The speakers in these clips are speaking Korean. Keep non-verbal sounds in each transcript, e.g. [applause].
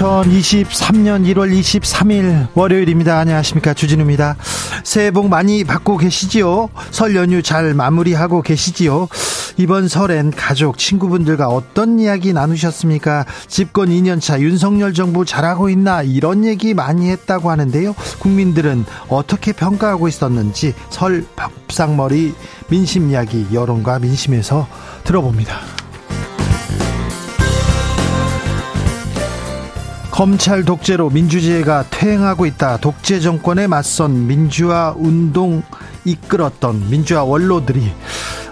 2023년 1월 23일 월요일입니다. 안녕하십니까. 주진우입니다. 새해 복 많이 받고 계시지요? 설 연휴 잘 마무리하고 계시지요? 이번 설엔 가족, 친구분들과 어떤 이야기 나누셨습니까? 집권 2년차 윤석열 정부 잘하고 있나? 이런 얘기 많이 했다고 하는데요. 국민들은 어떻게 평가하고 있었는지 설 밥상머리 민심 이야기 여론과 민심에서 들어봅니다. 검찰 독재로 민주주의가 퇴행하고 있다. 독재 정권에 맞선 민주화 운동 이끌었던 민주화 원로들이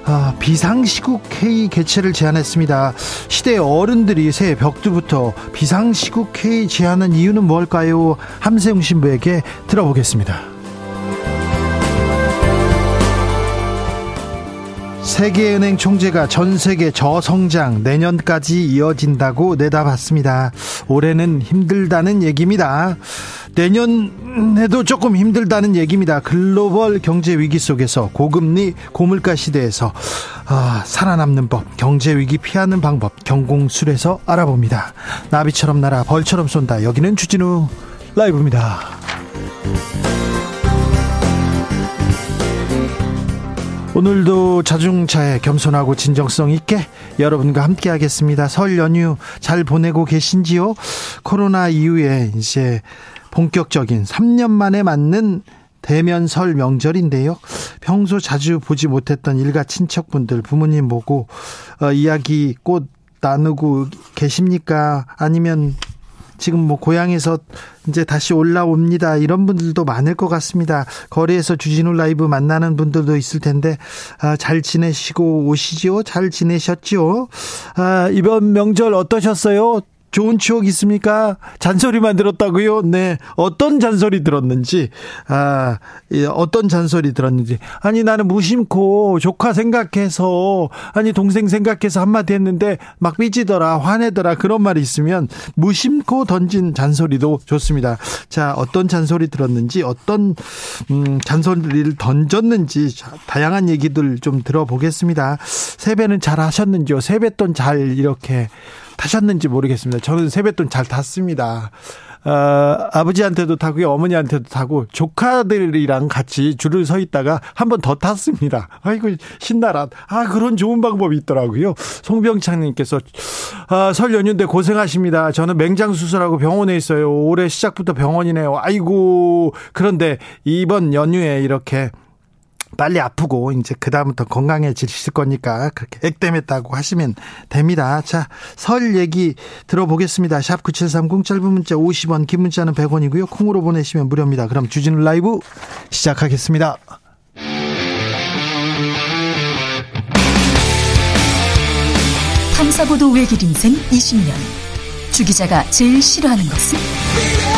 아, 비상시국 회의 개최를 제안했습니다. 시대 어른들이 새해 벽두부터 비상시국 회의 제안한 이유는 뭘까요? 함세웅 신부에게 들어보겠습니다. 세계은행 총재가 전 세계 저성장 내년까지 이어진다고 내다봤습니다. 올해는 힘들다는 얘기입니다. 내년에도 조금 힘들다는 얘기입니다. 글로벌 경제 위기 속에서 고금리 고물가 시대에서 아, 살아남는 법, 경제 위기 피하는 방법 경공술에서 알아봅니다. 나비처럼 날아 벌처럼 쏜다. 여기는 주진우 라이브입니다. 오늘도 자중차에 겸손하고 진정성 있게 여러분과 함께 하겠습니다. 설 연휴 잘 보내고 계신지요? 코로나 이후에 이제 본격적인 3년 만에 맞는 대면 설 명절인데요. 평소 자주 보지 못했던 일가 친척분들, 부모님 보고 어, 이야기 꽃 나누고 계십니까? 아니면 지금 뭐 고향에서 이제 다시 올라옵니다. 이런 분들도 많을 것 같습니다. 거리에서 주진우 라이브 만나는 분들도 있을 텐데 아, 잘 지내시고 오시죠? 잘 지내셨죠? 아, 이번 명절 어떠셨어요? 좋은 추억 있습니까? 잔소리만 들었다고요? 네. 어떤 잔소리 들었는지, 아, 어떤 잔소리 들었는지. 아니, 나는 무심코 조카 생각해서, 아니, 동생 생각해서 한마디 했는데 막 삐지더라, 화내더라, 그런 말이 있으면 무심코 던진 잔소리도 좋습니다. 자, 어떤 잔소리 들었는지, 어떤, 음, 잔소리를 던졌는지, 자, 다양한 얘기들 좀 들어보겠습니다. 세배는 잘 하셨는지요? 세뱃돈 잘 이렇게 타셨는지 모르겠습니다. 저는 세뱃돈 잘 탔습니다. 어, 아버지한테도 타고요, 어머니한테도 타고, 조카들이랑 같이 줄을 서 있다가 한 번 더 탔습니다. 아이고, 신나라. 아, 그런 좋은 방법이 있더라고요. 송병창님께서, 아, 설 연휴인데 고생하십니다. 저는 맹장 수술하고 병원에 있어요. 올해 시작부터 병원이네요. 아이고, 그런데 이번 연휴에 이렇게 빨리 아프고 이제 그다음부터 건강해지실 거니까 그렇게 액땜했다고 하시면 됩니다. 자, 설 얘기 들어보겠습니다. 샵 9730 짧은 문자 50원, 긴 문자는 100원이고요. 콩으로 보내시면 무료입니다. 그럼 주진우 라이브 시작하겠습니다. 탐사보도 외길 인생 20년. 주 기자가 제일 싫어하는 것은?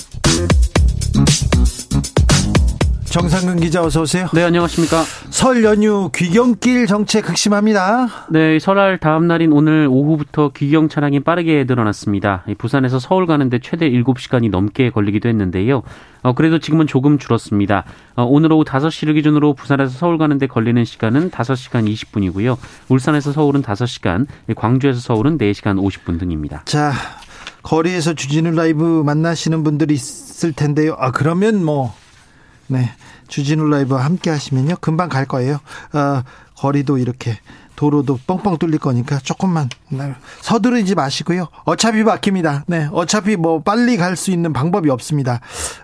정상근 기자 어서 오세요. 네, 안녕하십니까. 설 연휴 귀경길 정체 극심합니다. 네, 설날 다음 날인 오늘 오후부터 귀경 차량이 빠르게 늘어났습니다. 부산에서 서울 가는데 최대 7시간이 넘게 걸리기도 했는데요. 어, 그래도 지금은 조금 줄었습니다. 어, 오늘 오후 5시를 기준으로 부산에서 서울 가는데 걸리는 시간은 5시간 20분이고요. 울산에서 서울은 5시간, 광주에서 서울은 4시간 50분 등입니다. 자, 거리에서 주진우 라이브 만나시는 분들이 있을 텐데요. 아, 그러면 뭐 네. 주진우 라이브와 함께 하시면요. 금방 갈 거예요. 어, 거리도 이렇게 도로도 뻥뻥 뚫릴 거니까 조금만 네, 서두르지 마시고요. 어차피 막힙니다. 네. 어차피 뭐 빨리 갈 수 있는 방법이 없습니다.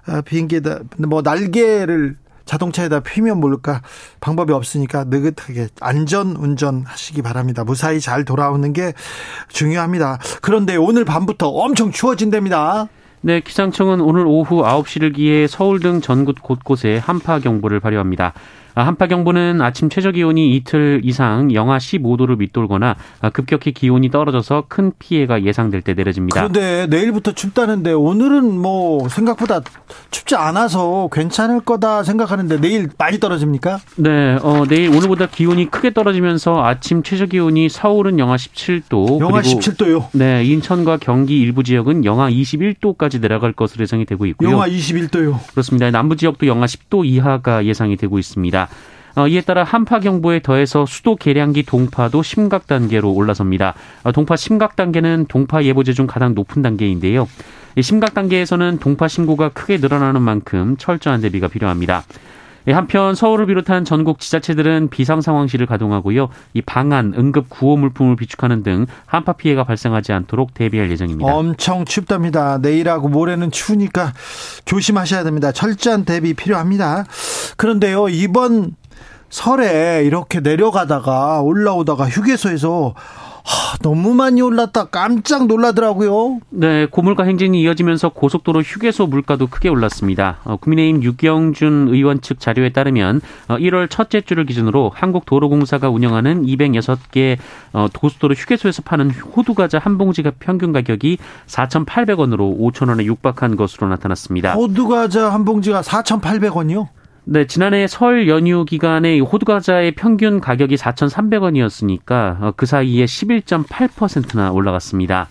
어, 비행기에다 뭐 날개를 자동차에다 피면 모를까 방법이 없으니까 느긋하게 안전 운전하시기 바랍니다. 무사히 잘 돌아오는 게 중요합니다. 그런데 오늘 밤부터 엄청 추워진답니다. 네, 기상청은 오늘 오후 9시를 기해 서울 등 전국 곳곳에 한파 경보를 발효합니다. 한파 경보는 아침 최저 기온이 이틀 이상 영하 15도를 밑돌거나 급격히 기온이 떨어져서 큰 피해가 예상될 때 내려집니다. 그런데 내일부터 춥다는데 오늘은 뭐 생각보다 춥지 않아서 괜찮을 거다 생각하는데 내일 많이 떨어집니까? 네, 어, 내일 오늘보다 기온이 크게 떨어지면서 아침 최저 기온이 서울은 영하 17도, 영하 17도요. 네, 인천과 경기 일부 지역은 영하 21도까지 내려갈 것으로 예상이 되고 있고요. 영하 21도요. 그렇습니다. 남부 지역도 영하 10도 이하가 예상이 되고 있습니다. 어, 이에 따라 한파 경보에 더해서 수도 계량기 동파도 심각 단계로 올라섭니다. 어, 동파 심각 단계는 동파 예보제 중 가장 높은 단계인데요. 심각 단계에서는 동파 신고가 크게 늘어나는 만큼 철저한 대비가 필요합니다. 한편 서울을 비롯한 전국 지자체들은 비상 상황실을 가동하고요. 이 방안, 응급 구호 물품을 비축하는 등 한파 피해가 발생하지 않도록 대비할 예정입니다. 엄청 춥답니다. 내일하고 모레는 추우니까 조심하셔야 됩니다. 철저한 대비 필요합니다. 그런데요, 이번 설에 이렇게 내려가다가 올라오다가 휴게소에서 하, 너무 많이 올랐다 깜짝 놀라더라고요. 네, 고물가 행진이 이어지면서 고속도로 휴게소 물가도 크게 올랐습니다. 어, 국민의힘 유경준 의원 측 자료에 따르면 어, 1월 첫째 주를 기준으로 한국도로공사가 운영하는 206개 어, 고속도로 휴게소에서 파는 호두과자 한 봉지가 평균 가격이 4,800원으로 5,000원에 육박한 것으로 나타났습니다. 호두과자 한 봉지가 4,800원이요? 네, 지난해 설 연휴 기간에 호두과자의 평균 가격이 4,300원이었으니까 어, 그 사이에 11.8%나 올라갔습니다.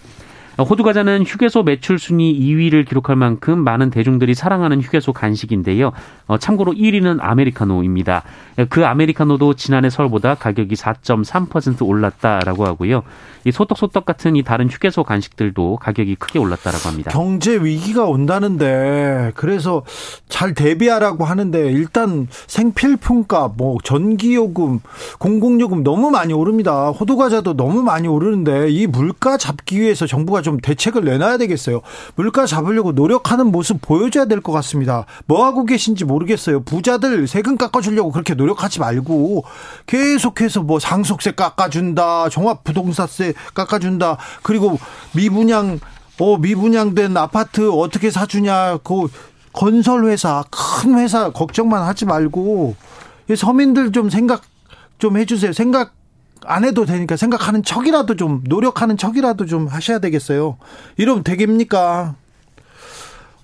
호두 과자는 휴게소 매출 순위 2위를 기록할 만큼 많은 대중들이 사랑하는 휴게소 간식인데요. 어, 참고로 1위는 아메리카노입니다. 그 아메리카노도 지난해 설보다 가격이 4.3% 올랐다라고 하고요. 이 소떡소떡 같은 이 다른 휴게소 간식들도 가격이 크게 올랐다라고 합니다. 경제 위기가 온다는데 그래서 잘 대비하라고 하는데 일단 생필품값, 뭐 전기요금, 공공요금 너무 많이 오릅니다. 호두 과자도 너무 많이 오르는데 이 물가 잡기 위해서 정부가 좀 대책을 내놔야 되겠어요. 물가 잡으려고 노력하는 모습 보여줘야 될 것 같습니다. 뭐 하고 계신지 모르겠어요. 부자들 세금 깎아주려고 그렇게 노력하지 말고 계속해서 뭐 상속세 깎아준다, 종합부동산세 깎아준다. 그리고 미분양 어 미분양된 아파트 어떻게 사주냐. 그 건설 회사 큰 회사 걱정만 하지 말고 서민들 좀 생각 좀 해주세요. 생각 안 해도 되니까 생각하는 척이라도 좀 노력하는 척이라도 좀 하셔야 되겠어요. 이러면 되겠습니까?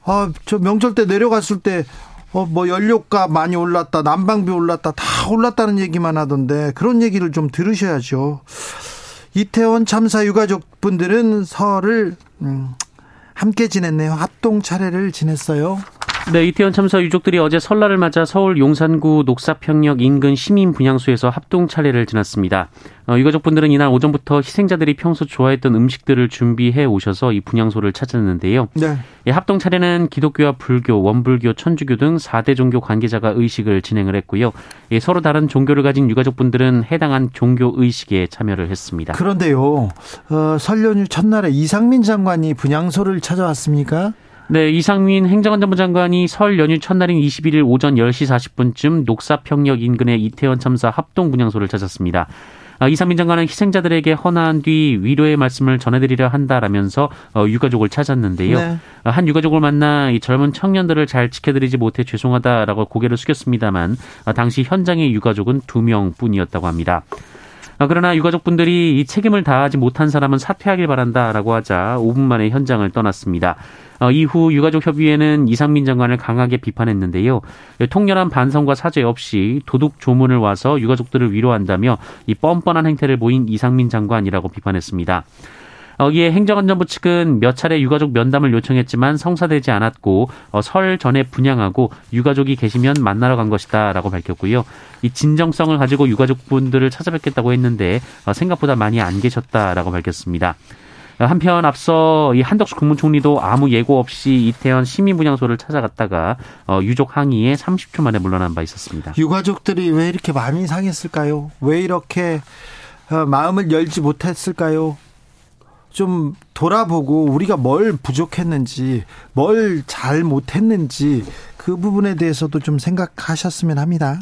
아, 저 명절 때 내려갔을 때 어, 뭐 연료값 많이 올랐다, 난방비 올랐다, 다 올랐다는 얘기만 하던데 그런 얘기를 좀 들으셔야죠. 이태원 참사 유가족분들은 설을 음, 함께 지냈네요. 합동 차례를 지냈어요. 네, 이태원 참사 유족들이 어제 설날을 맞아 서울 용산구 녹사평역 인근 시민 분향소에서 합동 차례를 지났습니다. 어, 유가족분들은 이날 오전부터 희생자들이 평소 좋아했던 음식들을 준비해 오셔서 이 분향소를 찾았는데요. 네. 이 합동 차례는 기독교와 불교, 원불교, 천주교 등 4대 종교 관계자가 의식을 진행을 했고요. 예, 서로 다른 종교를 가진 유가족분들은 해당한 종교 의식에 참여를 했습니다. 그런데요, 어, 설 연휴 첫날에 이상민 장관이 분향소를 찾아왔습니까? 네, 이상민 행정안전부 장관이 설 연휴 첫날인 21일 오전 10시 40분쯤 녹사평역 인근의 이태원 참사 합동 분향소를 찾았습니다. 아, 이상민 장관은 희생자들에게 헌화한 뒤 위로의 말씀을 전해드리려 한다라면서 어, 유가족을 찾았는데요. 네. 아, 한 유가족을 만나 이 젊은 청년들을 잘 지켜드리지 못해 죄송하다라고 고개를 숙였습니다만 아, 당시 현장의 유가족은 두 명뿐이었다고 합니다. 그러나 유가족분들이 이 책임을 다하지 못한 사람은 사퇴하길 바란다라고 하자 5분 만에 현장을 떠났습니다. 어, 이후 유가족 협의회는 이상민 장관을 강하게 비판했는데요. 통렬한 반성과 사죄 없이 도둑 조문을 와서 유가족들을 위로한다며 이 뻔뻔한 행태를 보인 이상민 장관이라고 비판했습니다. 여기에 행정안전부 측은 몇 차례 유가족 면담을 요청했지만 성사되지 않았고 어, 설 전에 분양하고 유가족이 계시면 만나러 간 것이다라고 밝혔고요. 이 진정성을 가지고 유가족분들을 찾아뵙겠다고 했는데 어, 생각보다 많이 안 계셨다라고 밝혔습니다. 한편 앞서 이 한덕수 국무총리도 아무 예고 없이 이태원 시민분향소를 찾아갔다가 어, 유족 항의에 30초 만에 물러난 바 있었습니다. 유가족들이 왜 이렇게 마음이 상했을까요? 왜 이렇게 어, 마음을 열지 못했을까요? 좀 돌아보고 우리가 뭘 부족했는지, 뭘 잘 못했는지 그 부분에 대해서도 좀 생각하셨으면 합니다.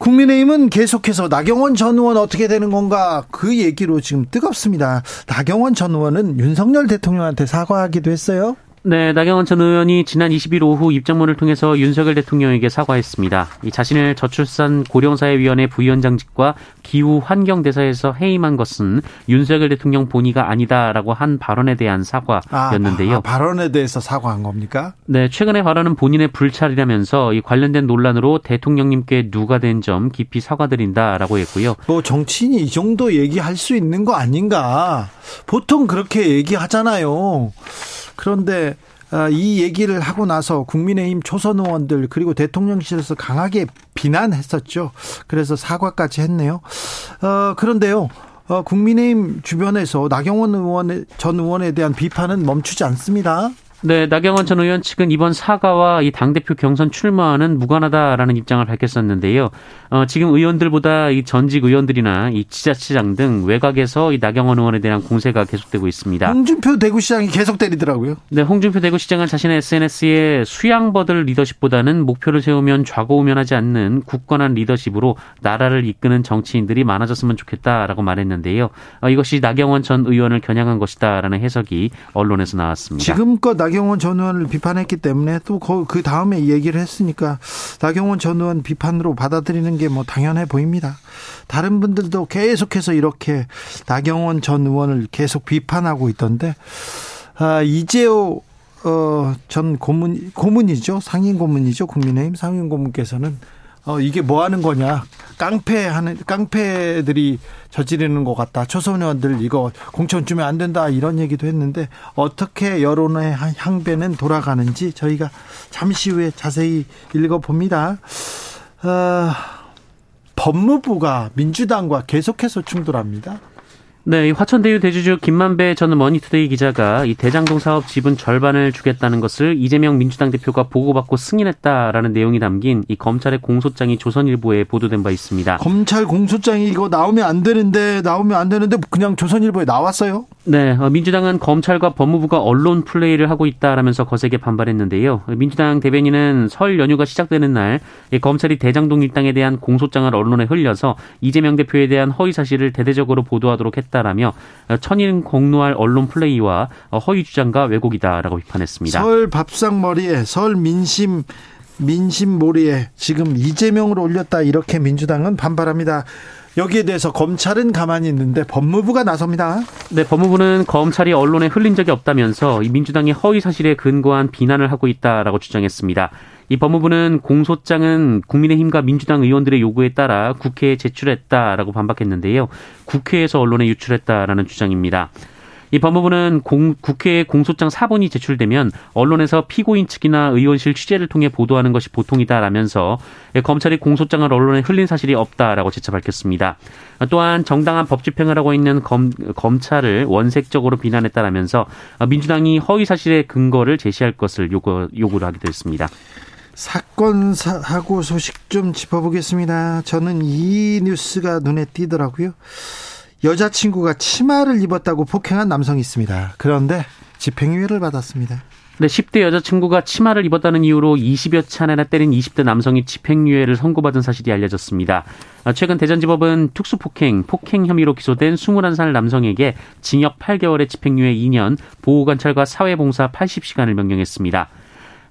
국민의힘은 계속해서 나경원 전 의원 어떻게 되는 건가 그 얘기로 지금 뜨겁습니다. 나경원 전 의원은 윤석열 대통령한테 사과하기도 했어요. 네, 나경원 전 의원이 지난 20일 오후 입장문을 통해서 윤석열 대통령에게 사과했습니다. 이 자신을 저출산 고령사회위원회 부위원장직과 기후 환경대사에서 해임한 것은 윤석열 대통령 본의가 아니다라고 한 발언에 대한 사과였는데요. 아, 아, 발언에 대해서 사과한 겁니까? 네, 최근의 발언은 본인의 불찰이라면서 이 관련된 논란으로 대통령님께 누가 된 점 깊이 사과드린다라고 했고요. 뭐 정치인이 이 정도 얘기할 수 있는 거 아닌가? 보통 그렇게 얘기하잖아요. 그런데 아, 이 얘기를 하고 나서 국민의힘 초선 의원들 그리고 대통령실에서 강하게 비난했었죠. 그래서 사과까지 했네요. 어, 그런데요. 어, 국민의힘 주변에서 나경원 의원 전 의원에 대한 비판은 멈추지 않습니다. 네, 나경원 전 의원 측은 이번 사과와 이 당대표 경선 출마는 무관하다라는 입장을 밝혔었는데요. 어, 지금 의원들보다 이 전직 의원들이나 이 지자체장 등 외곽에서 이 나경원 의원에 대한 공세가 계속되고 있습니다. 홍준표 대구시장이 계속 때리더라고요. 네, 홍준표 대구시장은 자신의 SNS에 수양버들 리더십보다는 목표를 세우면 좌고우면하지 않는 굳건한 리더십으로 나라를 이끄는 정치인들이 많아졌으면 좋겠다라고 말했는데요. 어, 이것이 나경원 전 의원을 겨냥한 것이다라는 해석이 언론에서 나왔습니다. 지금껏 나 경원 전 의원을 비판했기 때문에 또 그 다음에 얘기를 했으니까 나경원 전 의원 비판으로 받아들이는 게 뭐 당연해 보입니다. 다른 분들도 계속해서 이렇게 나경원 전 의원을 계속 비판하고 있던데 아, 이재호 어, 전 고문 고문이죠 상임 고문이죠 국민의힘 상임 고문께서는 어, 이게 뭐 하는 거냐. 깡패하는, 깡패들이 저지르는 것 같다. 초선의원들 이거 공천 주면 안 된다. 이런 얘기도 했는데 어떻게 여론의 향배는 돌아가는지 저희가 잠시 후에 자세히 읽어봅니다. 어, 법무부가 민주당과 계속해서 충돌합니다. 네, 화천대유 대주주 김만배 전 머니투데이 기자가 이 대장동 사업 지분 절반을 주겠다는 것을 이재명 민주당 대표가 보고받고 승인했다라는 내용이 담긴 이 검찰의 공소장이 조선일보에 보도된 바 있습니다. 검찰 공소장이 이거 나오면 안 되는데 나오면 안 되는데 그냥 조선일보에 나왔어요? 네, 어, 민주당은 검찰과 법무부가 언론 플레이를 하고 있다라면서 거세게 반발했는데요. 민주당 대변인은 설 연휴가 시작되는 날 검찰이 대장동 일당에 대한 공소장을 언론에 흘려서 이재명 대표에 대한 허위 사실을 대대적으로 보도하도록 했다 라며 천인 공로할 언론 플레이와 허위 주장과 왜곡이다라고 비판했습니다. 설 밥상 머리에 설 민심 민심 몰이에 지금 이재명을 올렸다 이렇게 민주당은 반발합니다. 여기에 대해서 검찰은 가만히 있는데 법무부가 나섭니다. 네, 법무부는 검찰이 언론에 흘린 적이 없다면서 이 민주당이 허위 사실에 근거한 비난을 하고 있다라고 주장했습니다. 이 법무부는 공소장은 국민의힘과 민주당 의원들의 요구에 따라 국회에 제출했다라고 반박했는데요. 국회에서 언론에 유출했다라는 주장입니다. 이 법무부는 공, 국회에 공소장 사본이 제출되면 언론에서 피고인 측이나 의원실 취재를 통해 보도하는 것이 보통이다라면서 검찰이 공소장을 언론에 흘린 사실이 없다라고 재차 밝혔습니다. 또한 정당한 법 집행을 하고 있는 검, 검찰을 원색적으로 비난했다라면서 민주당이 허위 사실의 근거를 제시할 것을 요구, 요구를 하기도 했습니다. 사건 사고 소식 좀 짚어보겠습니다. 저는 이 뉴스가 눈에 띄더라고요. 여자친구가 치마를 입었다고 폭행한 남성이 있습니다. 그런데 집행유예를 받았습니다. 네, 10대 여자친구가 치마를 입었다는 이유로 20여 차례나 때린 20대 남성이 집행유예를 선고받은 사실이 알려졌습니다. 아, 최근 대전지법은 특수폭행, 폭행 혐의로 기소된 21살 남성에게 징역 8개월의 집행유예 2년, 보호관찰과 사회봉사 80시간을 명령했습니다.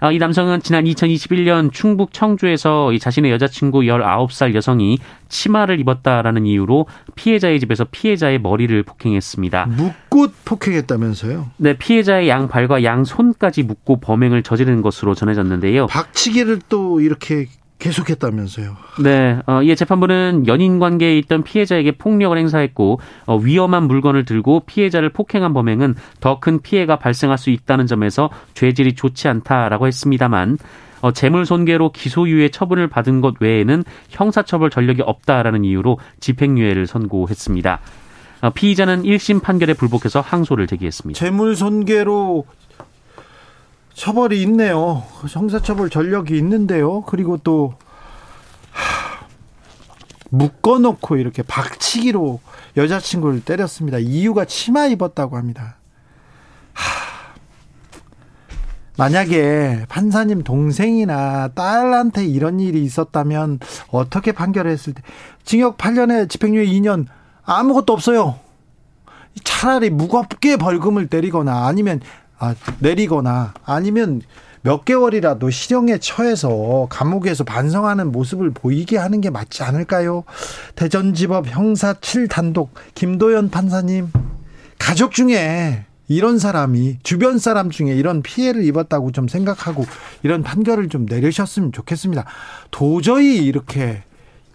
아, 이 남성은 지난 2021년 충북 청주에서 자신의 여자친구 19살 여성이 치마를 입었다라는 이유로 피해자의 집에서 피해자의 머리를 폭행했습니다. 묶고 폭행했다면서요? 네, 피해자의 양 발과 양 손까지 묶고 범행을 저지른 것으로 전해졌는데요. 박치기를 또 이렇게 계속했다면서요. 네, 어, 이 재판부는 연인 관계에 있던 피해자에게 폭력을 행사했고 어, 위험한 물건을 들고 피해자를 폭행한 범행은 더 큰 피해가 발생할 수 있다는 점에서 죄질이 좋지 않다라고 했습니다만 어, 재물 손괴로 기소유예 처분을 받은 것 외에는 형사처벌 전력이 없다라는 이유로 집행유예를 선고했습니다. 어, 피의자는 1심 판결에 불복해서 항소를 제기했습니다. 재물 손괴로 처벌이 있네요. 형사처벌 전력이 있는데요. 그리고 또 하, 묶어놓고 이렇게 박치기로 여자친구를 때렸습니다. 이유가 치마 입었다고 합니다. 하, 만약에 판사님 동생이나 딸한테 이런 일이 있었다면 어떻게 판결했을 때 징역 8년에 집행유예 2년 아무것도 없어요. 차라리 무겁게 벌금을 때리거나 아니면 아, 내리거나 아니면 몇 개월이라도 실형에 처해서 감옥에서 반성하는 모습을 보이게 하는 게 맞지 않을까요? 대전지법 형사 7단독 김도연 판사님 가족 중에 이런 사람이 주변 사람 중에 이런 피해를 입었다고 좀 생각하고 이런 판결을 좀 내리셨으면 좋겠습니다. 도저히 이렇게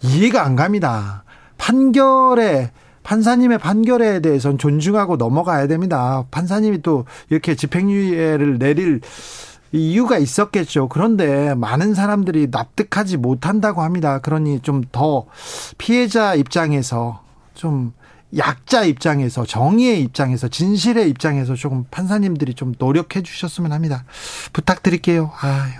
이해가 안 갑니다. 판결에 판사님의 판결에 대해서는 존중하고 넘어가야 됩니다. 판사님이 또 이렇게 집행유예를 내릴 이유가 있었겠죠. 그런데 많은 사람들이 납득하지 못한다고 합니다. 그러니 좀 더 피해자 입장에서 좀 약자 입장에서 정의의 입장에서 진실의 입장에서 조금 판사님들이 좀 노력해 주셨으면 합니다. 부탁드릴게요. 아유.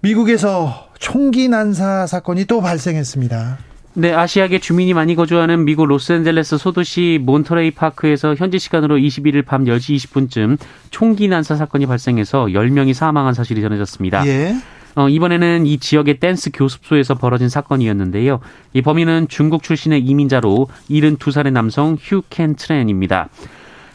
미국에서 총기 난사 사건이 또 발생했습니다. 네, 아시아계 주민이 많이 거주하는 미국 로스앤젤레스 소도시 몬터레이 파크에서 현지 시간으로 21일 밤 10시 20분쯤 총기 난사 사건이 발생해서 10명이 사망한 사실이 전해졌습니다. 예. 어, 이번에는 이 지역의 댄스 교습소에서 벌어진 사건이었는데요. 이 범인은 중국 출신의 이민자로 72살의 남성 휴 켄 트렌입니다.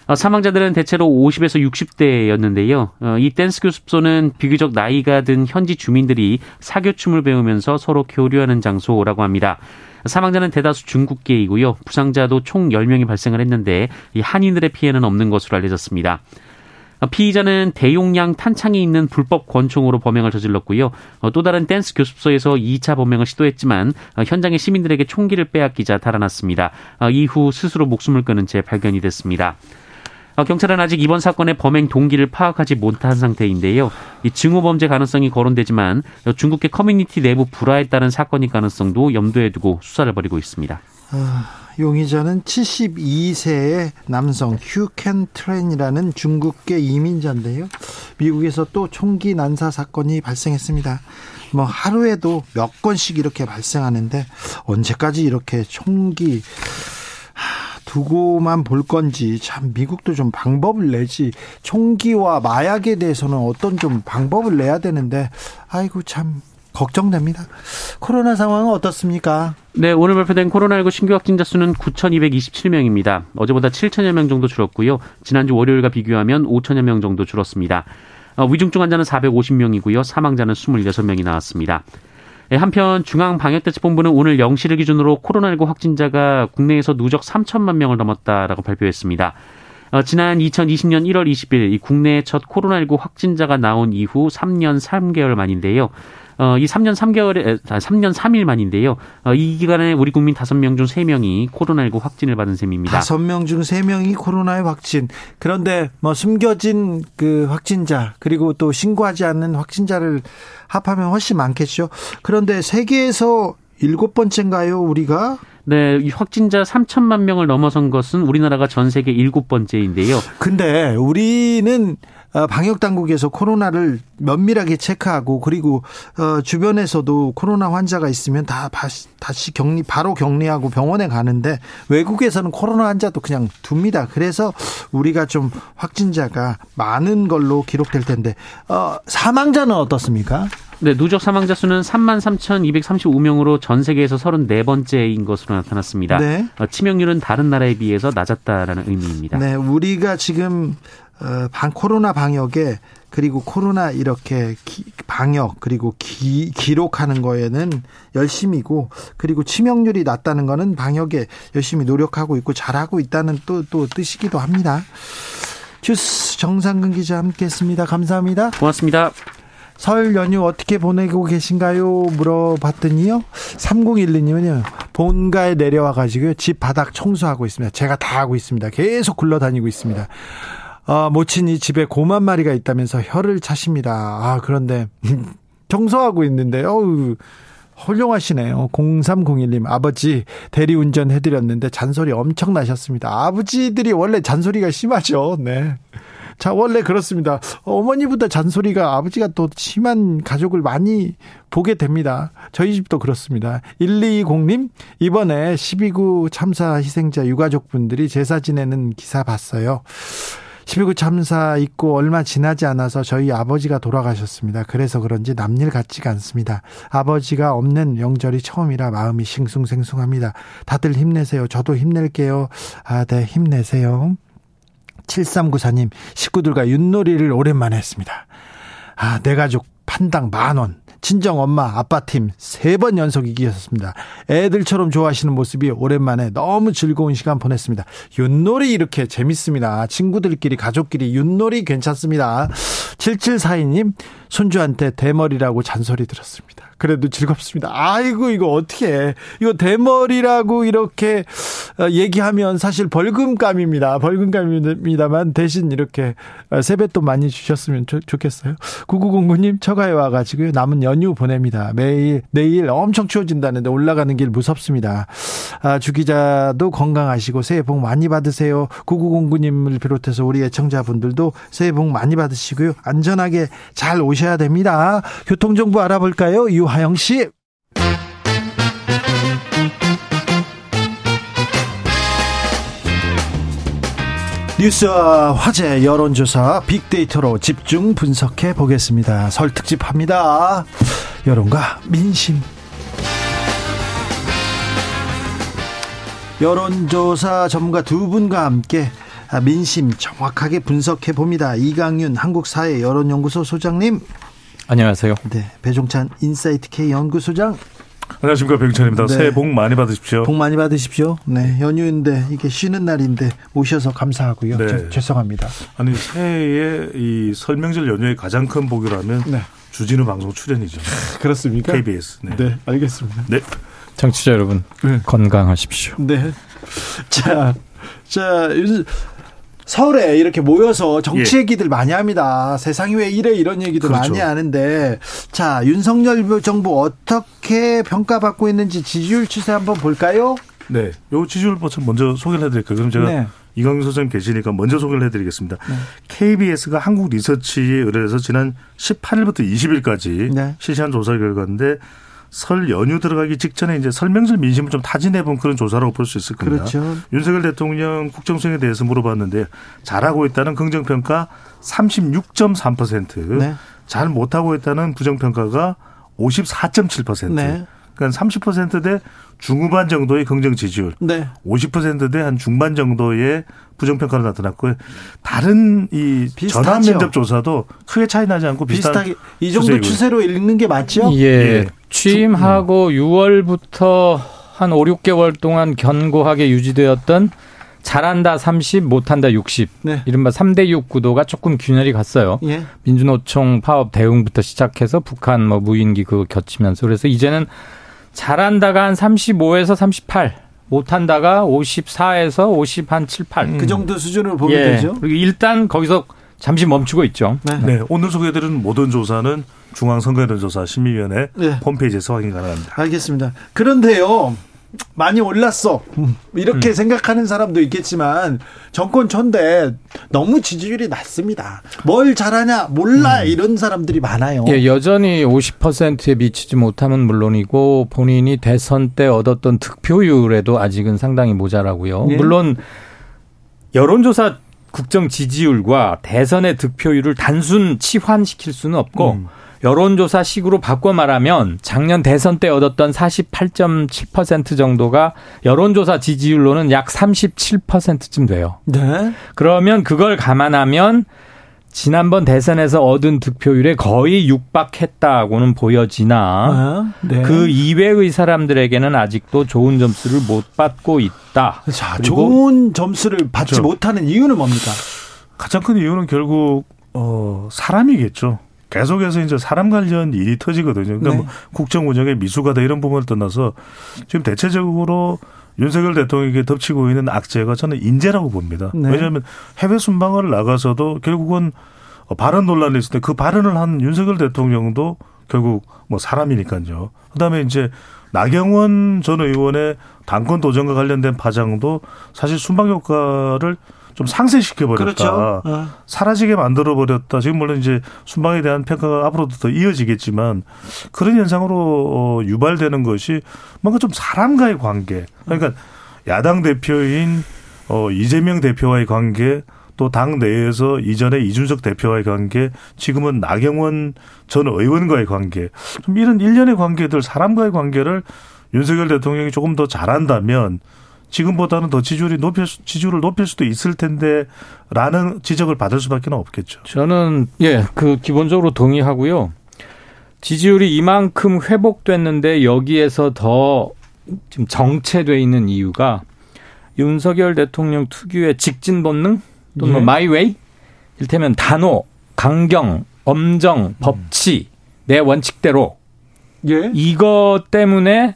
어, 사망자들은 대체로 50에서 60대였는데요. 어, 이 댄스 교습소는 비교적 나이가 든 현지 주민들이 사교춤을 배우면서 서로 교류하는 장소라고 합니다. 사망자는 대다수 중국계이고요. 부상자도 총 10명이 발생을 했는데 이 한인들의 피해는 없는 것으로 알려졌습니다. 피의자는 대용량 탄창이 있는 불법 권총으로 범행을 저질렀고요. 어, 또 다른 댄스 교습소에서 2차 범행을 시도했지만 어, 현장의 시민들에게 총기를 빼앗기자 달아났습니다. 어, 이후 스스로 목숨을 끊은 채 발견이 됐습니다. 경찰은 아직 이번 사건의 범행 동기를 파악하지 못한 상태인데요. 이 증오 범죄 가능성이 거론되지만 중국계 커뮤니티 내부 불화에 따른 사건일 가능성도 염두에 두고 수사를 벌이고 있습니다. 아, 용의자는 72세의 남성 휴켄 트렌이라는 중국계 이민자인데요. 미국에서 또 총기 난사 사건이 발생했습니다. 뭐 하루에도 몇 건씩 이렇게 발생하는데 언제까지 이렇게 총기 두고만 볼 건지 참 미국도 좀 방법을 내지 총기와 마약에 대해서는 어떤 좀 방법을 내야 되는데 아이고 참 걱정됩니다. 코로나 상황은 어떻습니까? 네, 오늘 발표된 코로나19 신규 확진자 수는 9,227명입니다. 어제보다 7천여 명 정도 줄었고요. 지난주 월요일과 비교하면 5천여 명 정도 줄었습니다. 어, 위중증 환자는 450명이고요. 사망자는 26명이 나왔습니다. 예, 한편 중앙방역대책본부는 오늘 0시를 기준으로 코로나19 확진자가 국내에서 누적 3천만 명을 넘었다라고 발표했습니다. 어, 지난 2020년 1월 20일 이 국내 첫 코로나19 확진자가 나온 이후 3년 3개월 만인데요. 어, 이 3년 3개월에, 3년 3일 만인데요. 어, 이 기간에 우리 국민 5명 중 3명이 코로나19 확진을 받은 셈입니다. 5명 중 3명이 코로나의 확진. 그런데 뭐 숨겨진 그 확진자, 그리고 또 신고하지 않는 확진자를 합하면 훨씬 많겠죠. 그런데 세계에서 일곱 번째인가요, 우리가? 네, 확진자 3천만 명을 넘어선 것은 우리나라가 전 세계 일곱 번째인데요. 근데 우리는 어, 방역 당국에서 코로나를 면밀하게 체크하고 그리고 어, 주변에서도 코로나 환자가 있으면 다 다시 격리 바로 격리하고 병원에 가는데 외국에서는 코로나 환자도 그냥 둡니다. 그래서 우리가 좀 확진자가 많은 걸로 기록될 텐데 어, 사망자는 어떻습니까? 네, 누적 사망자 수는 3만 3,235명으로 전 세계에서 34번째인 것으로 나타났습니다. 네. 치명률은 다른 나라에 비해서 낮았다라는 의미입니다. 네, 우리가 지금 어, 방 코로나 방역에 그리고 코로나 이렇게 기, 방역 그리고 기, 기록하는 거에는 열심이고 그리고 치명률이 낮다는 거는 방역에 열심히 노력하고 있고 잘하고 있다는 또 또 뜻이기도 합니다. 주스 정상근 기자 함께했습니다. 감사합니다. 고맙습니다. 설 연휴 어떻게 보내고 계신가요? 물어봤더니요. 3012님은요. 본가에 내려와 가지고 집 바닥 청소하고 있습니다. 제가 다 하고 있습니다. 계속 굴러다니고 있습니다. 아, 모친이 집에 곰한 마리가 있다면서 혀를 차십니다. 아, 그런데 [laughs] 청소하고 있는데 어우 훌륭하시네요. 0301님, 아버지 대리운전 해드렸는데 잔소리 엄청 나셨습니다. 아버지들이 원래 잔소리가 심하죠. 네. 자, 원래 그렇습니다. 어머니보다 잔소리가 아버지가 또 심한 가족을 많이 보게 됩니다. 저희 집도 그렇습니다. 120님, 이번에 12구 참사 희생자 유가족분들이 제사 지내는 기사 봤어요. 12구 참사 있고 얼마 지나지 않아서 저희 아버지가 돌아가셨습니다. 그래서 그런지 남일 같지가 않습니다. 아버지가 없는 명절이 처음이라 마음이 싱숭생숭합니다. 다들 힘내세요. 저도 힘낼게요. 아, 네, 힘내세요. 7394님, 식구들과 윷놀이를 오랜만에 했습니다. 아, 내 가족 판당 만 원. 친정 엄마 아빠 팀 세 번 연속 이기셨습니다. 애들처럼 좋아하시는 모습이 오랜만에 너무 즐거운 시간 보냈습니다. 윷놀이 이렇게 재밌습니다. 친구들끼리 가족끼리 윷놀이 괜찮습니다. 7742님 손주한테 대머리라고 잔소리 들었습니다. 그래도 즐겁습니다. 아이고 이거 어떻게 해. 이거 대머리라고 이렇게 어, 얘기하면 사실 벌금감입니다. 벌금감입니다만 대신 이렇게 어, 세뱃돈 많이 주셨으면 좋겠어요. 9909님 처가에 와가지고요. 남은 연휴 보냅니다. 매일 내일 엄청 추워진다는데 올라가는 길 무섭습니다. 아, 주 기자도 건강하시고 새해 복 많이 받으세요. 9909님을 비롯해서 우리 애청자분들도 새해 복 많이 받으시고요. 안전하게 잘 오셔야 됩니다. 교통정보 알아볼까요? 유 하영 씨. 뉴스와 화제 여론조사 빅데이터로 집중 분석해 보겠습니다. 설 특집합니다. 여론과 민심. 여론조사 전문가 두 분과 함께 민심 정확하게 분석해 봅니다. 이강윤 한국사회 여론연구소 소장님. 안녕하세요. 네, 배종찬 Insight K 연구소장. 안녕하십니까 배종찬입니다. 네. 새해 복 많이 받으십시오. 복 많이 받으십시오. 네 연휴인데 이게 쉬는 날인데 오셔서 감사하고요. 네. 저, 죄송합니다. 아니 새해에 이 설명절 연휴의 가장 큰 복이라면 네. 주진우 방송 출연이죠. [laughs] 그렇습니까? KBS. 네, 네 알겠습니다. 네. 청취자 여러분 네. 건강하십시오. 네. 자, 자 서울에 이렇게 모여서 정치 예. 얘기들 많이 합니다. 세상이 왜 이래 이런 얘기도 그렇죠. 많이 하는데 자 윤석열 정부 어떻게 평가받고 있는지 지지율 추세 한번 볼까요? 네, 요 지지율 버튼 먼저 소개를 해드릴게요. 그럼 제가 네. 이광규 소장님 계시니까 먼저 소개를 해드리겠습니다. 네. KBS가 한국 리서치에 의뢰해서 지난 18일부터 20일까지 네. 실시한 조사 결과인데 설 연휴 들어가기 직전에 이제 설명절 민심을 좀 타진해 본 그런 조사라고 볼 수 있을 겁니다. 그렇죠. 윤석열 대통령 국정수행에 대해서 물어봤는데 잘하고 있다는 긍정평가 36.3%, 네. 잘 못하고 있다는 부정평가가 54.7%. 네. 그러니까 30%대 중후반 정도의 긍정 지지율, 네. 50%대 한 중반 정도의 부정평가로 나타났고요. 다른 이 전환 면접 조사도 크게 차이 나지 않고 비슷하게 이 정도 추세로 읽는 게 맞죠? 예. 예. 취임하고 음. 6월부터 한 5, 6개월 동안 견고하게 유지되었던 잘한다 30, 못한다 60. 네. 이른바 3대 6 구도가 조금 균열이 갔어요. 예. 민주노총 파업 대응부터 시작해서 북한 뭐 무인기 그거 겹치면서 그래서 이제는 잘한다가 한 35에서 38. 못한다가 54에서 50 한 7, 8. 음. 그 정도 수준으로 보면 예. 되죠. 그리고 일단 거기서 잠시 멈추고 있죠. 네. 네. 오늘 소개해드린 모든 조사는 중앙선거여론조사 심의위원회 네. 홈페이지에서 확인 가능합니다. 알겠습니다. 그런데요. 많이 올랐어. 이렇게 음. 생각하는 사람도 있겠지만 정권 전대 너무 지지율이 낮습니다. 뭘 잘하냐 몰라 음. 이런 사람들이 많아요. 예, 여전히 50%에 미치지 못하면 물론이고 본인이 대선 때 얻었던 득표율에도 아직은 상당히 모자라고요. 예. 물론 여론조사 국정 지지율과 대선의 득표율을 단순 치환시킬 수는 없고 음. 여론조사식으로 바꿔 말하면 작년 대선 때 얻었던 48.7% 정도가 여론조사 지지율로는 약 37%쯤 돼요. 네. 그러면 그걸 감안하면 지난번 대선에서 얻은 득표율에 거의 육박했다고는 보여지나 아, 네. 그 이외의 사람들에게는 아직도 좋은 점수를 못 받고 있다. 자, 좋은 점수를 받지 그렇죠. 못하는 이유는 뭡니까? 가장 큰 이유는 결국 어 사람이겠죠. 계속해서 이제 사람 관련 일이 터지거든요. 그러니까 네. 뭐 국정 운영의 미숙하다 이런 부분을 떠나서 지금 대체적으로 윤석열 대통령에게 덮치고 있는 악재가 저는 인재라고 봅니다. 네. 왜냐하면 해외 순방을 나가서도 결국은 발언 논란이 있을 때 그 발언을 한 윤석열 대통령도 결국 뭐 사람이니까요. 그다음에 이제 나경원 전 의원의 당권 도전과 관련된 파장도 사실 순방 효과를 좀 상쇄시켜 버렸다. 그렇죠. 어. 사라지게 만들어 버렸다. 지금 물론 이제 순방에 대한 평가가 앞으로도 더 이어지겠지만 그런 현상으로 어, 유발되는 것이 뭔가 좀 사람과의 관계. 그러니까 야당 대표인 어 이재명 대표와의 관계 또당 내에서 이전에 이준석 대표와의 관계, 지금은 나경원 전 의원과의 관계, 좀 이런 일련의 관계들, 사람과의 관계를 윤석열 대통령이 조금 더 잘한다면 지금보다는 더 지지율이 높일 지지율을 높일 수도 있을 텐데라는 지적을 받을 수밖에 없겠죠. 저는 예, 그 기본적으로 동의하고요. 지지율이 이만큼 회복됐는데 여기에서 더 지금 정체돼 있는 이유가 윤석열 대통령 특유의 직진 본능 또는 뭐 예. my way 일테면 단호, 강경, 엄정, 법치 내 원칙대로 예. 이것 때문에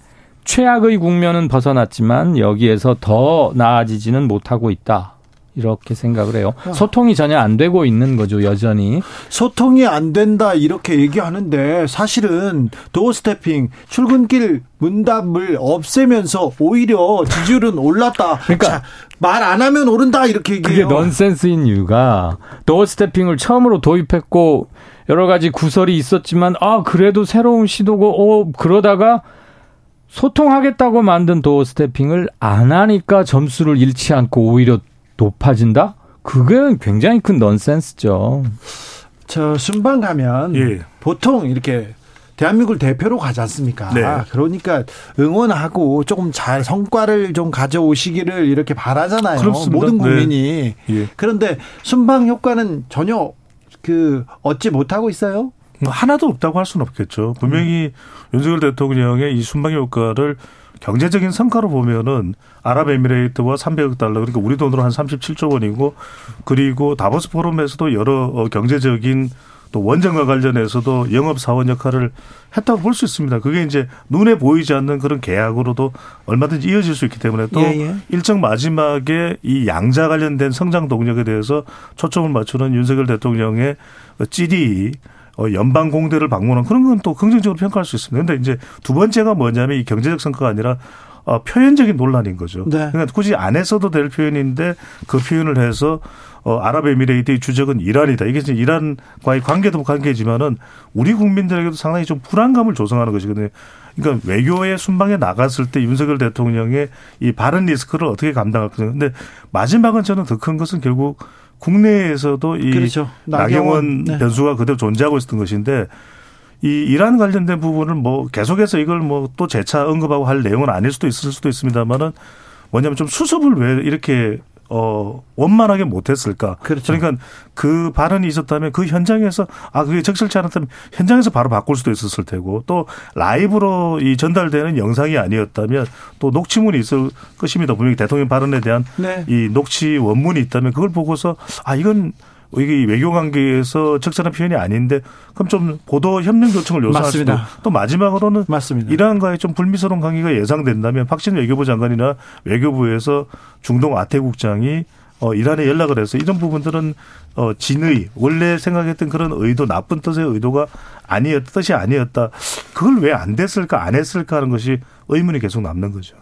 최악의 국면은 벗어났지만 여기에서 더 나아지지는 못하고 있다. 이렇게 생각을 해요. 아. 소통이 전혀 안 되고 있는 거죠, 여전히. 소통이 안 된다, 이렇게 얘기하는데, 사실은 doorstepping, 출근길 문답을 없애면서 오히려 지지율은 올랐다. 그러니까. 말 안 하면 오른다, 이렇게 얘기해요. 그게 넌센스인 이유가, 도어 스태핑을 처음으로 도입했고, 여러 가지 구설이 있었지만, 아, 그래도 새로운 시도고, 어, 그러다가, 소통하겠다고 만든 도어 스태핑을 안 하니까 점수를 잃지 않고 오히려 높아진다? 그게 굉장히 큰 넌센스죠. 저 순방 가면 예. 보통 이렇게 대한민국을 대표로 가지 않습니까? 네. 그러니까 응원하고 조금 잘 성과를 좀 가져오시기를 이렇게 바라잖아요. 그렇습니다. 모든 네. 국민이. 네. 예. 그런데 순방 효과는 전혀 그 얻지 못하고 있어요. 뭐 하나도 없다고 할 수는 없겠죠. 분명히 음. 윤석열 대통령의 이 순방 효과를 경제적인 성과로 보면은 아랍에미레이트와 300억 달러 그러니까 우리 돈으로 한 37조 원이고 그리고 다보스 포럼에서도 여러 어, 경제적인 또 원전과 관련해서도 영업 사원 역할을 했다고 볼 수 있습니다. 그게 이제 눈에 보이지 않는 그런 계약으로도 얼마든지 이어질 수 있기 때문에 또 예, 예. 일정 마지막에 이 양자 관련된 성장 동력에 대해서 초점을 맞추는 윤석열 대통령의 찌리 어, 연방 공대를 방문한 그런 건 또 긍정적으로 평가할 수 있습니다. 그런데 이제 두 번째가 뭐냐면 이 경제적 성과가 아니라 어, 표현적인 논란인 거죠. 네. 그러니까 굳이 안 했어도 될 표현인데 그 표현을 해서 어, 아랍에미레이트의 주적은 이란이다. 이게 이제 이란과의 관계도 관계지만은 우리 국민들에게도 상당히 좀 불안감을 조성하는 것이거든요. 그러니까 외교의 순방에 나갔을 때 윤석열 대통령의 이 발언 리스크를 어떻게 감당할 것인가. 근데 마지막은 저는 더 큰 것은 결국 국내에서도 이 그렇죠. 나경원, 네. 변수가 그대로 존재하고 있었던 것인데 이 이란 관련된 부분을 뭐 계속해서 이걸 뭐 또 재차 언급하고 할 내용은 아닐 수도 있을 수도 있습니다만은 뭐냐면 좀 수습을 왜 이렇게 어, 원만하게 못했을까. 그렇죠. 그러니까 그 발언이 있었다면 그 현장에서 아, 그게 적절치 않았다면 현장에서 바로 바꿀 수도 있었을 테고 또 라이브로 이 전달되는 영상이 아니었다면 또 녹취문이 있을 것입니다. 분명히 대통령 발언에 대한 네. 이 녹취 원문이 있다면 그걸 보고서 아, 이건 이게 외교 관계에서 적절한 표현이 아닌데 그럼 좀 보도 협력 요청을 요청할 수도 또 마지막으로는 맞습니다. 이란과의 좀 불미스러운 관계가 예상된다면 박진 외교부 장관이나 외교부에서 중동 아태국장이 어, 이란에 연락을 해서 이런 부분들은 어, 진의 원래 생각했던 그런 의도 나쁜 뜻의 의도가 아니었 뜻이 아니었다. 그걸 왜 안 됐을까 안 했을까 하는 것이 의문이 계속 남는 거죠.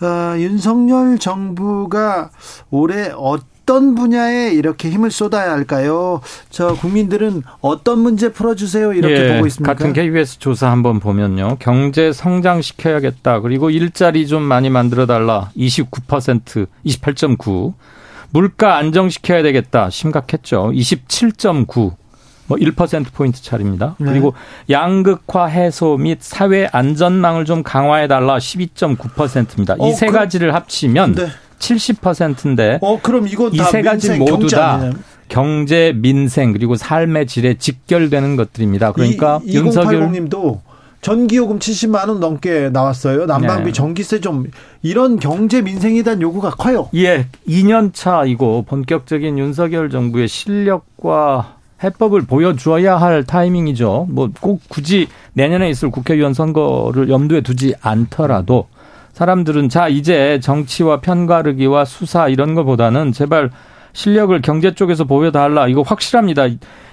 어, 윤석열 정부가 올해 어 어떤 분야에 이렇게 힘을 쏟아야 할까요? 저 국민들은 어떤 문제 풀어주세요 이렇게 예, 보고 있습니까? 같은 KBS 조사 한번 보면요, 경제 성장 시켜야겠다. 그리고 일자리 좀 많이 만들어 달라. 29% 28.9. 물가 안정시켜야 되겠다. 심각했죠. 27.9. 뭐 1%포인트 차입니다. 네. 그리고 양극화 해소 및 사회 안전망을 좀 강화해 달라 12.9%입니다. 어, 이세 그, 가지를 합치면 네. 70%인데 어 그럼 이건 이세 가지 모두 다 아니냐? 경제, 민생 그리고 삶의 질에 직결되는 것들입니다. 그러니까 이, 윤석열 님도 전기요금 70만 원 넘게 나왔어요. 난방비, 네. 전기세 좀 이런 경제 민생에 대한 요구가 커요. 예, 2년 차이고 본격적인 윤석열 정부의 실력과 해법을 보여주어야 할 타이밍이죠. 뭐 꼭 굳이 내년에 있을 국회의원 선거를 염두에 두지 않더라도 사람들은 자 이제 정치와 편가르기와 수사 이런 것보다는 제발 실력을 경제 쪽에서 보여달라 이거 확실합니다.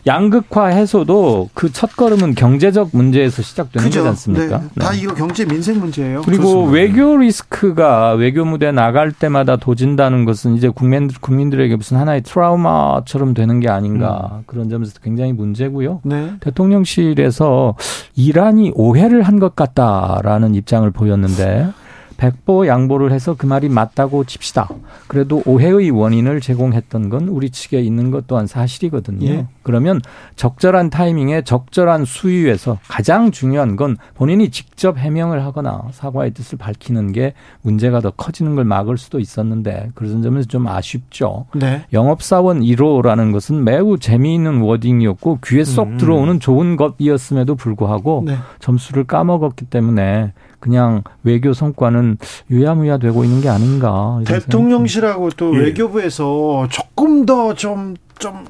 양극화 해소도 그 첫걸음은 경제적 문제에서 시작되는 거지 않습니까? 네. 다 네. 이거 경제 민생 문제예요. 그리고 그렇습니다. 외교 리스크가 외교 무대 나갈 때마다 도진다는 것은 이제 국민 국민들에게 무슨 하나의 트라우마처럼 되는 게 아닌가 음. 그런 점에서 굉장히 문제고요. 네. 대통령실에서 이란이 오해를 한 것 같다라는 입장을 보였는데 백보 양보를 해서 그 말이 맞다고 칩시다. 그래도 오해의 원인을 제공했던 건 우리 측에 있는 것 또한 사실이거든요. 예. 그러면 적절한 타이밍에 적절한 수위에서 가장 중요한 건 본인이 직접 해명을 하거나 사과의 뜻을 밝히는 게 문제가 더 커지는 걸 막을 수도 있었는데 그런 점에서 좀 아쉽죠. 네. 영업사원 1호라는 것은 매우 재미있는 워딩이었고 귀에 쏙 음. 들어오는 좋은 것이었음에도 불구하고 네. 점수를 까먹었기 때문에 그냥 외교 성과는 유야무야 되고 있는 게 아닌가. 대통령실하고 또 예. 외교부에서 조금 더좀좀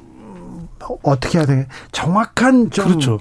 어떻게 해야 돼? 정확한 좀 그렇죠.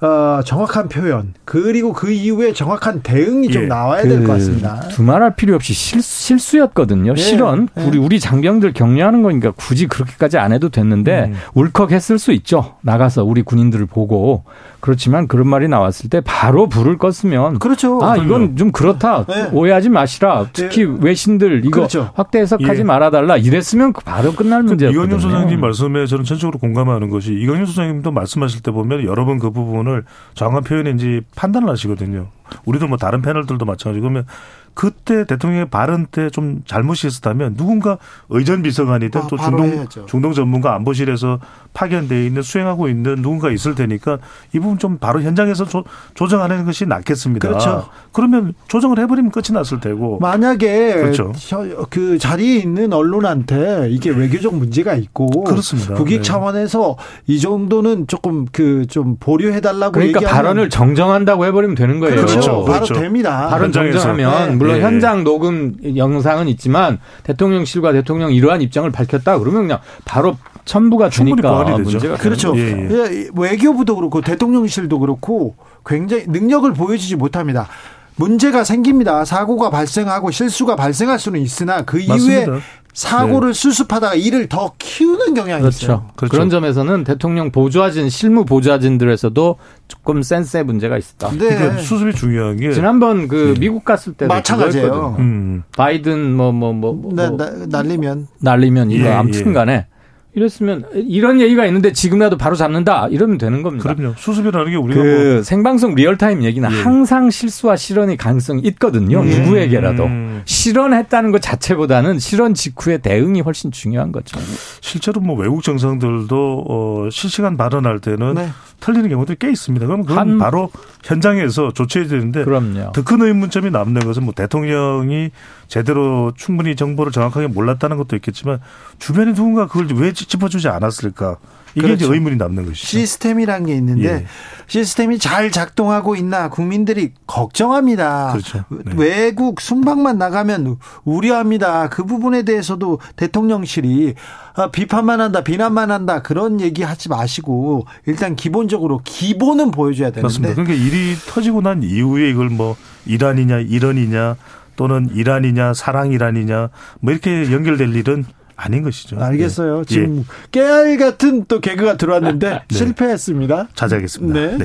어, 정확한 표현 그리고 그 이후에 정확한 대응이 예. 좀 나와야 그 될것 같습니다. 두말할 필요 없이 실, 수였거든요 예. 실은 예. 우리 우리 장병들 격려하는 거니까 굳이 그렇게까지 안 해도 됐는데 음. 울컥했을 수 있죠. 나가서 우리 군인들을 보고 그렇지만 그런 말이 나왔을 때 바로 불을 껐으면 그렇죠. 아 이건 좀 그렇다 네. 오해하지 마시라 특히 네. 외신들 이거 그렇죠. 확대 해석하지 예. 말아달라 이랬으면 바로 끝날 문제였거든요. 이건윤 소장님 말씀에 저는 전적으로 공감하는 것이 이건윤 소장님도 말씀하실 때 보면 여러 번 그 부분을 정확한 표현인지 판단을 하시거든요. 우리도 뭐 다른 패널들도 마찬가지 그러면 그때 대통령의 발언 때 좀 잘못이 있었다면 누군가 의전 비서관이든 아, 또 중동 중동 전문가 안보실에서 파견돼 있는 수행하고 있는 누군가 있을 테니까 이 부분 좀 바로 현장에서 조, 조정하는 것이 낫겠습니다. 그렇죠. 그러면 조정을 해버리면 끝이 났을 테고 만약에 그렇죠. 그 자리에 있는 언론한테 이게 외교적 문제가 있고 그렇습니다. 국익 네. 차원에서 이 정도는 조금 그 좀 보류해달라고 그러니까 얘기하면 발언을 정정한다고 해버리면 되는 거예요. 그렇죠. 그렇죠. 바로 그렇죠. 됩니다. 발언 정정하면 네. 물론 네. 현장 녹음 영상은 있지만 대통령실과 대통령 이러한 입장을 밝혔다 그러면 그냥 바로 첨부가 되니까 문제가 그렇죠. 예, 예. 예, 외교부도 그렇고 대통령실도 그렇고 굉장히 능력을 보여주지 못합니다. 문제가 생깁니다. 사고가 발생하고 실수가 발생할 수는 있으나 그 이후에 맞습니다. 사고를 네. 수습하다가 일을 더 키우는 경향이 그렇죠. 있어요. 그렇죠. 그런 점에서는 대통령 보좌진, 실무 보좌진들에서도 조금 센스의 문제가 있었다. 네. 그러니까 수습이 중요한 게 지난번 그 네. 미국 갔을 때도 마찬가지예요. 음. 바이든 뭐 뭐뭐 뭐, 뭐, 뭐, 뭐, 날리면 날리면 이거 예, 아무튼간에 예. 이랬으면 이런 얘기가 있는데 지금이라도 바로 잡는다 이러면 되는 겁니다. 그럼요. 수습이라는 게 우리가 그 뭐 생방송 real time 얘기는 예. 항상 실수와 실언의 가능성이 있거든요. 예. 누구에게라도 음. 실언했다는 것 자체보다는 실언 직후의 대응이 훨씬 중요한 거죠. 실제로 뭐 외국 정상들도 어 실시간 발언할 때는 네. 틀리는 경우들이 꽤 있습니다. 그럼 그건 한, 바로 현장에서 조치해야 되는데. 더 큰 의문점이 남는 것은 뭐 대통령이 제대로 충분히 정보를 정확하게 몰랐다는 것도 있겠지만 주변에 누군가 그걸 왜 짚어주지 않았을까? 이게 그렇죠. 이제 의문이 남는 것이죠. 시스템이란 게 있는데 예. 시스템이 잘 작동하고 있나 국민들이 걱정합니다. 그렇죠. 네. 외국 순방만 나가면 우려합니다. 그 부분에 대해서도 대통령실이 아, 비판만 한다, 비난만 한다 그런 얘기 하지 마시고 일단 기본적으로 기본은 보여줘야 되는데. 그렇습니다. 그러니까 일이 터지고 난 이후에 이걸 뭐 이란이냐 이런이냐 또는 이란이냐 사랑 이란이냐 뭐 이렇게 연결될 일은 아닌 것이죠. 알겠어요. 네. 지금 예. 깨알 같은 또 개그가 들어왔는데 네. 실패했습니다. 자제하겠습니다. 네. 네.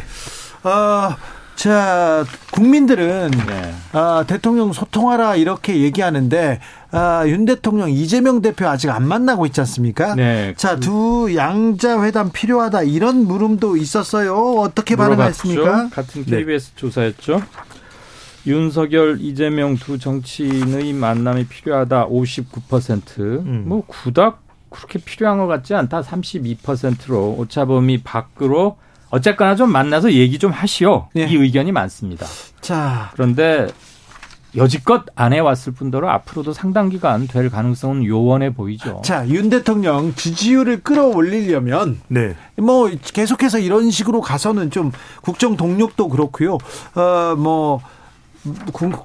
어, 자, 국민들은 네. 아, 대통령 소통하라 이렇게 얘기하는데 아, 윤 대통령 이재명 대표 아직 안 만나고 있지 않습니까? 네. 자, 두 양자 회담 필요하다 이런 물음도 있었어요. 어떻게 반응하셨습니까? 같은 KBS 네. 조사였죠. 윤석열, 이재명 두 정치인의 만남이 필요하다 59%. 음. 뭐 그닥 그렇게 필요한 것 같지 않다 32%로 오차범위 밖으로 어쨌거나 좀 만나서 얘기 좀 하시오. 네. 이 의견이 많습니다. 자. 그런데 여지껏 안 해왔을 뿐더러 앞으로도 상당 기간 될 가능성은 요원해 보이죠. 자, 윤 대통령 지지율을 끌어올리려면, 네. 뭐, 계속해서 이런 식으로 가서는 좀 국정 동력도 그렇고요. 어, 뭐,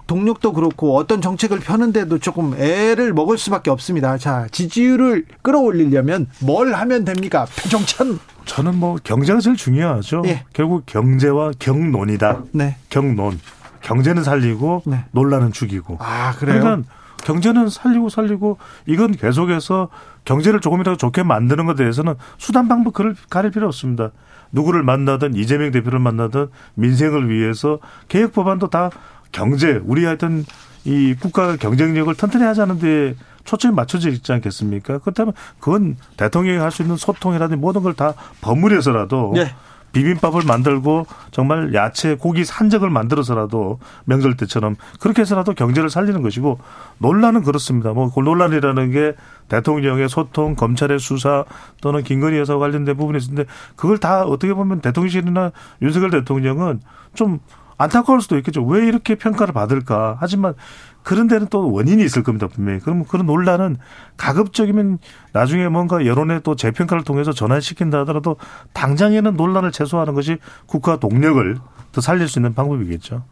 동력도 그렇고 어떤 정책을 펴는데도 조금 애를 먹을 수밖에 없습니다. 자, 지지율을 끌어올리려면 뭘 하면 됩니까? 표정천. 저는 뭐 경제가 제일 중요하죠. 네. 결국 경제와 경론이다. 네. 경론. 경제는 살리고 네. 논란은 죽이고. 아, 그래요? 그러니까 경제는 살리고 살리고 이건 계속해서 경제를 조금이라도 좋게 만드는 것에 대해서는 수단 방법 그를 가릴 필요 없습니다. 누구를 만나든 이재명 대표를 만나든 민생을 위해서 개혁 법안도 다 경제 우리 하여튼 이 국가 경쟁력을 튼튼히 하자는 데 초점이 맞춰져 있지 않겠습니까? 그렇다면 그건 대통령이 할 수 있는 소통이라든지 모든 걸 다 버무려서라도 네. 비빔밥을 만들고 정말 야채, 고기 산적을 만들어서라도 명절 때처럼 그렇게 해서라도 경제를 살리는 것이고 논란은 그렇습니다. 뭐그 논란이라는 게 대통령의 소통, 검찰의 수사 또는 김건희 여사 관련된 부분이 있는데 그걸 다 어떻게 보면 대통령실이나 윤석열 대통령은 좀 안타까울 수도 있겠죠. 왜 이렇게 평가를 받을까? 하지만 그런 데는 또 원인이 있을 겁니다, 분명히. 그럼 그런 논란은 가급적이면 나중에 뭔가 여론의 또 재평가를 통해서 전환시킨다 하더라도 당장에는 논란을 최소화하는 것이 국가 동력을 더 살릴 수 있는 방법이겠죠.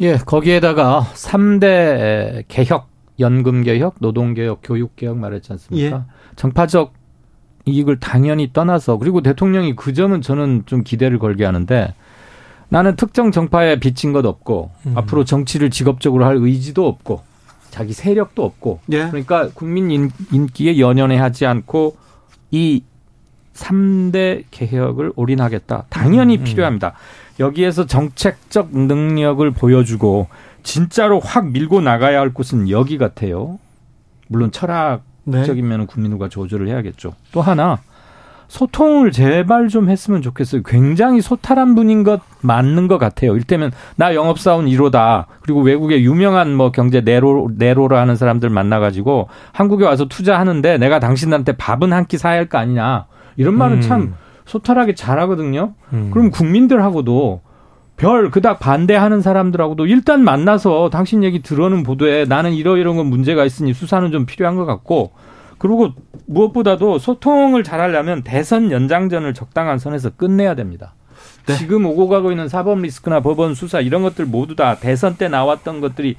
예, 거기에다가 3대 개혁, 연금 개혁, 노동 개혁, 교육 개혁 말했지 않습니까? 예. 정파적 이익을 당연히 떠나서 그리고 대통령이 그 점은 저는 좀 기대를 걸게 하는데 나는 특정 정파에 비친 것 없고 음. 앞으로 정치를 직업적으로 할 의지도 없고 자기 세력도 없고 예. 그러니까 국민 인기에 연연해 하지 않고 이 3대 개혁을 올인하겠다. 당연히 음, 음. 필요합니다. 여기에서 정책적 능력을 보여주고 진짜로 확 밀고 나가야 할 곳은 여기 같아요. 물론 철학적인 면은 국민들과 조절을 해야겠죠. 또 하나 소통을 제발 좀 했으면 좋겠어요. 굉장히 소탈한 분인 것 맞는 것 같아요. 일테면 나 영업사원 1호다. 그리고 외국에 유명한 뭐 경제 네로, 네로를 하는 사람들 만나가지고 한국에 와서 투자하는데 내가 당신한테 밥은 한 끼 사야 할 거 아니냐. 이런 말은 음. 참 소탈하게 잘하거든요. 음. 그럼 국민들하고도 별 그닥 반대하는 사람들하고도 일단 만나서 당신 얘기 들어는 보도에 나는 이러 이런 건 문제가 있으니 수사는 좀 필요한 것 같고 그리고 무엇보다도 소통을 잘하려면 대선 연장전을 적당한 선에서 끝내야 됩니다. 네. 지금 오고 가고 있는 사법 리스크나 법원 수사 이런 것들 모두 다 대선 때 나왔던 것들이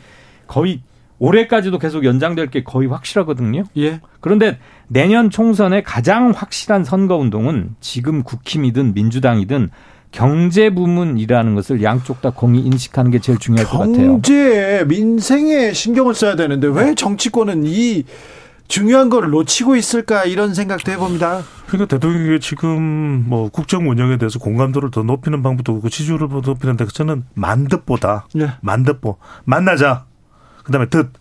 거의 올해까지도 계속 연장될 게 거의 확실하거든요. 예. 그런데 내년 총선의 가장 확실한 선거 운동은 지금 국힘이든 민주당이든 경제 부문이라는 것을 양쪽 다 공히 인식하는 게 제일 중요할 것 같아요. 경제, 민생에 신경을 써야 되는데 왜 정치권은 이 중요한 걸 놓치고 있을까 이런 생각도 해봅니다. 그러니까 대통령이 지금 뭐 국정 운영에 대해서 공감도를 더 높이는 방법도 그렇고 지지율을 높이는데 저는 만듯보다 네. 만듯보 만나자 그다음에 듣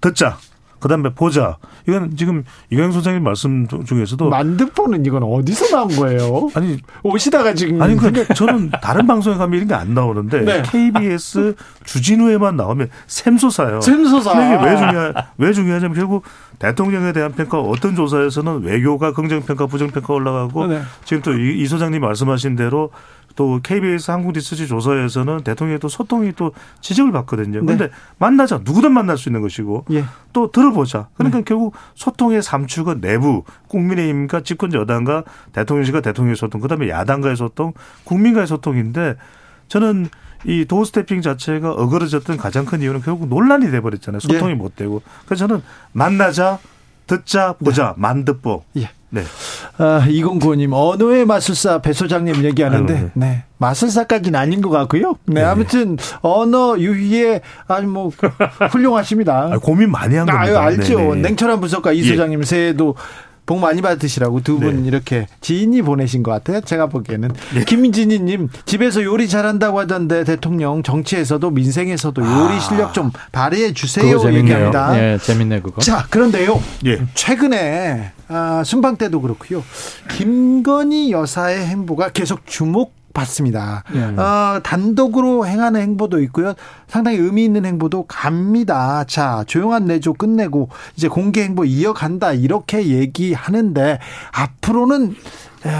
듣자 그다음에 보자. 이건 지금 이광 소장님 말씀 중에서도 만드포는 이건 어디서 나온 거예요? 아니 오시다가 지금 아니 그러니까 저는 다른 방송에 가면 이런 게 안 나오는데 네. KBS 주진우에만 나오면 샘솟아요. 샘솟아. 이게 왜 중요 왜 중요하냐면 결국 대통령에 대한 평가 어떤 조사에서는 외교가 긍정 평가 부정 평가 올라가고 네. 지금 또 이 소장님 말씀하신 대로 또 KBS 한국 리서치 조사에서는 대통령이 또 소통이 또 지적을 받거든요. 그런데 네. 만나자 누구든 만날 수 있는 것이고 예. 또 들어보자. 그러니까 네. 결국 소통의 삼축은 내부 국민의힘과 집권 여당과 대통령실과 대통령의 소통, 그다음에 야당과의 소통, 국민과의 소통인데 저는 이 도어 스태핑 자체가 어그러졌던 가장 큰 이유는 결국 논란이 돼 버렸잖아요. 소통이 예. 못 되고. 그래서 저는 만나자, 듣자, 보자, 네. 만듣보. 예. 네. 아, 2095님, 언어의 마술사 배 소장님 얘기하는데, 아유, 네. 네. 마술사까지는 아닌 것 같고요. 네, 네. 아무튼, 언어 유희에 아주 뭐, 훌륭하십니다. [laughs] 아, 고민 많이 한 겁니다. 아유, 알죠. 네네. 냉철한 분석가 이 예. 소장님 예. 새해도 복 많이 받으시라고 두분 네. 이렇게 지인이 보내신 것 같아요. 제가 보기에는. 네. 김진희님, 집에서 요리 잘한다고 하던데 대통령 정치에서도 민생에서도 요리 아. 실력 좀 발휘해 주세요. 얘기합니다. 예, 재밌네, 그거. 자, 그런데요. 예. 최근에, 아, 순방 때도 그렇고요. 김건희 여사의 행보가 계속 주목 받습니다. 네. 어, 단독으로 행하는 행보도 있고요. 상당히 의미 있는 행보도 갑니다. 자, 조용한 내조 끝내고 이제 공개 행보 이어간다. 이렇게 얘기하는데 앞으로는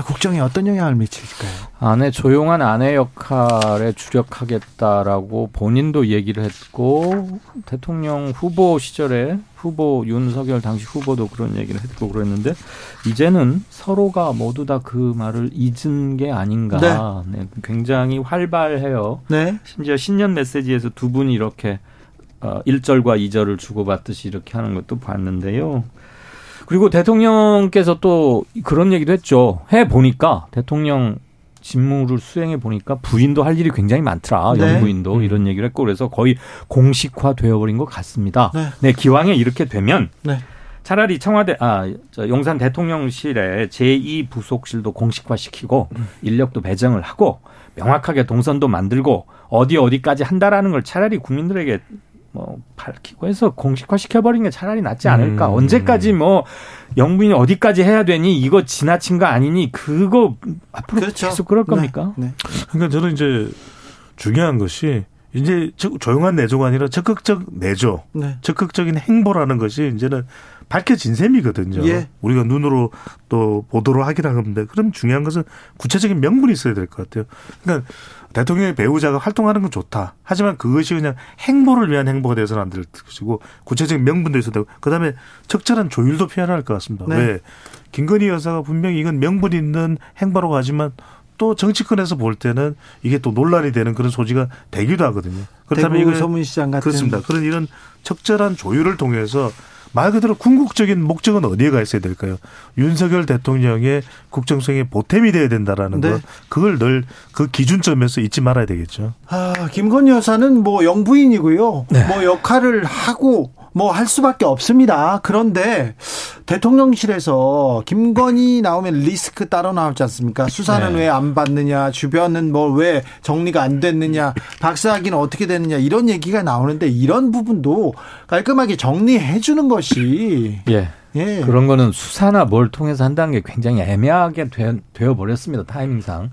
국정에 어떤 영향을 미칠까요? 아내 조용한 아내 역할에 주력하겠다라고 본인도 얘기를 했고 대통령 후보 시절에 후보 윤석열 당시 후보도 그런 얘기를 했고 그랬는데 이제는 서로가 모두 다 그 말을 잊은 게 아닌가. 네. 네 굉장히 활발해요. 네. 심지어 신년 메시지에서 두 분이 이렇게 어, 1절과 2절을 주고받듯이 이렇게 하는 것도 봤는데요. 그리고 대통령께서 또 그런 얘기도 했죠. 해 보니까 대통령 직무를 수행해 보니까 부인도 할 일이 굉장히 많더라. 네. 영부인도 음. 이런 얘기를 했고 그래서 거의 공식화 되어버린 것 같습니다. 네. 네, 기왕에 이렇게 되면 네. 차라리 청와대 아 용산 대통령실에 제2 부속실도 공식화시키고 음. 인력도 배정을 하고 명확하게 동선도 만들고 어디 어디까지 한다라는 걸 차라리 국민들에게 뭐 밝히고 해서 공식화 시켜버리는 게 차라리 낫지 않을까. 음. 언제까지 뭐 영분이 어디까지 해야 되니 이거 지나친 거 아니니 그거 앞으로 그렇죠. 계속 그럴 겁니까? 네. 그러니까 저는 이제 중요한 것이 이제 저- 조용한 내조가 아니라 적극적 내조, 네. 적극적인 행보라는 것이 이제는 밝혀진 셈이거든요. 예. 우리가 눈으로 또 보도로 하긴 하는데 그럼 중요한 것은 구체적인 명분이 있어야 될 것 같아요. 그러니까 대통령의 배우자가 활동하는 건 좋다. 하지만 그것이 그냥 행보를 위한 행보가 되어서는 안 될 것이고 구체적인 명분도 있어야 되고 그다음에 적절한 조율도 필요할 것 같습니다. 네. 왜 김건희 여사가 분명히 이건 명분 있는 행보라고 하지만 또 정치권에서 볼 때는 이게 또 논란이 되는 그런 소지가 되기도 하거든요. 그렇다면 이걸 소문시장 같은 그렇습니다. 그런 이런 적절한 조율을 통해서 말 그대로 궁극적인 목적은 어디에 가 있어야 될까요? 윤석열 대통령의 국정성에 보탬이 돼야 된다라는 네. 것. 그걸 늘 그 기준점에서 잊지 말아야 되겠죠. 아, 김건희 여사는 뭐 영부인이고요. 네. 뭐 역할을 하고 뭐 할 수밖에 없습니다. 그런데 대통령실에서 김건희 나오면 리스크 따로 나오지 않습니까? 수사는 네. 왜안 받느냐, 주변은 뭐 왜 정리가 안 됐느냐, 박사학위는 어떻게 됐느냐 이런 얘기가 나오는데 이런 부분도 깔끔하게 정리해 주는 것이 예. 예. 그런 거는 수사나 뭘 통해서 한다는 게 굉장히 애매하게 되, 어 버렸습니다. 타이밍상.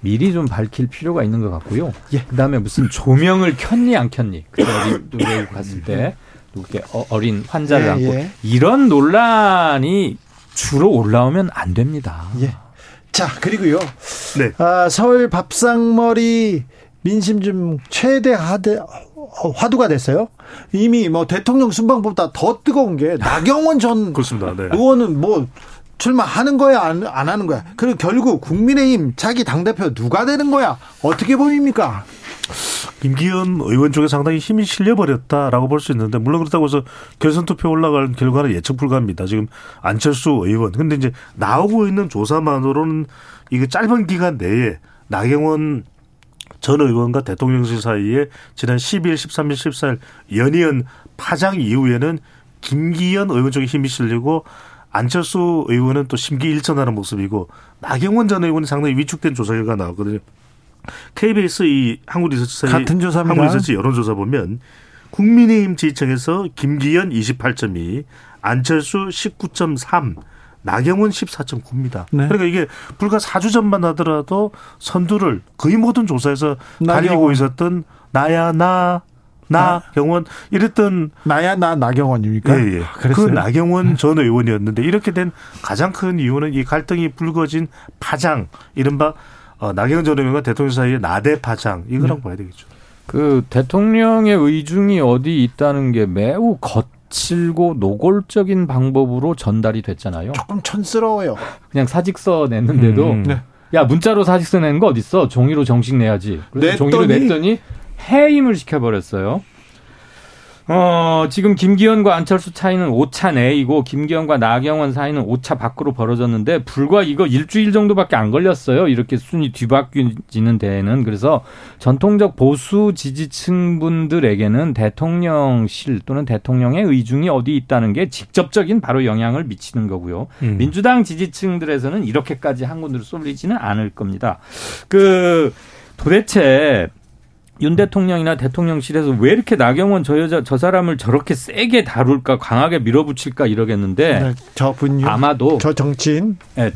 미리 좀 밝힐 필요가 있는 것 같고요. 예. 그다음에 무슨 조명을 켰니 안 켰니? 그때 외국 갔을 때 누구게 어- 어린 환자를 예, 안고 예. 이런 논란이 주로 올라오면 안 됩니다. 예. 자, 그리고요. 네. 아, 서울 밥상머리 민심 좀 최대 하대, 어, 화두가 됐어요. 이미 뭐 대통령 순방보다 더 뜨거운 게 나경원 전 [laughs] 그렇습니다. 네. 의원은 뭐 출마하는 거야 안, 안 하는 거야. 그리고 결국 국민의힘 자기 당 대표 누가 되는 거야? 어떻게 보입니까? 김기현 의원 쪽에 상당히 힘이 실려버렸다라고 볼 수 있는데 물론 그렇다고 해서 결선 투표 올라갈 결과는 예측 불가합니다. 지금 안철수 의원 근데 이제 나오고 있는 조사만으로는 이게 짧은 기간 내에 나경원 전 의원과 대통령실 사이에 지난 10일, 13일, 14일 연이은 파장 이후에는 김기현 의원 쪽에 힘이 실리고 안철수 의원은 또 심기일전하는 모습이고 나경원 전 의원이 상당히 위축된 조사 결과 나왔거든요. KBS 이 한국리서치사의 같은 조사입니다. 한국리서치 여론조사 보면 국민의힘 지지층에서 김기현 28.2, 안철수 19.3, 나경원 14.9입니다. 네. 그러니까 이게 불과 4주 전만 하더라도 선두를 거의 모든 조사에서 달리고 나경원. 있었던 나야 나, 나, 경원 이랬던 나야 나 나경원입니까? 예, 예. 그 그랬어요? 네. 나경원 전 의원이었는데 이렇게 된 가장 큰 이유는 이 갈등이 불거진 파장, 이른바 어, 나경원 전 의원과 대통령 사이의 나대 파장 이거라고 네. 봐야 되겠죠. 그 대통령의 의중이 어디 있다는 게 매우 거칠고 노골적인 방법으로 전달이 됐잖아요. 조금 촌스러워요. 그냥 사직서 냈는데도 음. 네. 야 문자로 사직서 내는 거 어딨어? 종이로 정식 내야지. 그래서 냈더니? 종이로 냈더니 해임을 시켜버렸어요. 어, 지금 김기현과 안철수 차이는 5차 내이고 김기현과 나경원 사이는 5차 밖으로 벌어졌는데 불과 이거 일주일 정도밖에 안 걸렸어요. 이렇게 순위 뒤바뀌는 데에는 그래서 전통적 보수 지지층 분들에게는 대통령실 또는 대통령의 의중이 어디 있다는 게 직접적인 바로 영향을 미치는 거고요. 음. 민주당 지지층들에서는 이렇게까지 항군으로 쏠리지는 않을 겁니다. 그 도대체 윤 대통령이나 대통령실에서 왜 이렇게 나경원 저 여자 저 사람을 저렇게 세게 다룰까 강하게 밀어붙일까 이러겠는데 네, 저 분유, 아마도 저 정치인? 예,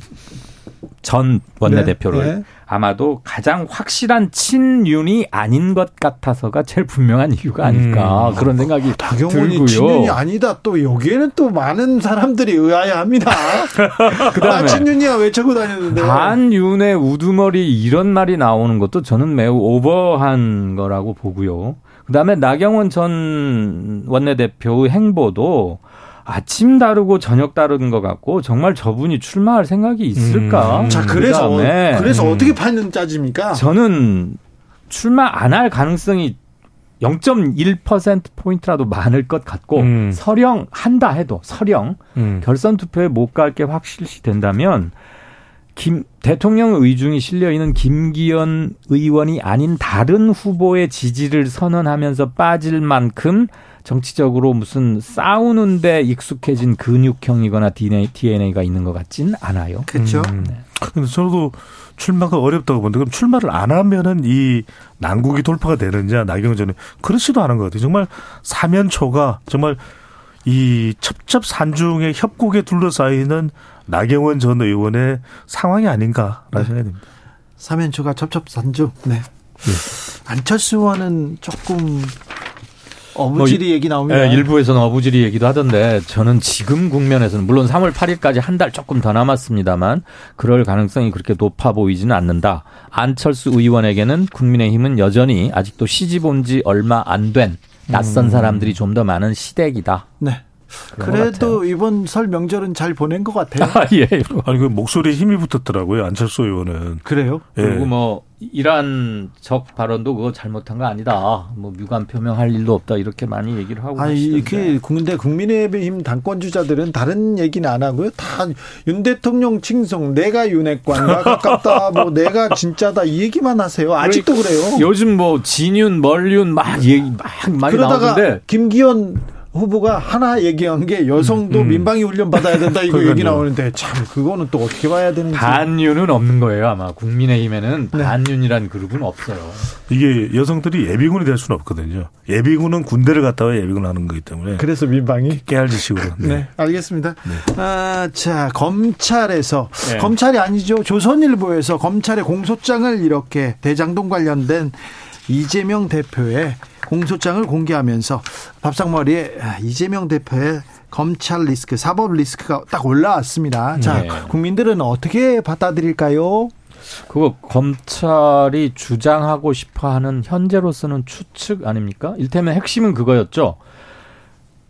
전 원내대표를 네, 네. 아마도 가장 확실한 친윤이 아닌 것 같아서가 제일 분명한 이유가 아닐까 음. 그런 생각이 나경원이 들고요. 친윤이 아니다. 또 여기에는 또 많은 사람들이 의아해합니다. [laughs] 그다음에 아, 친윤이야 외치고 다녔는데. 반윤의 우두머리 이런 말이 나오는 것도 저는 매우 오버한 거라고 보고요. 그다음에 나경원 전 원내대표의 행보도 아침 다르고 저녁 다른 것 같고 정말 저분이 출마할 생각이 있을까? 음. 자 그래서 그다음에 그래서 음. 어떻게 파는 짜집니까? 저는 출마 안 할 가능성이 0.1% 포인트라도 많을 것 같고 음. 서령 한다 해도 서령 음. 결선 투표에 못 갈 게 확실시 된다면 김 대통령 의중이 실려 있는 김기현 의원이 아닌 다른 후보의 지지를 선언하면서 빠질 만큼 정치적으로 무슨 싸우는데 익숙해진 근육형이거나 DNA, DNA가 있는 것 같진 않아요. 그렇죠. 음. 네. 근데 저도 출마가 어렵다고 보는데 그럼 출마를 안 하면은 이 난국이 돌파가 되느냐 나경원 전에 그렇지도 않은 것 같아요. 정말 사면초가 정말 이 첩첩산중의 협곡에 둘러싸이는 나경원 전 의원의 상황이 아닌가라는 네. 생각이 듭니다. 사면초가 첩첩산중. 네. 네. 안철수 의원은 조금 어부지리 뭐, 얘기 나옵니다. 네, 일부에서는 어부지리 얘기도 하던데 저는 지금 국면에서는 물론 3월 8일까지 한 달 조금 더 남았습니다만 그럴 가능성이 그렇게 높아 보이지는 않는다. 안철수 의원에게는 국민의힘은 여전히 아직도 시집 온 지 얼마 안 된 낯선 음. 사람들이 좀 더 많은 시댁이다. 네. 그래도 이번 설 명절은 잘 보낸 것 같아요. 아, [laughs] 예. 아니, 그 목소리에 힘이 붙었더라고요. 안철수 의원은. 그래요? 예. 그리고 뭐, 이란 적 발언도 그거 잘못한 거 아니다. 뭐, 유감 표명할 일도 없다. 이렇게 많이 얘기를 하고 아니, 이게 근데 국민의힘 당권 주자들은 다른 얘기는 안 하고요. 다 윤 대통령 칭송, 내가 윤핵관과 가깝다. [laughs] 뭐, 내가 진짜다. 이 얘기만 하세요. 아직도 그래요. 요즘 뭐, 진윤, 멀윤 막 얘기 막 많이 그러다가 나오는데. 김기현 후보가 하나 얘기한 게 여성도 음. 민방위 훈련 받아야 된다 이거 얘기 나오는데 참 그거는 또 어떻게 봐야 되는지 반윤은 없는 거예요 아마 국민의힘에는 네. 반윤이란 그룹은 없어요. 이게 여성들이 예비군이 될 수는 없거든요. 예비군은 군대를 갔다 와 예비군 하는 거기 때문에 그래서 민방위 깨알지식으로. 네. 네. 알겠습니다. 네. 아, 자 검찰에서 네. 검찰이 아니죠 조선일보에서 검찰의 공소장을 이렇게 대장동 관련된 이재명 대표의 공소장을 공개하면서 밥상머리에 이재명 대표의 검찰 리스크, 사법 리스크가 딱 올라왔습니다. 자, 네. 국민들은 어떻게 받아들일까요? 그거 검찰이 주장하고 싶어 하는 현재로서는 추측 아닙니까? 일테면 핵심은 그거였죠.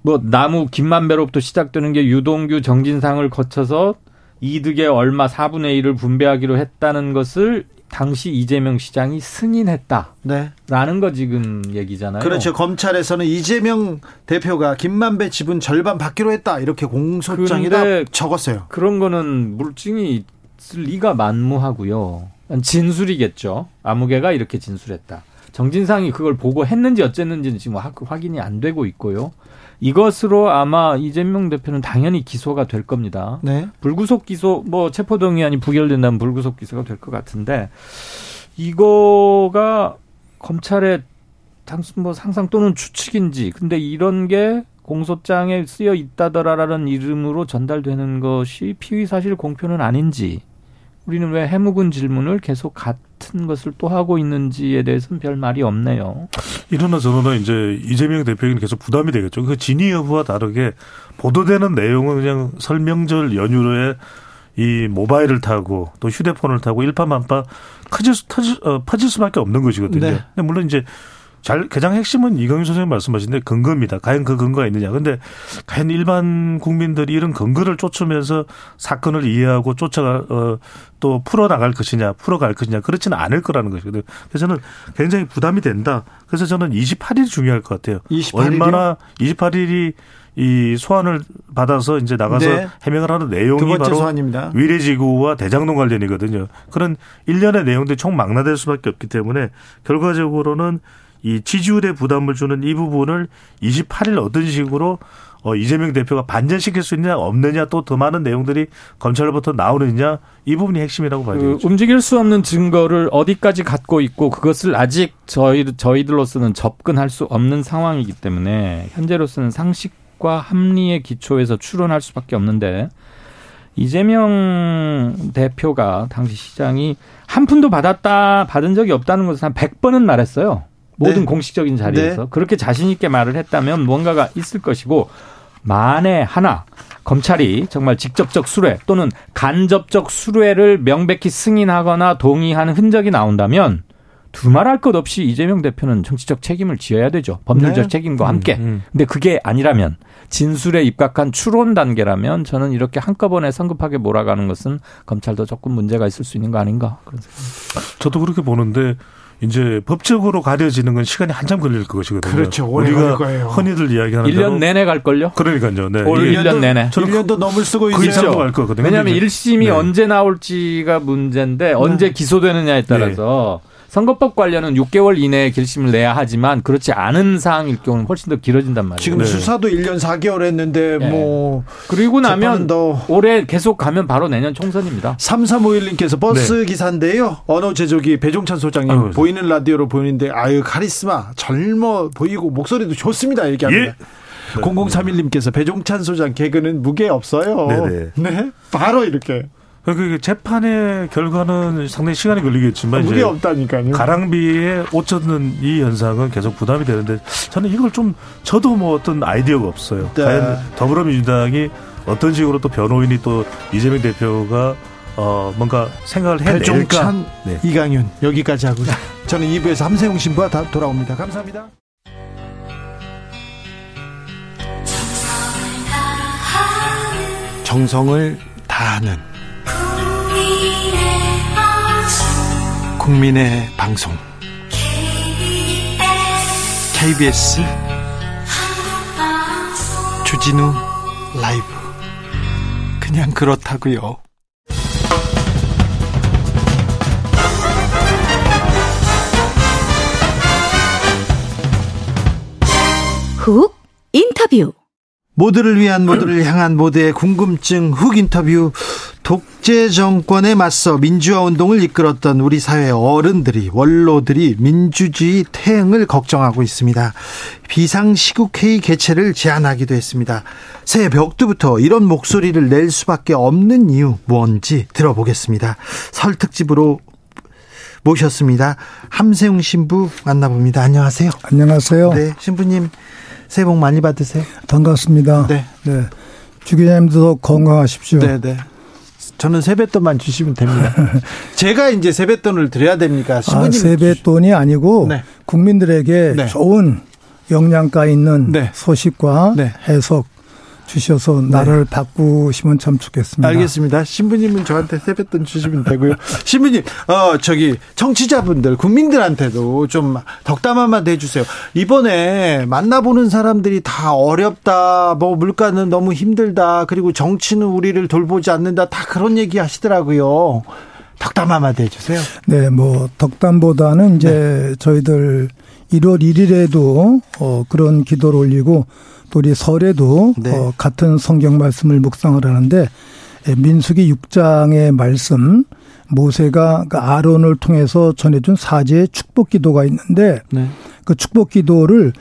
뭐 나무 김만배로부터 시작되는 게 유동규 정진상을 거쳐서 이득의 얼마 4분의 1을 분배하기로 했다는 것을 당시 이재명 시장이 승인했다. 네. 라는 거 지금 얘기잖아요. 그렇죠. 검찰에서는 이재명 대표가 김만배 지분 절반 받기로 했다. 이렇게 공소장에다 적었어요. 그런 거는 물증이 있을 리가 만무하고요. 진술이겠죠. 아무개가 이렇게 진술했다. 정진상이 그걸 보고 했는지 어쨌는지는 지금 확인이 안 되고 있고요. 이것으로 아마 이재명 대표는 당연히 기소가 될 겁니다. 네. 불구속 기소 뭐 체포동의안이 부결된다면 불구속 기소가 될 것 같은데 이거가 검찰의 당순 뭐 상상 또는 추측인지 근데 이런 게 공소장에 쓰여 있다더라라는 이름으로 전달되는 것이 피의 사실 공표는 아닌지 우리는 왜 해묵은 질문을 계속 같은 것을 또 하고 있는지에 대해서는 별 말이 없네요. 이러나 저러나 이제 이재명 대표에게는 계속 부담이 되겠죠. 그 진위 여부와 다르게 보도되는 내용은 그냥 설명절 연휴에 이 모바일을 타고 또 휴대폰을 타고 일파만파 커질, 터질, 어, 퍼질 수밖에 없는 것이거든요. 네. 근데 물론 이제 잘 가장 핵심은 이광희 선생님 말씀하신데 근거입니다. 과연 그 근거가 있느냐. 근데 과연 일반 국민들이 이런 근거를 쫓으면서 사건을 이해하고 쫓아가 어, 또 풀어 나갈 것이냐, 풀어갈 것이냐 그렇지는 않을 거라는 것이거든요. 그래서 저는 굉장히 부담이 된다. 그래서 저는 28일이 중요할 것 같아요. 28일이요? 얼마나 28일이 이 소환을 받아서 이제 나가서 네. 해명을 하는 내용이 바로 소환입니다. 위례지구와 대장동 관련이거든요. 그런 일련의 내용들이 총 망라될 수밖에 없기 때문에 결과적으로는 이 지지율에 부담을 주는 이 부분을 28일 어떤 식으로 어, 이재명 대표가 반전시킬 수 있느냐 없느냐 또 더 많은 내용들이 검찰로부터 나오느냐 이 부분이 핵심이라고 봐야 그 되겠죠. 움직일 수 없는 증거를 어디까지 갖고 있고 그것을 아직 저희 저희들로서는 접근할 수 없는 상황이기 때문에 현재로서는 상식과 합리의 기초에서 추론할 수밖에 없는데 이재명 대표가 당시 시장이 한 푼도 받았다 받은 적이 없다는 것을 한 100번은 말했어요. 모든 네. 공식적인 자리에서 네. 그렇게 자신 있게 말을 했다면 무언가가 있을 것이고 만에 하나 검찰이 정말 직접적 수뢰 또는 간접적 수뢰를 명백히 승인하거나 동의하는 흔적이 나온다면 두말할 것 없이 이재명 대표는 정치적 책임을 지어야 되죠. 법률적 네. 책임과 함께. 음, 음. 근데 그게 아니라면 진술에 입각한 추론 단계라면 저는 이렇게 한꺼번에 성급하게 몰아가는 것은 검찰도 조금 문제가 있을 수 있는 거 아닌가 그런 생각입니다. 저도 그렇게 보는데 이제 법적으로 가려지는 건 시간이 한참 걸릴 것이거든요. 그렇죠. 우리가 흔히들 이야기하는 1년 내내 갈 걸요? 그러니까요. 네. 올 1년 내내. 1년도 넘을 쓰고 그 이상도 갈 거거든요. 왜냐하면 1심이 네. 언제 나올지가 문제인데 언제 네. 기소되느냐에 따라서 네. 선거법 관련은 6개월 이내에 결심을 내야 하지만 그렇지 않은 사항일 경우는 훨씬 더 길어진단 말이에요. 지금 네. 수사도 1년 4개월 했는데 네. 뭐 그리고 나면 더 올해 계속 가면 바로 내년 총선입니다. 3351님께서 버스 네. 기사인데요. 언어 제조기 배종찬 소장님 아유, 보이는 라디오로 보이는데 아유 카리스마 젊어 보이고 목소리도 좋습니다 얘기합니다. 예. 0031님께서 배종찬 소장 개그는 무게 없어요. 네네. 네. 바로 이렇게. 그 재판의 결과는 상당히 시간이 걸리겠지만 무리 없다니까요. 가랑비에 옷 젖는 이 현상은 계속 부담이 되는데 저는 이걸 좀 저도 뭐 어떤 아이디어가 없어요. 네. 과연 더불어민주당이 어떤 식으로 또 변호인이 또 이재명 대표가 어 뭔가 생각을 해낼까. 배종찬, 네. 이강윤 여기까지 하고요. 저는 2부에서 함세웅 신부와 다 돌아옵니다. 감사합니다. 정성을 다하는 국민의 방송. KBS 주진우 라이브. 그냥 그렇다고요. 훅 인터뷰. 모두를 위한 모두를 향한 모두의 궁금증 훅 인터뷰 독재 정권에 맞서 민주화 운동을 이끌었던 우리 사회 어른들이 원로들이 민주주의 퇴행을 걱정하고 있습니다. 비상시국회의 개최를 제안하기도 했습니다. 새해 벽두부터 이런 목소리를 낼 수밖에 없는 이유 뭔지 들어보겠습니다. 설 특집으로 모셨습니다. 함세웅 신부 만나봅니다. 안녕하세요. 안녕하세요. 네, 신부님 새해 복 많이 받으세요. 반갑습니다. 네. 네. 주 기자님도 건강하십시오. 네, 네. 저는 세뱃돈만 주시면 됩니다. [laughs] 제가 이제 세뱃돈을 드려야 됩니까? 아, 세뱃돈이 아니고 네. 국민들에게 네. 좋은 영양가 있는 네. 소식과 네. 해석 주셔서 나를 네. 바꾸시면 참 좋겠습니다. 알겠습니다. 신부님은 저한테 세뱃돈 주시면 되고요. 신부님, 어, 저기, 청취자분들, 국민들한테도 좀 덕담 한마디 해주세요. 이번에 만나보는 사람들이 다 어렵다, 뭐 물가는 너무 힘들다, 그리고 정치는 우리를 돌보지 않는다, 다 그런 얘기 하시더라고요. 덕담 한마디 해주세요. 네, 뭐, 덕담보다는 이제 네. 저희들 1월 1일에도 어, 그런 기도를 올리고 또 우리 설에도 네. 어, 같은 성경 말씀을 묵상을 하는데 예, 민수기 6장의 말씀 모세가 그 아론을 통해서 전해준 사제의 축복 기도가 있는데 네. 그 축복 기도를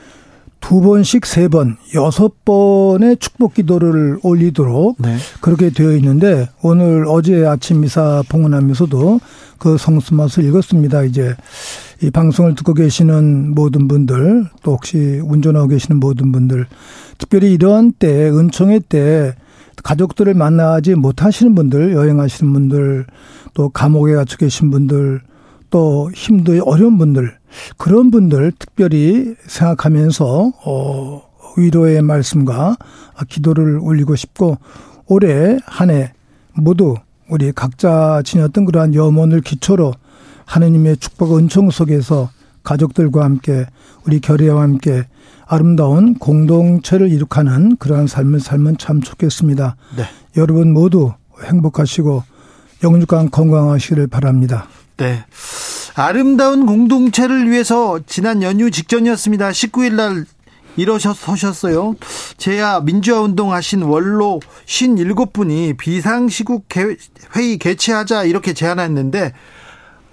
두 번씩 세 번, 여섯 번의 축복 기도를 올리도록 네. 그렇게 되어 있는데 오늘 어제 아침 미사 봉헌하면서도 그 성수맛을 읽었습니다. 이제 이 방송을 듣고 계시는 모든 분들 또 혹시 운전하고 계시는 모든 분들 특별히 이런 때 은총회 때 가족들을 만나지 못하시는 분들 여행하시는 분들 또 감옥에 갇혀 계신 분들 또 힘도 어려운 분들 그런 분들 특별히 생각하면서 어 위로의 말씀과 기도를 올리고 싶고 올해 한 해 모두 우리 각자 지녔던 그러한 염원을 기초로 하느님의 축복 은총 속에서 가족들과 함께 우리 결의와 함께 아름다운 공동체를 이룩하는 그러한 삶을 살면 참 좋겠습니다. 네. 여러분 모두 행복하시고 영육간 건강하시기를 바랍니다. 네. 아름다운 공동체를 위해서 지난 연휴 직전이었습니다. 19일 날 일어서셨어요. 제야 민주화 운동 하신 원로 57분이 비상시국 회의 개최하자 이렇게 제안했는데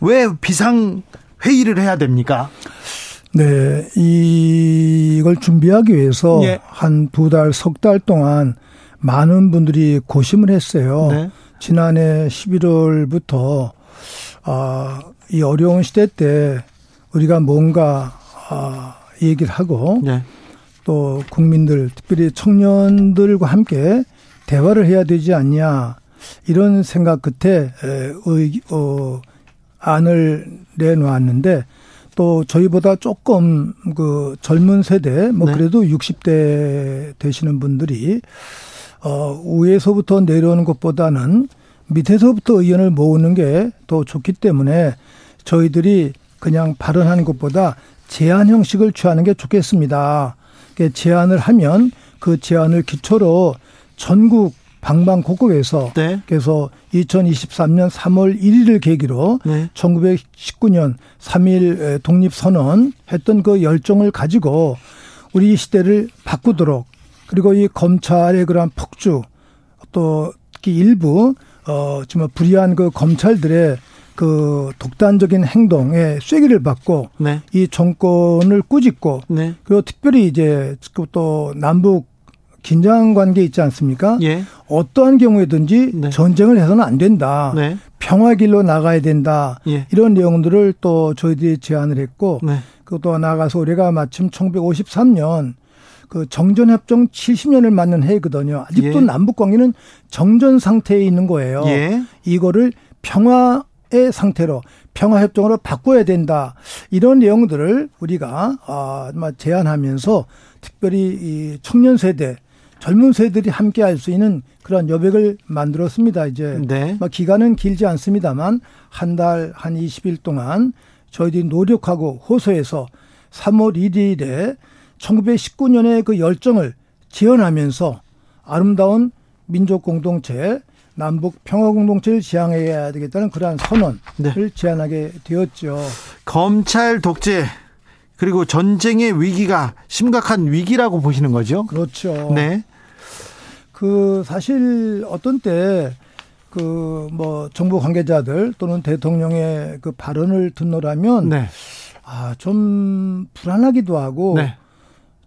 왜 비상 회의를 해야 됩니까? 네, 이걸 준비하기 위해서 예. 한두 달, 석 달 동안 많은 분들이 고심을 했어요. 네. 지난해 11월부터 아, 이 어려운 시대 때 우리가 뭔가 아, 얘기를 하고 네. 또 국민들 특별히 청년들과 함께 대화를 해야 되지 않냐 이런 생각 끝에 의, 어, 안을 내놓았는데 또 저희보다 조금 그 젊은 세대 뭐 네. 그래도 60대 되시는 분들이 어 위에서부터 내려오는 것보다는 밑에서부터 의견을 모으는 게 더 좋기 때문에 저희들이 그냥 발언하는 것보다 제안 형식을 취하는 게 좋겠습니다. 제안을 하면 그 제안을 기초로 전국 방방곡곡에서 네. 그래서 2023년 3월 1일을 계기로 네. 1919년 3일 독립선언 했던 그 열정을 가지고 우리 시대를 바꾸도록 그리고 이 검찰의 그러한 폭주 또 특히 일부 어 정말 불의한 그 검찰들의 그 독단적인 행동에 쐐기를 받고 네. 이 정권을 꾸짖고 네. 그리고 특별히 이제 그또 남북 긴장 관계 있지 않습니까? 예. 어떠한 경우에든지 네. 전쟁을 해서는 안 된다. 네. 평화 길로 나가야 된다. 예. 이런 내용들을 또 저희들이 제안을 했고 네. 그것도 나가서 우리가 마침 1953년 그 정전협정 70년을 맞는 해거든요. 아직도 예. 남북 관계는 정전 상태에 있는 거예요. 예. 이거를 평화의 상태로 평화협정으로 바꿔야 된다. 이런 내용들을 우리가 아, 제안하면서 특별히 이 청년 세대 젊은 세들이 함께 할 수 있는 그런 여백을 만들었습니다. 이제 네. 뭐 기간은 길지 않습니다만 한 달, 한 20일 동안 저희들이 노력하고 호소해서 3월 1일에 1919년의 그 열정을 지원하면서 아름다운 민족 공동체, 남북 평화 공동체를 지향해야 되겠다는 그러한 선언을 네. 제안하게 되었죠. 검찰 독재 그리고 전쟁의 위기가 심각한 위기라고 보시는 거죠? 그렇죠. 네. 그 사실 어떤 때 그 뭐 정부 관계자들 또는 대통령의 그 발언을 듣노라면 네. 아 좀 불안하기도 하고 네.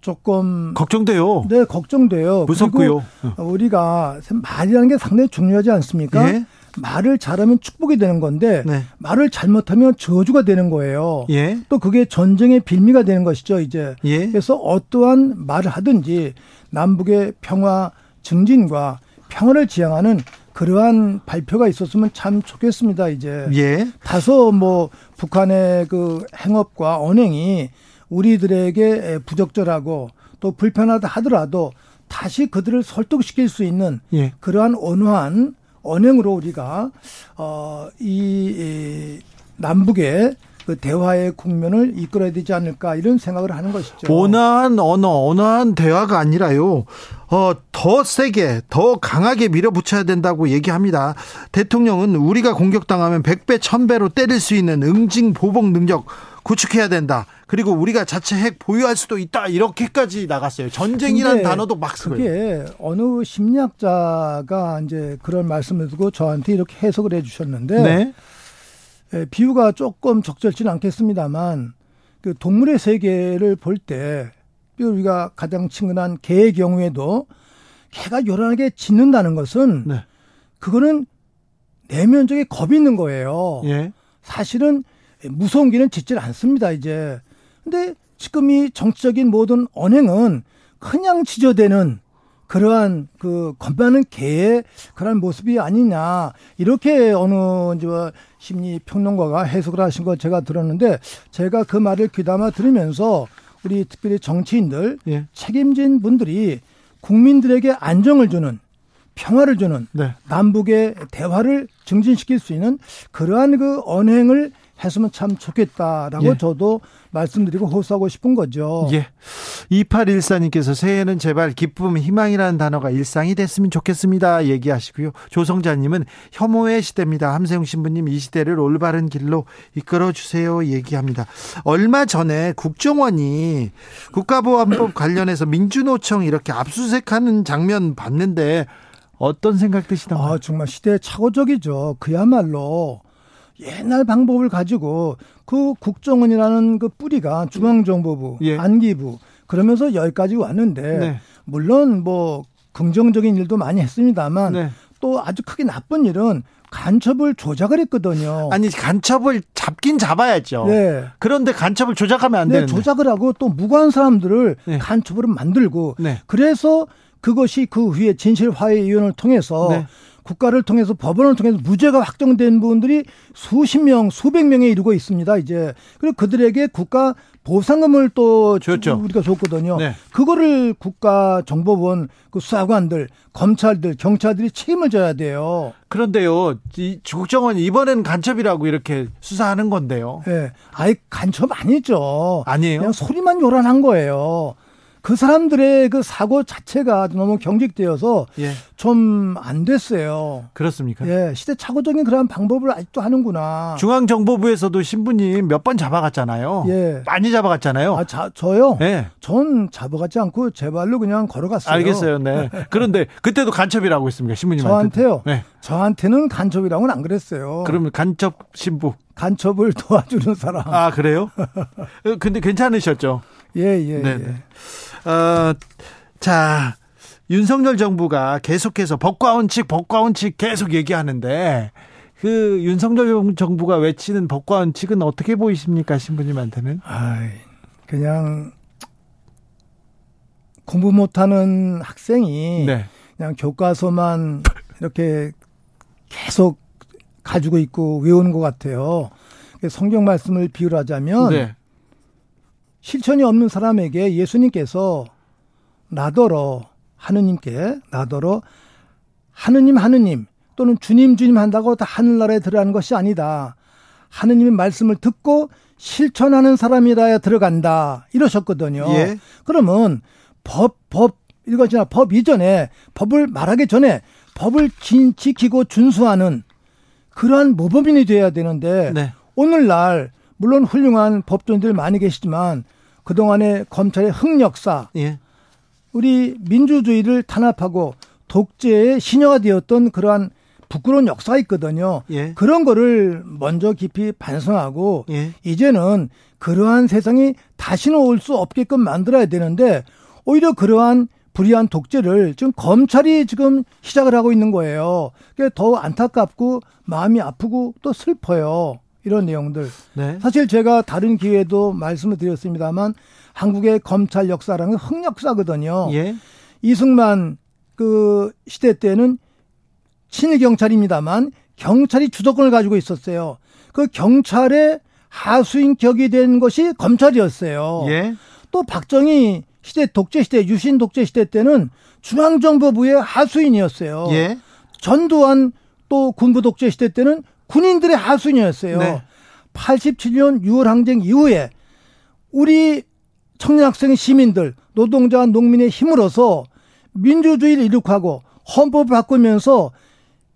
조금 걱정돼요. 네, 걱정돼요. 무섭고요. 우리가 말이라는 게 상당히 중요하지 않습니까? 예? 말을 잘하면 축복이 되는 건데 네. 말을 잘못하면 저주가 되는 거예요. 예? 또 그게 전쟁의 빌미가 되는 것이죠, 이제. 예? 그래서 어떠한 말을 하든지 남북의 평화 증진과 평화를 지향하는 그러한 발표가 있었으면 참 좋겠습니다, 이제. 예. 다소 뭐 북한의 그 행업과 언행이 우리들에게 부적절하고 또 불편하다 하더라도 다시 그들을 설득시킬 수 있는 예. 그러한 온화한 언행으로 우리가 어이 이 남북의 그 대화의 국면을 이끌어야 되지 않을까 이런 생각을 하는 것이죠. 온화한 언어, 온화한 대화가 아니라요. 어, 더 세게, 더 강하게 밀어붙여야 된다고 얘기합니다. 대통령은 우리가 공격당하면 100배, 1000배로 때릴 수 있는 응징 보복 능력 구축해야 된다. 그리고 우리가 자체 핵 보유할 수도 있다. 이렇게까지 나갔어요. 전쟁이라는 단어도 막 쓰고요. 그게 어느 심리학자가 이제 그런 말씀을 두고 저한테 이렇게 해석을 해 주셨는데 네. 예, 비유가 조금 적절치는 않겠습니다만 그 동물의 세계를 볼 때 우리가 가장 친근한 개의 경우에도 개가 요란하게 짖는다는 것은 네. 그거는 내면적인 겁이 있는 거예요. 예. 사실은 무서운 개는 짖질 않습니다, 이제. 근데 지금 이 정치적인 모든 언행은 그냥 지저대는 그러한 그 겁나는 개의 그러한 모습이 아니냐 이렇게 어느 이제 심리 평론가가 해석을 하신 거 제가 들었는데 제가 그 말을 귀담아 들으면서 우리 특별히 정치인들 예. 책임진 분들이 국민들에게 안정을 주는 평화를 주는 네. 남북의 대화를 증진시킬 수 있는 그러한 그 언행을 했으면 참 좋겠다라고 예. 저도 말씀드리고 호소하고 싶은 거죠. 예. 2814님께서 새해에는 제발 기쁨, 희망이라는 단어가 일상이 됐으면 좋겠습니다. 얘기하시고요. 조성자님은 혐오의 시대입니다. 함세웅 신부님 이 시대를 올바른 길로 이끌어 주세요. 얘기합니다. 얼마 전에 국정원이 국가보안법 관련해서 민주노총 이렇게 압수수색하는 장면 봤는데 어떤 생각 드시나요? 아, 정말 시대 착오적이죠. 그야말로 옛날 방법을 가지고 그 국정원이라는 그 뿌리가 중앙정보부, 예. 안기부 그러면서 여기까지 왔는데 네. 물론 뭐 긍정적인 일도 많이 했습니다만 네. 또 아주 크게 나쁜 일은 간첩을 조작을 했거든요. 아니 간첩을 잡긴 잡아야죠. 네. 그런데 간첩을 조작하면 안 네, 되는데. 조작을 하고 또 무고한 사람들을 네. 간첩으로 만들고 네. 그래서 그것이 그 후에 진실화해위원을 통해서 네. 국가를 통해서 법원을 통해서 무죄가 확정된 분들이 수십 명, 수백 명에 이르고 있습니다. 이제 그리고 그들에게 국가 보상금을 또 줬죠. 우리가 줬거든요. 네. 그거를 국가 정보원 그 수사관들, 검찰들, 경찰들이 책임을 져야 돼요. 그런데요, 이 국정원 이번엔 간첩이라고 이렇게 수사하는 건데요. 예. 네. 아예 간첩 아니죠. 아니에요. 그냥 소리만 요란한 거예요. 그 사람들의 그 사고 자체가 너무 경직되어서 예. 좀안 됐어요. 그렇습니까? 예, 시대착오적인 그런 방법을 아직도 하는구나. 중앙정보부에서도 신부님 몇 번 잡아갔잖아요. 예. 많이 잡아갔잖아요. 아, 자, 저요? 예. 전 잡아가지 않고 제 발로 그냥 걸어갔어요. 알겠어요. 네. [laughs] 그런데 그때도 간첩이라고 했습니까? 신부님한테. 저한테요? 네. 저한테는 간첩이라고는 안 그랬어요. 그러면 간첩 신부. 간첩을 [laughs] 도와주는 사람. 아, 그래요? [laughs] 근데 괜찮으셨죠? 예, 예. 네. 예. 어, 자, 윤석열 정부가 계속해서 법과 원칙, 법과 원칙 계속 얘기하는데 그 윤석열 정부가 외치는 법과 원칙은 어떻게 보이십니까, 신부님한테는? 아, 그냥 공부 못하는 학생이 네. 그냥 교과서만 이렇게 계속 가지고 있고 외우는 것 같아요. 성경 말씀을 비유하자면 네. 실천이 없는 사람에게 예수님께서 나더러 하느님께 나더러 하느님 하느님 또는 주님 주님 한다고 다 하늘나라에 들어가는 것이 아니다. 하느님의 말씀을 듣고 실천하는 사람이라야 들어간다. 이러셨거든요. 예. 그러면 법, 법, 이거지나 법 이전에 법을 말하기 전에 법을 지키고 준수하는 그러한 모범인이 돼야 되는데 네. 오늘날 물론 훌륭한 법조인들 많이 계시지만 그동안의 검찰의 흑역사 예. 우리 민주주의를 탄압하고 독재의 신여가 되었던 그러한 부끄러운 역사가 있거든요. 예. 그런 거를 먼저 깊이 반성하고 예. 이제는 그러한 세상이 다시는 올 수 없게끔 만들어야 되는데 오히려 그러한 불의한 독재를 지금 검찰이 지금 시작을 하고 있는 거예요. 그게 더 안타깝고 마음이 아프고 또 슬퍼요. 이런 내용들. 네. 사실 제가 다른 기회에도 말씀을 드렸습니다만 한국의 검찰 역사라는 흑역사거든요. 예. 이승만 그 시대 때는 친일 경찰입니다만 경찰이 주도권을 가지고 있었어요. 그 경찰의 하수인 격이 된 것이 검찰이었어요. 예. 또 박정희 시대 독재 시대 유신 독재 시대 때는 중앙정보부의 하수인이었어요. 예. 전두환 또 군부 독재 시대 때는 군인들의 하수인이었어요. 네. 87년 6월 항쟁 이후에 우리 청년 학생 시민들 노동자와 농민의 힘으로서 민주주의를 이룩하고 헌법을 바꾸면서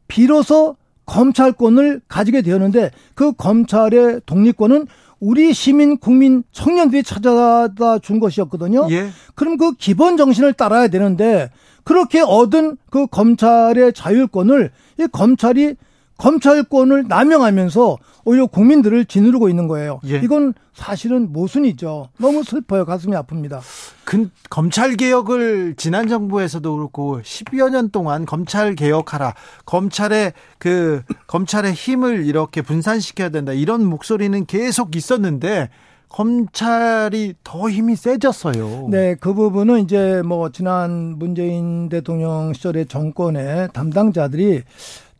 비로소 검찰권을 가지게 되었는데 그 검찰의 독립권은 우리 시민, 국민, 청년들이 찾아다 준 것이었거든요. 예. 그럼 그 기본 정신을 따라야 되는데 그렇게 얻은 그 검찰의 자율권을 이 검찰이 검찰권을 남용하면서 오히려 국민들을 지누르고 있는 거예요. 예. 이건 사실은 모순이죠. 너무 슬퍼요. 가슴이 아픕니다. 그, 검찰 개혁을 지난 정부에서도 그렇고 10여 년 동안 검찰 개혁하라. 검찰의 그 검찰의 힘을 이렇게 분산시켜야 된다. 이런 목소리는 계속 있었는데 검찰이 더 힘이 세졌어요. 네, 그 부분은 이제 뭐 지난 문재인 대통령 시절의 정권의 담당자들이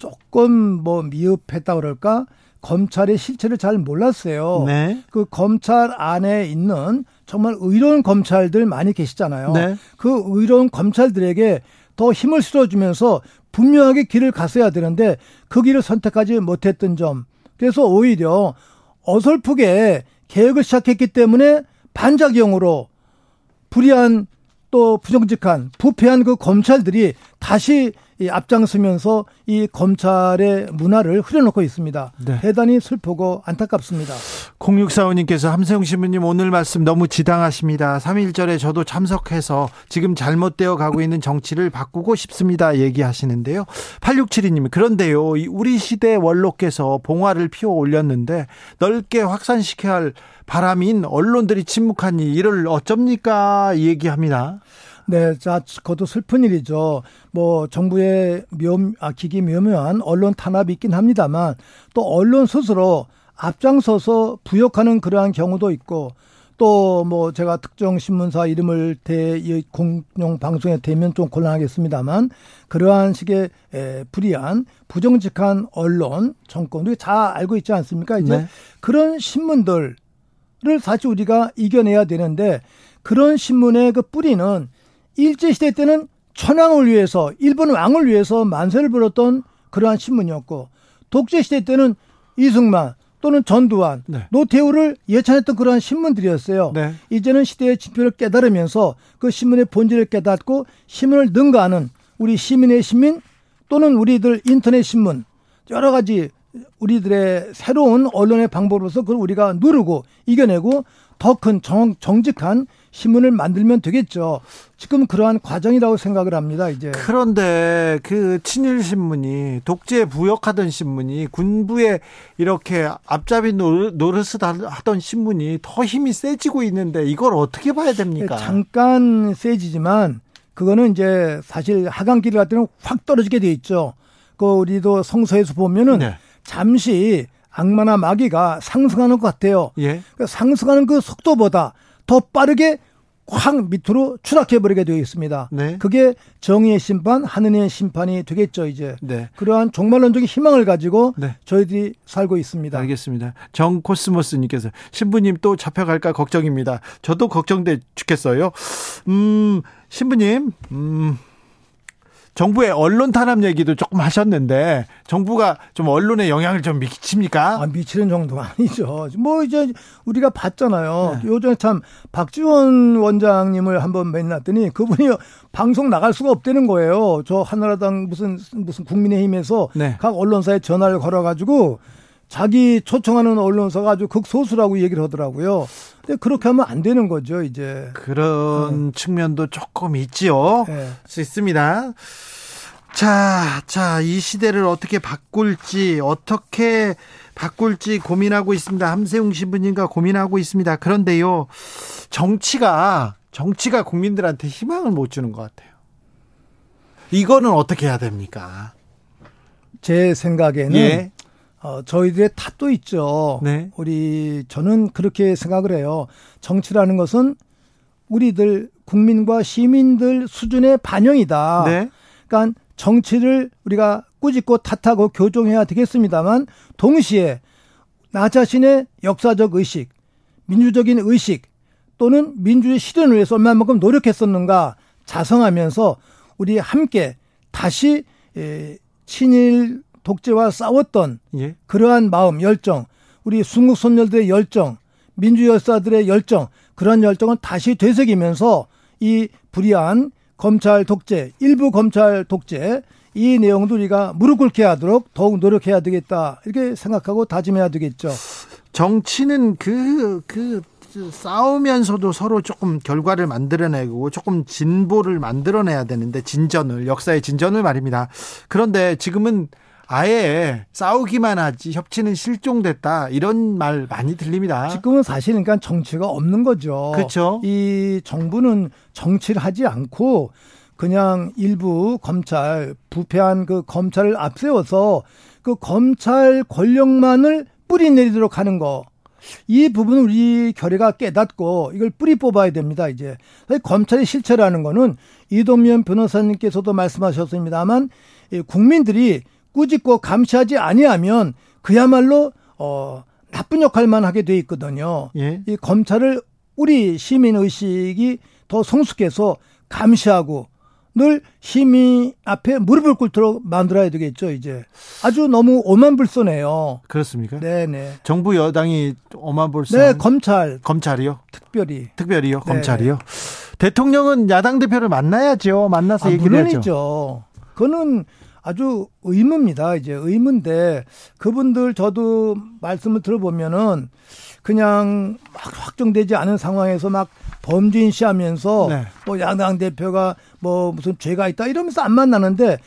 조금 뭐 미흡했다 그럴까? 검찰의 실체를 잘 몰랐어요. 네. 그 검찰 안에 있는 정말 의로운 검찰들 많이 계시잖아요. 네. 그 의로운 검찰들에게 더 힘을 실어주면서 분명하게 길을 갔어야 되는데 그 길을 선택하지 못했던 점. 그래서 오히려 어설프게 개혁을 시작했기 때문에 반작용으로 불의한 또 부정직한 부패한 그 검찰들이 다시 이 앞장서면서 이 검찰의 문화를 흐려놓고 있습니다. 네. 대단히 슬프고 안타깝습니다. 0645님께서 함세용 신부님 오늘 말씀 너무 지당하십니다. 3.1절에 저도 참석해서 지금 잘못되어 가고 있는 정치를 바꾸고 싶습니다. 얘기하시는데요. 8672님 그런데요. 우리 시대 원로께서 봉화를 피워 올렸는데 넓게 확산시켜야 할 바람인 언론들이 침묵하니 이를 어쩝니까? 얘기합니다. 네, 자, 그것도 슬픈 일이죠. 뭐 정부의 묘, 아, 기기 묘묘한 언론 탄압이 있긴 합니다만 또 언론 스스로 앞장서서 부역하는 그러한 경우도 있고 또 뭐 제가 특정 신문사 이름을 대 공용 방송에 대면 좀 곤란하겠습니다만 그러한 식의 에, 불이한 부정직한 언론 정권도 잘 알고 있지 않습니까? 이제 네. 그런 신문들을 사실 우리가 이겨내야 되는데 그런 신문의 그 뿌리는 일제시대 때는 천황을 위해서 일본 왕을 위해서 만세를 불었던 그러한 신문이었고 독재시대 때는 이승만 또는 전두환, 네. 노태우를 예찬했던 그러한 신문들이었어요. 네. 이제는 시대의 진표를 깨달으면서 그 신문의 본질을 깨닫고 신문을 능가하는 우리 시민의 시민 또는 우리들 인터넷 신문 여러 가지 우리들의 새로운 언론의 방법으로서 그걸 우리가 누르고 이겨내고 더 큰 정직한 신문을 만들면 되겠죠. 지금 그러한 과정이라고 생각을 합니다. 이제 그런데 그 친일 신문이 독재 부역하던 신문이 군부에 이렇게 앞잡이 노릇을 하던 신문이 더 힘이 세지고 있는데 이걸 어떻게 봐야 됩니까? 잠깐 세지지만 그거는 이제 사실 하강길을 갈 때는 확 떨어지게 돼 있죠. 그 우리도 성서에서 보면은 네. 잠시 악마나 마귀가 상승하는 것 같아요. 예. 그 상승하는 그 속도보다 더 빠르게 확 밑으로 추락해 버리게 되어 있습니다. 네. 그게 정의의 심판, 하느님의 심판이 되겠죠, 이제. 네. 그러한 종말론적인 희망을 가지고 네. 저희들이 살고 있습니다. 알겠습니다. 정 코스모스님께서 신부님 또 잡혀갈까 걱정입니다. 저도 걱정돼 죽겠어요. 음, 신부님, 음, 정부의 언론 탄압 얘기도 조금 하셨는데 정부가 좀 언론에 영향을 좀 미칩니까? 아, 미치는 정도가 아니죠. 뭐 이제 우리가 봤잖아요. 네. 요즘 참 박지원 원장님을 한번 만났더니 그분이 방송 나갈 수가 없다는 거예요. 저 한나라당 무슨 무슨 국민의힘에서 네. 각 언론사에 전화를 걸어가지고 자기 초청하는 언론사가 아주 극소수라고 얘기를 하더라고요. 근데 그렇게 하면 안 되는 거죠, 이제. 그런 네. 측면도 조금 있지요. 네. 수 있습니다. 자, 자, 이 시대를 어떻게 바꿀지, 어떻게 바꿀지 고민하고 있습니다. 함세웅 신부님과 고민하고 있습니다. 그런데요, 정치가, 정치가 국민들한테 희망을 못 주는 것 같아요. 이거는 어떻게 해야 됩니까? 제 생각에는 예. 어, 저희들의 탓도 있죠. 네. 우리 저는 그렇게 생각을 해요. 정치라는 것은 우리들 국민과 시민들 수준의 반영이다. 네. 그러니까 정치를 우리가 꾸짖고 탓하고 교정해야 되겠습니다만 동시에 나 자신의 역사적 의식, 민주적인 의식 또는 민주의 실현을 위해서 얼마만큼 노력했었는가 자성하면서 우리 함께 다시 친일 독재와 싸웠던 예. 그러한 마음, 열정, 우리 순국 선열들의 열정, 민주 열사들의 열정, 그런 열정을 다시 되새기면서 이 불의한 검찰 독재, 일부 검찰 독재 이 내용도 우리가 무릎 꿇게 하도록 더욱 노력해야 되겠다 이렇게 생각하고 다짐해야 되겠죠. 정치는 그, 그, 싸우면서도 서로 조금 결과를 만들어내고 조금 진보를 만들어내야 되는데 진전을 역사의 진전을 말입니다. 그런데 지금은 아예 싸우기만 하지 협치는 실종됐다 이런 말 많이 들립니다. 지금은 사실 그러니까 정치가 없는 거죠. 그렇죠. 이 정부는 정치를 하지 않고 그냥 일부 검찰 부패한 그 검찰을 앞세워서 그 검찰 권력만을 뿌리 내리도록 하는 거. 이 부분은 우리 결의가 깨닫고 이걸 뿌리 뽑아야 됩니다, 이제. 검찰의 실체라는 거는 이동면 변호사님께서도 말씀하셨습니다만 국민들이 꾸짖고 감시하지 아니하면 그야말로 어 나쁜 역할만 하게 돼 있거든요. 예. 이 검찰을 우리 시민 의식이 더 성숙해서 감시하고 늘 시민 앞에 무릎을 꿇도록 만들어야 되겠죠, 이제. 아주 너무 오만불손해요. 그렇습니까? 네네. 정부 여당이 오만불손. 네, 검찰. 검찰이요? 특별히. 특별히요? 네. 검찰이요? 대통령은 야당 대표를 만나야죠. 만나서 아, 얘기를 물론이죠. 해야죠. 그거는 아주 의무입니다. 이제 의무인데 그분들 저도 말씀을 들어보면은 그냥 막 확정되지 않은 상황에서 막 범죄인 시하면서 네. 또 야당 대표가 뭐 무슨 죄가 있다 이러면서 안 만나는데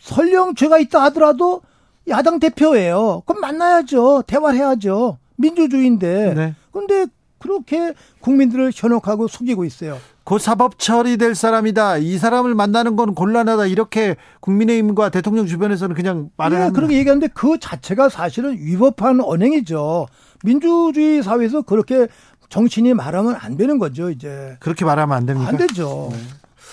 설령 죄가 있다 하더라도 야당 대표예요. 그럼 만나야죠. 대화를 해야죠. 민주주의인데. 네. 근데 그렇게 국민들을 현혹하고 속이고 있어요. 곧 사법 처리될 사람이다. 이 사람을 만나는 건 곤란하다. 이렇게 국민의힘과 대통령 주변에서는 그냥 말을 네, 그렇게 얘기하는데 그 자체가 사실은 위법한 언행이죠. 민주주의 사회에서 그렇게 정치인이 말하면 안 되는 거죠, 이제. 그렇게 말하면 안 됩니까? 안 되죠. 네.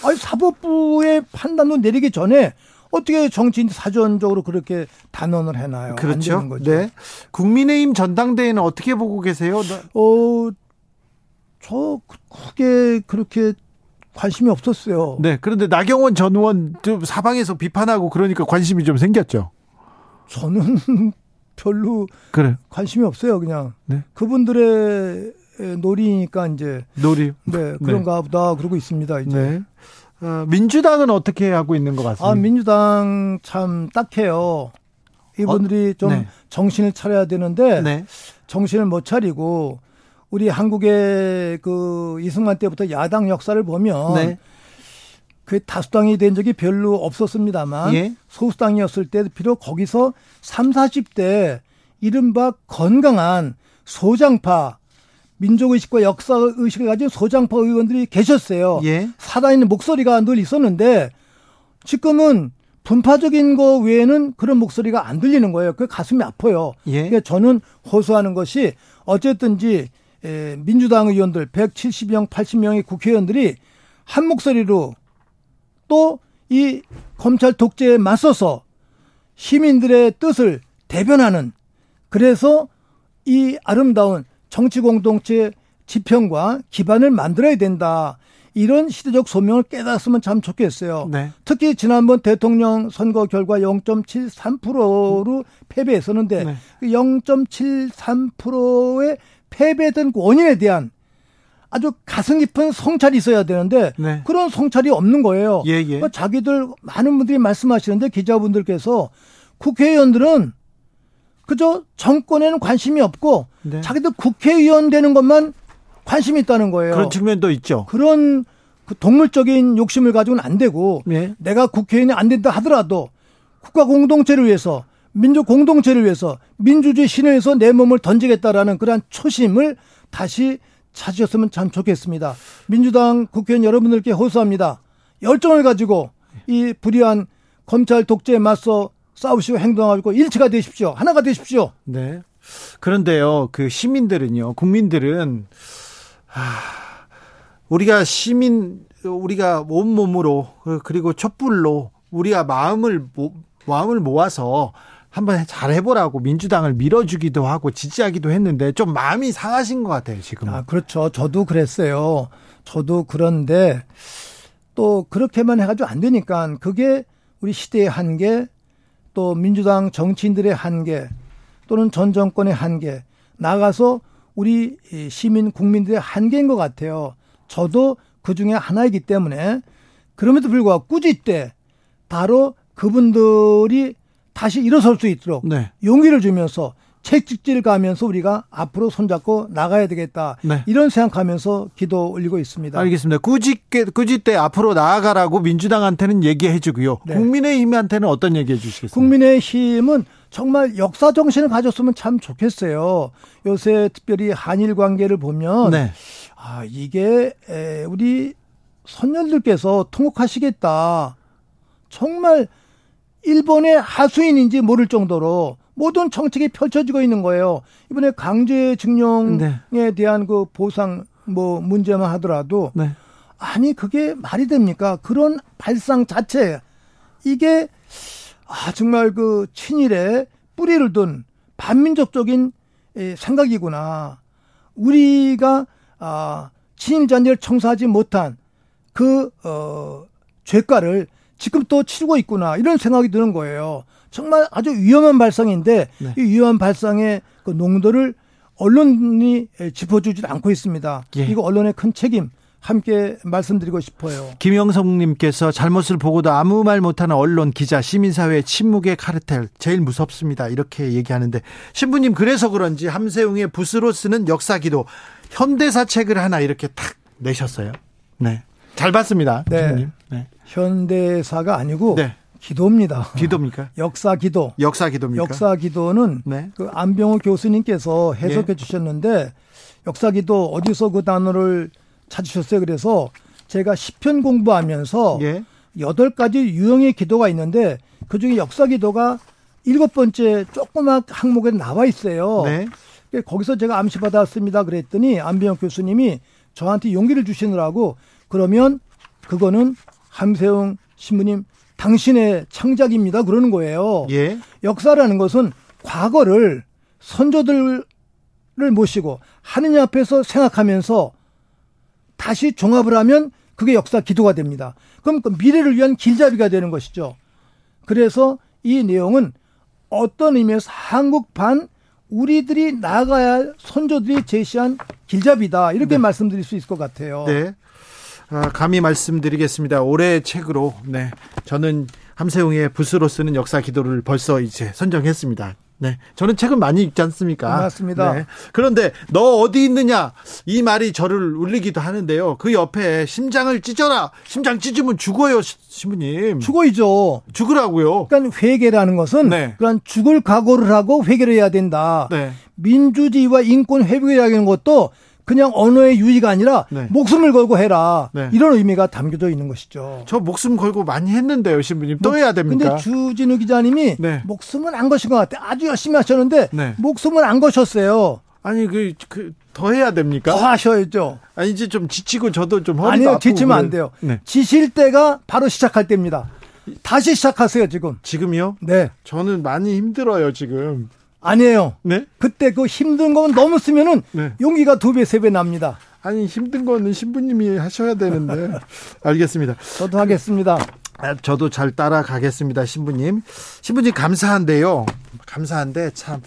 아니, 사법부의 판단도 내리기 전에 어떻게 정치인 사전적으로 그렇게 단언을 해놔요? 그렇죠. 네. 국민의힘 전당대회는 어떻게 보고 계세요? 어, 저 크게 그렇게 관심이 없었어요. 네. 그런데 나경원 전 의원 좀 사방에서 비판하고 그러니까 관심이 좀 생겼죠. 저는 [laughs] 별로 그래. 관심이 없어요. 그냥 네. 그분들의 놀이니까 이제 놀이 네 그런가 네. 보다 그러고 있습니다. 이제 네. 어, 민주당은 어떻게 하고 있는 것 같습니다. 아 민주당 참 딱해요. 이분들이 어? 좀 네. 정신을 차려야 되는데 네. 정신을 못 차리고 우리 한국의 그 이승만 때부터 야당 역사를 보면 네. 그 다수당이 된 적이 별로 없었습니다만 예. 소수당이었을 때 비록 거기서 3, 40대 이른바 건강한 소장파 민족의식과 역사의식을 가진 소장파 의원들이 계셨어요. 예. 살아있는 목소리가 늘 있었는데 지금은 분파적인 거 외에는 그런 목소리가 안 들리는 거예요. 그 가슴이 아파요. 예. 그러니까 저는 호소하는 것이 어쨌든지 민주당 의원들 170명, 80명의 국회의원들이 한 목소리로 또 이 검찰 독재에 맞서서 시민들의 뜻을 대변하는 그래서 이 아름다운 정치 공동체 지평과 기반을 만들어야 된다. 이런 시대적 소명을 깨달았으면 참 좋겠어요. 네. 특히 지난번 대통령 선거 결과 0.73%로 패배했었는데 네. 0.73%의 그 패배된 원인에 대한 아주 가슴 깊은 성찰이 있어야 되는데 네. 그런 성찰이 없는 거예요. 예, 예. 그러니까 자기들 많은 분들이 말씀하시는데 기자분들께서 국회의원들은 그저 정권에는 관심이 없고 네. 자기들 국회의원 되는 것만 관심이 있다는 거예요. 그런 측면도 있죠. 그런 그 동물적인 욕심을 가지고는 안 되고 네. 내가 국회의원이 안 된다 하더라도 국가 공동체를 위해서 민족 공동체를 위해서 민주주의 위해서 내 몸을 던지겠다라는 그러한 초심을 다시 찾으셨으면 참 좋겠습니다. 민주당 국회의원 여러분들께 호소합니다. 열정을 가지고 이 불의한 검찰 독재에 맞서 싸우시고 행동하고 일치가 되십시오. 하나가 되십시오. 네. 그런데요, 그 시민들은요, 국민들은, 아, 우리가 시민, 우리가 온 몸으로, 그리고 촛불로 우리가 마음을, 마음을 모아서 한번 잘 해보라고 민주당을 밀어주기도 하고 지지하기도 했는데 좀 마음이 상하신 것 같아요 지금. 아 그렇죠. 저도 그랬어요. 저도 그런데 또 그렇게만 해가지고 안 되니까 그게 우리 시대의 한계, 또 민주당 정치인들의 한계, 또는 전 정권의 한계, 나가서 우리 시민 국민들의 한계인 것 같아요. 저도 그 중에 하나이기 때문에 그럼에도 불구하고 꾸짖 때 바로 그분들이 다시 일어설 수 있도록 네. 용기를 주면서 책찍질 가면서 우리가 앞으로 손잡고 나가야 되겠다. 네. 이런 생각하면서 기도 올리고 있습니다. 알겠습니다. 꾸짖게, 꾸짖때 앞으로 나아가라고 민주당한테는 얘기해 주고요. 네. 국민의힘한테는 어떤 얘기해 주시겠습니까? 국민의힘은 정말 역사 정신을 가졌으면 참 좋겠어요. 요새 특별히 한일 관계를 보면 네. 아, 이게 우리 선녀들께서 통곡하시겠다. 정말 일본의 하수인인지 모를 정도로 모든 정책이 펼쳐지고 있는 거예요. 이번에 강제징용에 네. 대한 그 보상 뭐 문제만 하더라도 네. 아니 그게 말이 됩니까? 그런 발상 자체 이게 아 정말 그 친일의 뿌리를 둔 반민족적인 생각이구나. 우리가 아 친일 잔재를 청소하지 못한 그 어 죄가를 지금 또 치르고 있구나 이런 생각이 드는 거예요. 정말 아주 위험한 발상인데 네. 이 위험한 발상의 그 농도를 언론이 짚어주지 않고 있습니다. 예. 이거 언론의 큰 책임 함께 말씀드리고 싶어요. 김영성님께서 잘못을 보고도 아무 말 못하는 언론, 기자, 시민사회 침묵의 카르텔 제일 무섭습니다. 이렇게 얘기하는데 신부님 그래서 그런지 함세웅의 붓으로 쓰는 역사기도 현대사 책을 하나 이렇게 탁 내셨어요. 네. 잘 봤습니다. 네. 네. 현대사가 아니고 네. 기도입니다. 기도입니까? [laughs] 역사 기도. 역사 기도입니까? 역사 기도는 네. 그 안병호 교수님께서 해석해 네. 주셨는데 역사 기도 어디서 그 단어를 찾으셨어요? 그래서 제가 시편 공부하면서 예. 여덟 가지 유형의 기도가 있는데 그 중에 역사 기도가 일곱 번째 조그맣 항목에 나와 있어요. 네. 거기서 제가 암시 받았습니다. 그랬더니 안병호 교수님이 저한테 용기를 주시느라고 그러면 그거는 함세웅 신부님 당신의 창작입니다. 그러는 거예요. 예. 역사라는 것은 과거를 선조들을 모시고 하느님 앞에서 생각하면서 다시 종합을 하면 그게 역사 기도가 됩니다. 그럼 그 미래를 위한 길잡이가 되는 것이죠. 그래서 이 내용은 어떤 의미에서 한국판 우리들이 나가야 할 선조들이 제시한 길잡이다 이렇게 네. 말씀드릴 수 있을 것 같아요. 네. 아, 감히 말씀드리겠습니다. 올해 책으로 네 저는 함세웅의 붓으로 쓰는 역사 기도를 벌써 이제 선정했습니다. 네. 저는 책은 많이 읽지 않습니까? 맞습니다. 네. 그런데 너 어디 있느냐? 이 말이 저를 울리기도 하는데요. 그 옆에 심장을 찢어라. 심장 찢으면 죽어요, 신부님. 죽어이죠. 죽으라고요. 그러니까 회계라는 것은 네. 그런 죽을 각오를 하고 회계를 해야 된다. 네. 민주주의와 인권 회복이라는 것도 그냥 언어의 유의가 아니라 네. 목숨을 걸고 해라. 네. 이런 의미가 담겨져 있는 것이죠. 저 목숨 걸고 많이 했는데요, 신부님. 또 뭐, 해야 됩니까? 근데 주진우 기자님이 네. 목숨은 안 거신 것 같아. 아주 열심히 하셨는데 네. 목숨은 안 거셨어요. 아니 그, 그, 더 해야 됩니까? 더 하셔야죠. 아니, 이제 좀 지치고 저도 좀 허리도 아니요, 지치면 안 돼요. 네. 지실 때가 바로 시작할 때입니다. 다시 시작하세요, 지금. 지금요? 네. 저는 많이 힘들어요, 지금. 아니에요. 네? 그때 그 힘든 거면 너무 쓰면은 네. 용기가 두 배, 세 배 납니다. 아니, 힘든 거는 신부님이 하셔야 되는데. [laughs] 알겠습니다. 저도 하겠습니다. 아, 저도 잘 따라가겠습니다, 신부님. 신부님 감사한데요. 감사한데 참,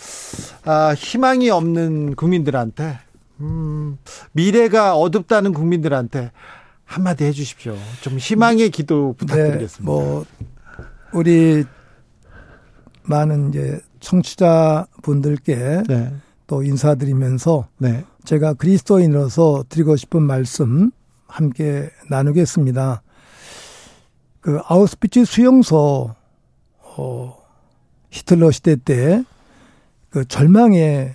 아, 희망이 없는 국민들한테, 음, 미래가 어둡다는 국민들한테 한마디 해 주십시오. 좀 희망의 기도 부탁드리겠습니다. 네, 뭐, 우리 많은 이제 청취자 분들께 네. 또 인사드리면서 네. 제가 그리스도인으로서 드리고 싶은 말씀 함께 나누겠습니다. 그 아우스피츠 수용소 어 히틀러 시대 때 그 절망의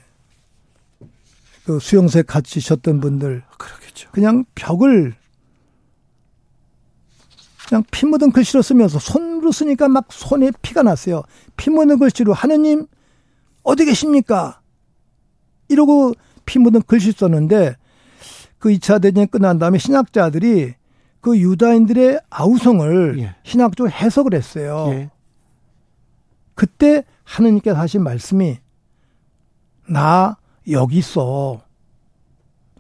그 수용소에 갇히셨던 분들 그렇겠죠. 그냥 벽을 그냥 피 묻은 글씨로 쓰면서 손으로 쓰니까 막 손에 피가 났어요. 피 묻은 글씨로 하느님 어디 계십니까? 이러고 피 묻은 글씨 썼는데 그 2차 대전이 끝난 다음에 신학자들이 그 유다인들의 아우성을 예. 신학적으로 해석을 했어요. 예. 그때 하느님께서 하신 말씀이 나 여기 있어.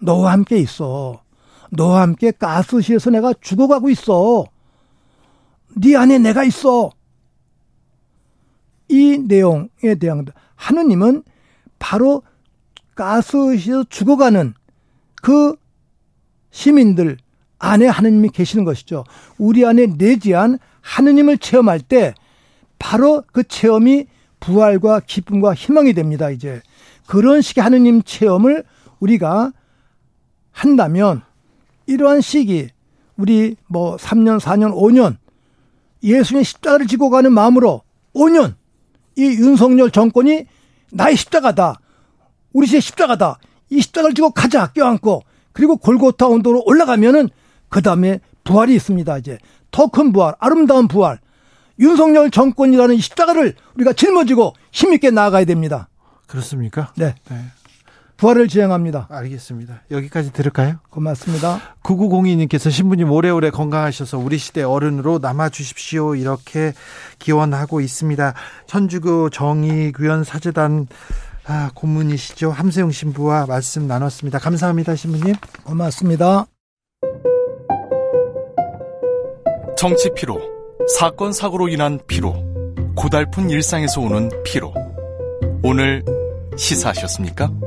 너와 함께 있어. 너와 함께 가스실에서 내가 죽어가고 있어. 네 안에 내가 있어. 이 내용에 대한 하느님은 바로 가스에서 죽어가는 그 시민들 안에 하느님이 계시는 것이죠. 우리 안에 내지한 하느님을 체험할 때 바로 그 체험이 부활과 기쁨과 희망이 됩니다. 이제 그런 식의 하느님 체험을 우리가 한다면 이러한 시기 우리 뭐 3년, 4년, 5년 예수님 십자가를 지고 가는 마음으로 5년 이 윤석열 정권이 나의 십자가다. 우리 집 십자가다. 이 십자가를 지고 가자 껴안고 그리고 골고타 온도로 올라가면은 그 다음에 부활이 있습니다. 이제 더 큰 부활, 아름다운 부활. 윤석열 정권이라는 십자가를 우리가 짊어지고 힘있게 나아가야 됩니다. 그렇습니까? 네. 네. 부활을 지향합니다. 알겠습니다. 여기까지 들을까요? 고맙습니다. 9902님께서 신부님 오래오래 건강하셔서 우리 시대 어른으로 남아 주십시오. 이렇게 기원하고 있습니다. 천주교 정의규현 사재단 아, 고문이시죠. 함세용 신부와 말씀 나눴습니다. 감사합니다, 신부님. 고맙습니다. 정치 피로, 사건 사고로 인한 피로, 고달픈 일상에서 오는 피로. 오늘 시사하셨습니까?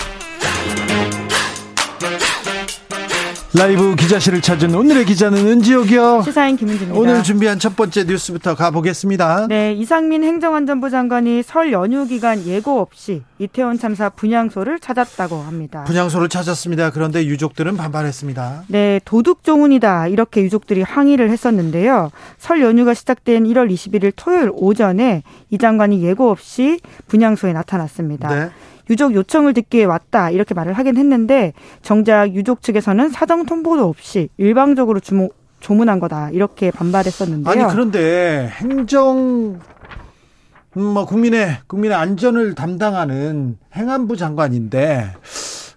라이브 기자실을 찾은 오늘의 기자는 은지옥이요. 시사인 김은지입니다. 오늘 준비한 첫 번째 뉴스부터 가보겠습니다. 네, 이상민 행정안전부 장관이 설 연휴 기간 예고 없이 이태원 참사 분향소를 찾았다고 합니다. 분향소를 찾았습니다. 그런데 유족들은 반발했습니다. 네, 도둑 조문이다 이렇게 유족들이 항의를 했었는데요. 설 연휴가 시작된 1월 21일 토요일 오전에 이 장관이 예고 없이 분향소에 나타났습니다. 네. 유족 요청을 듣기에 왔다 이렇게 말을 하긴 했는데 정작 유족 측에서는 사정 통보도 없이 일방적으로 주문 조문한 거다 이렇게 반발했었는데요. 아니 그런데 행정 음, 뭐 국민의 국민의 안전을 담당하는 행안부 장관인데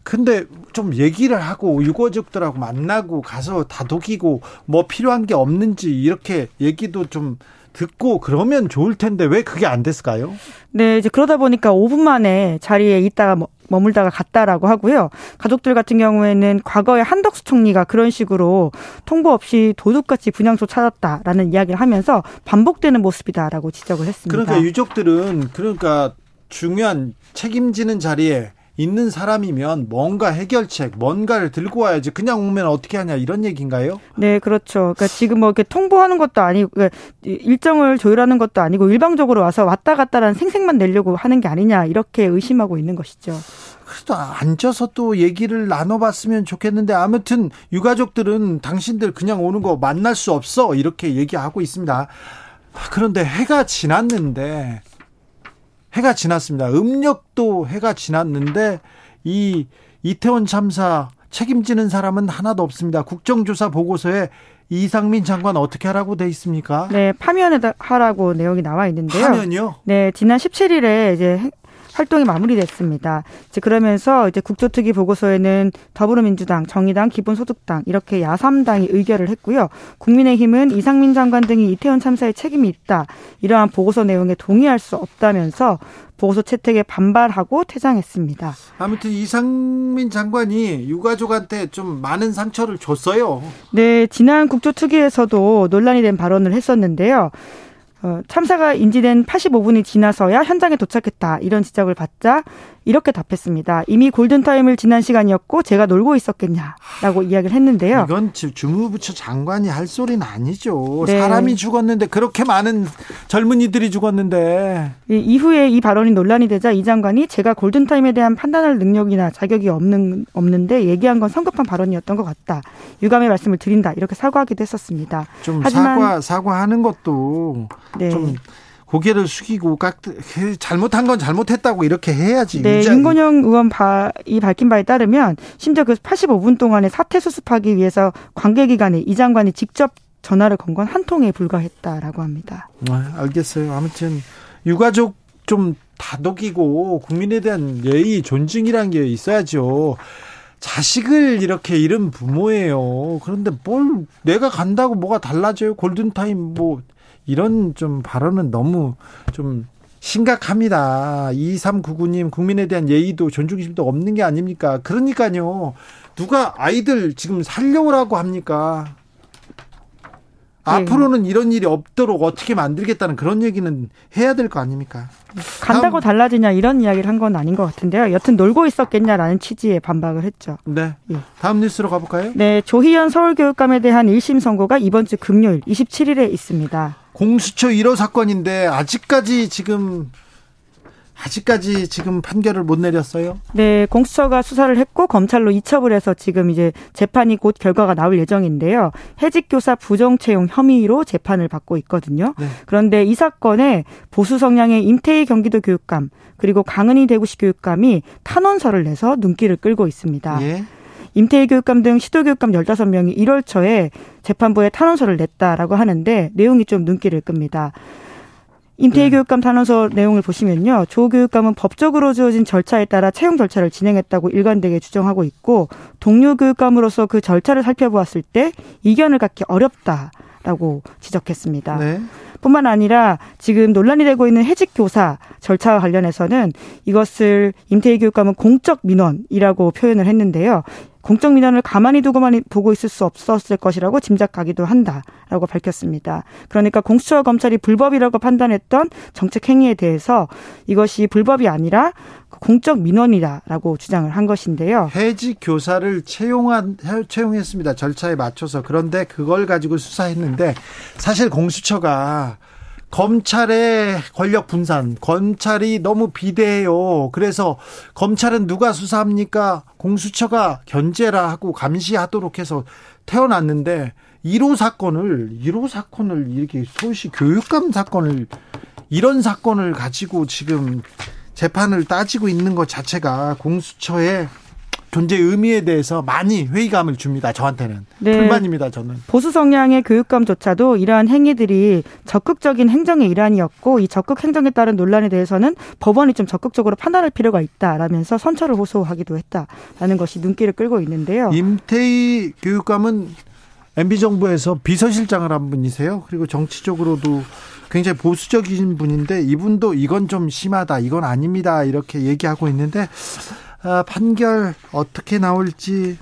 그 근데 좀 얘기를 하고 유가족들하고 만나고 가서 다독이고 뭐 필요한 게 없는지 이렇게 얘기도 좀 듣고 그러면 좋을 텐데 왜 그게 안 됐을까요? 네, 이제 그러다 보니까 5분 만에 자리에 있다가 뭐 머물다가 갔다라고 하고요. 가족들 같은 경우에는 과거에 한덕수 총리가 그런 식으로 통보 없이 도둑같이 분향소 찾았다라는 이야기를 하면서 반복되는 모습이다라고 지적을 했습니다. 그러니까 유족들은 그러니까 중요한 책임지는 자리에 있는 사람이면 뭔가 해결책, 뭔가를 들고 와야지 그냥 오면 어떻게 하냐 이런 얘기인가요? 네, 그렇죠. 그러니까 지금 뭐 이렇게 통보하는 것도 아니고 그러니까 일정을 조율하는 것도 아니고 일방적으로 와서 왔다 갔다라는 생색만 내려고 하는 게 아니냐 이렇게 의심하고 있는 것이죠. 그래도 앉아서 또 얘기를 나눠봤으면 좋겠는데 아무튼 유가족들은 당신들 그냥 오는 거 만날 수 없어 이렇게 얘기하고 있습니다. 그런데 해가 지났는데 해가 지났습니다. 음력도 해가 지났는데 이 이태원 참사 책임지는 사람은 하나도 없습니다. 국정조사 보고서에 이상민 장관 어떻게 하라고 돼 있습니까? 네, 파면하라고 내용이 나와 있는데요. 파면요? 네, 지난 17일에 이제 활동이 마무리됐습니다. 이제 그러면서 이제 국조특위 보고서에는 더불어민주당, 정의당, 기본소득당 이렇게 야삼당이 의결을 했고요. 국민의힘은 이상민 장관 등이 이태원 참사에 책임이 있다. 이러한 보고서 내용에 동의할 수 없다면서 보고서 채택에 반발하고 퇴장했습니다. 아무튼 이상민 장관이 유가족한테 좀 많은 상처를 줬어요. 네, 지난 국조특위에서도 논란이 된 발언을 했었는데요. 어, 참사가 인지된 85분이 지나서야 현장에 도착했다. 이런 지적을 받자 이렇게 답했습니다. 이미 골든타임을 지난 시간이었고 제가 놀고 있었겠냐라고 이야기를 했는데요. 이건 주무부처 장관이 할 소리는 아니죠. 네. 사람이 죽었는데 그렇게 많은 젊은이들이 죽었는데. 이후에 이 발언이 논란이 되자 이 장관이 제가 골든타임에 대한 판단할 능력이나 자격이 없는 없는데 얘기한 건 성급한 발언이었던 것 같다. 유감의 말씀을 드린다. 이렇게 사과하기도 했었습니다. 좀 하지만 사과 사과하는 것도 네. 좀 고개를 숙이고 깍 잘못한 건 잘못했다고 이렇게 해야지. 네, 유지하기. 윤건영 의원 바, 이 밝힌 바에 따르면 심지어 그 85분 동안에 사태 수습하기 위해서 관계기관에 이 장관이 직접 전화를 건 건 한 통에 불과했다라고 합니다. 아, 알겠어요. 아무튼 유가족 좀 다독이고 국민에 대한 예의 존중이란 게 있어야죠. 자식을 이렇게 잃은 부모예요. 그런데 뭘 내가 간다고 뭐가 달라져요? 골든타임 뭐 이런 좀 발언은 너무 좀 심각합니다. 2399님 국민에 대한 예의도 존중심도 없는 게 아닙니까? 그러니까요. 누가 아이들 지금 살려오라고 합니까? 네. 앞으로는 이런 일이 없도록 어떻게 만들겠다는 그런 얘기는 해야 될 거 아닙니까? 간다고 달라지냐 이런 이야기를 한 건 아닌 것 같은데요. 여튼 놀고 있었겠냐라는 취지의 반박을 했죠. 네. 예. 다음 뉴스로 가볼까요? 네. 조희연 서울교육감에 대한 1심 선고가 이번 주 금요일 27일에 있습니다. 공수처 1호 사건인데 아직까지 지금 아직까지 지금 판결을 못 내렸어요? 네, 공수처가 수사를 했고 검찰로 이첩을 해서 지금 이제 재판이 곧 결과가 나올 예정인데요. 해직 교사 부정 채용 혐의로 재판을 받고 있거든요. 네. 그런데 이 사건에 보수 성향의 임태희 경기도 교육감 그리고 강은희 대구시 교육감이 탄원서를 내서 눈길을 끌고 있습니다. 예. 임태희 교육감 등 시도교육감 15명이 1월 초에 재판부에 탄원서를 냈다라고 하는데 내용이 좀 눈길을 끕니다. 임태희 네. 교육감 탄원서 내용을 보시면요. 조 교육감은 법적으로 주어진 절차에 따라 채용 절차를 진행했다고 일관되게 주장하고 있고 동료 교육감으로서 그 절차를 살펴보았을 때 이견을 갖기 어렵다 라고 지적했습니다. 네. 뿐만 아니라 지금 논란이 되고 있는 해직 교사 절차와 관련해서는 이것을 임태희 교육감은 공적 민원이라고 표현을 했는데요. 공적 민원을 가만히 두고만 보고 있을 수 없었을 것이라고 짐작하기도 한다라고 밝혔습니다. 그러니까 공수처와 검찰이 불법이라고 판단했던 정책 행위에 대해서 이것이 불법이 아니라 공적 민원이다라고 주장을 한 것인데요. 해직 교사를 채용한 채용했습니다. 절차에 맞춰서 그런데 그걸 가지고 수사했는데 사실 공수처가 검찰의 권력 분산, 검찰이 너무 비대해요. 그래서 검찰은 누가 수사합니까? 공수처가 견제라 하고 감시하도록 해서 태어났는데 1호 사건을 1호 사건을 이렇게 서울시 교육감 사건을 이런 사건을 가지고 지금 재판을 따지고 있는 것 자체가 공수처의 존재 의미에 대해서 많이 회의감을 줍니다. 저한테는 네. 불만입니다. 저는 보수 성향의 교육감조차도 이러한 행위들이 적극적인 행정의 일환이었고 이 적극 행정에 따른 논란에 대해서는 법원이 좀 적극적으로 판단할 필요가 있다라면서 선처를 호소하기도 했다라는 것이 눈길을 끌고 있는데요. 임태희 교육감은 MB 정부에서 비서실장을 한 분이세요. 그리고 정치적으로도 굉장히 보수적인 분인데 이분도 이건 좀 심하다, 이건 아닙니다 이렇게 얘기하고 있는데 아, 판결 어떻게 나올지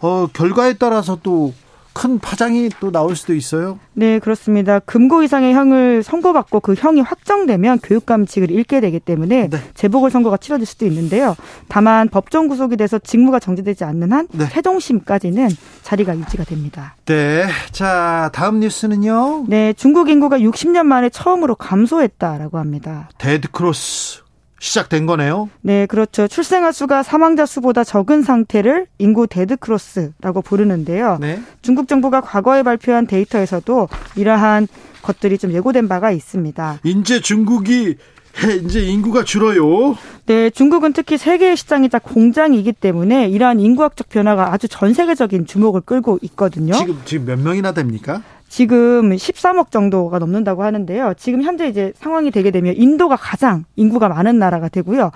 어, 결과에 따라서 또 큰 파장이 또 나올 수도 있어요. 네, 그렇습니다. 금고 이상의 형을 선고받고 그 형이 확정되면 교육감직을 잃게 되기 때문에 네. 재보궐 선거가 치러질 수도 있는데요. 다만 법정 구속이 돼서 직무가 정지되지 않는 한 네. 최종심까지는 자리가 유지가 됩니다. 네. 자, 다음 뉴스는요. 네, 중국 인구가 60년 만에 처음으로 감소했다라고 합니다. dead cross 시작된 거네요. 네, 그렇죠. 출생아 수가 사망자 수보다 적은 상태를 인구 데드크로스라고 부르는데요. 네. 중국 정부가 과거에 발표한 데이터에서도 이러한 것들이 좀 예고된 바가 있습니다. 이제 중국이 이제 인구가 줄어요. 네, 중국은 특히 세계의 시장이자 공장이기 때문에 이러한 인구학적 변화가 아주 전 세계적인 주목을 끌고 있거든요. 지금 지금 몇 명이나 됩니까? 지금 13억 정도가 넘는다고 하는데요. 지금 현재 이제 상황이 되게 되면 인도가 가장 인구가 많은 나라가 되고요.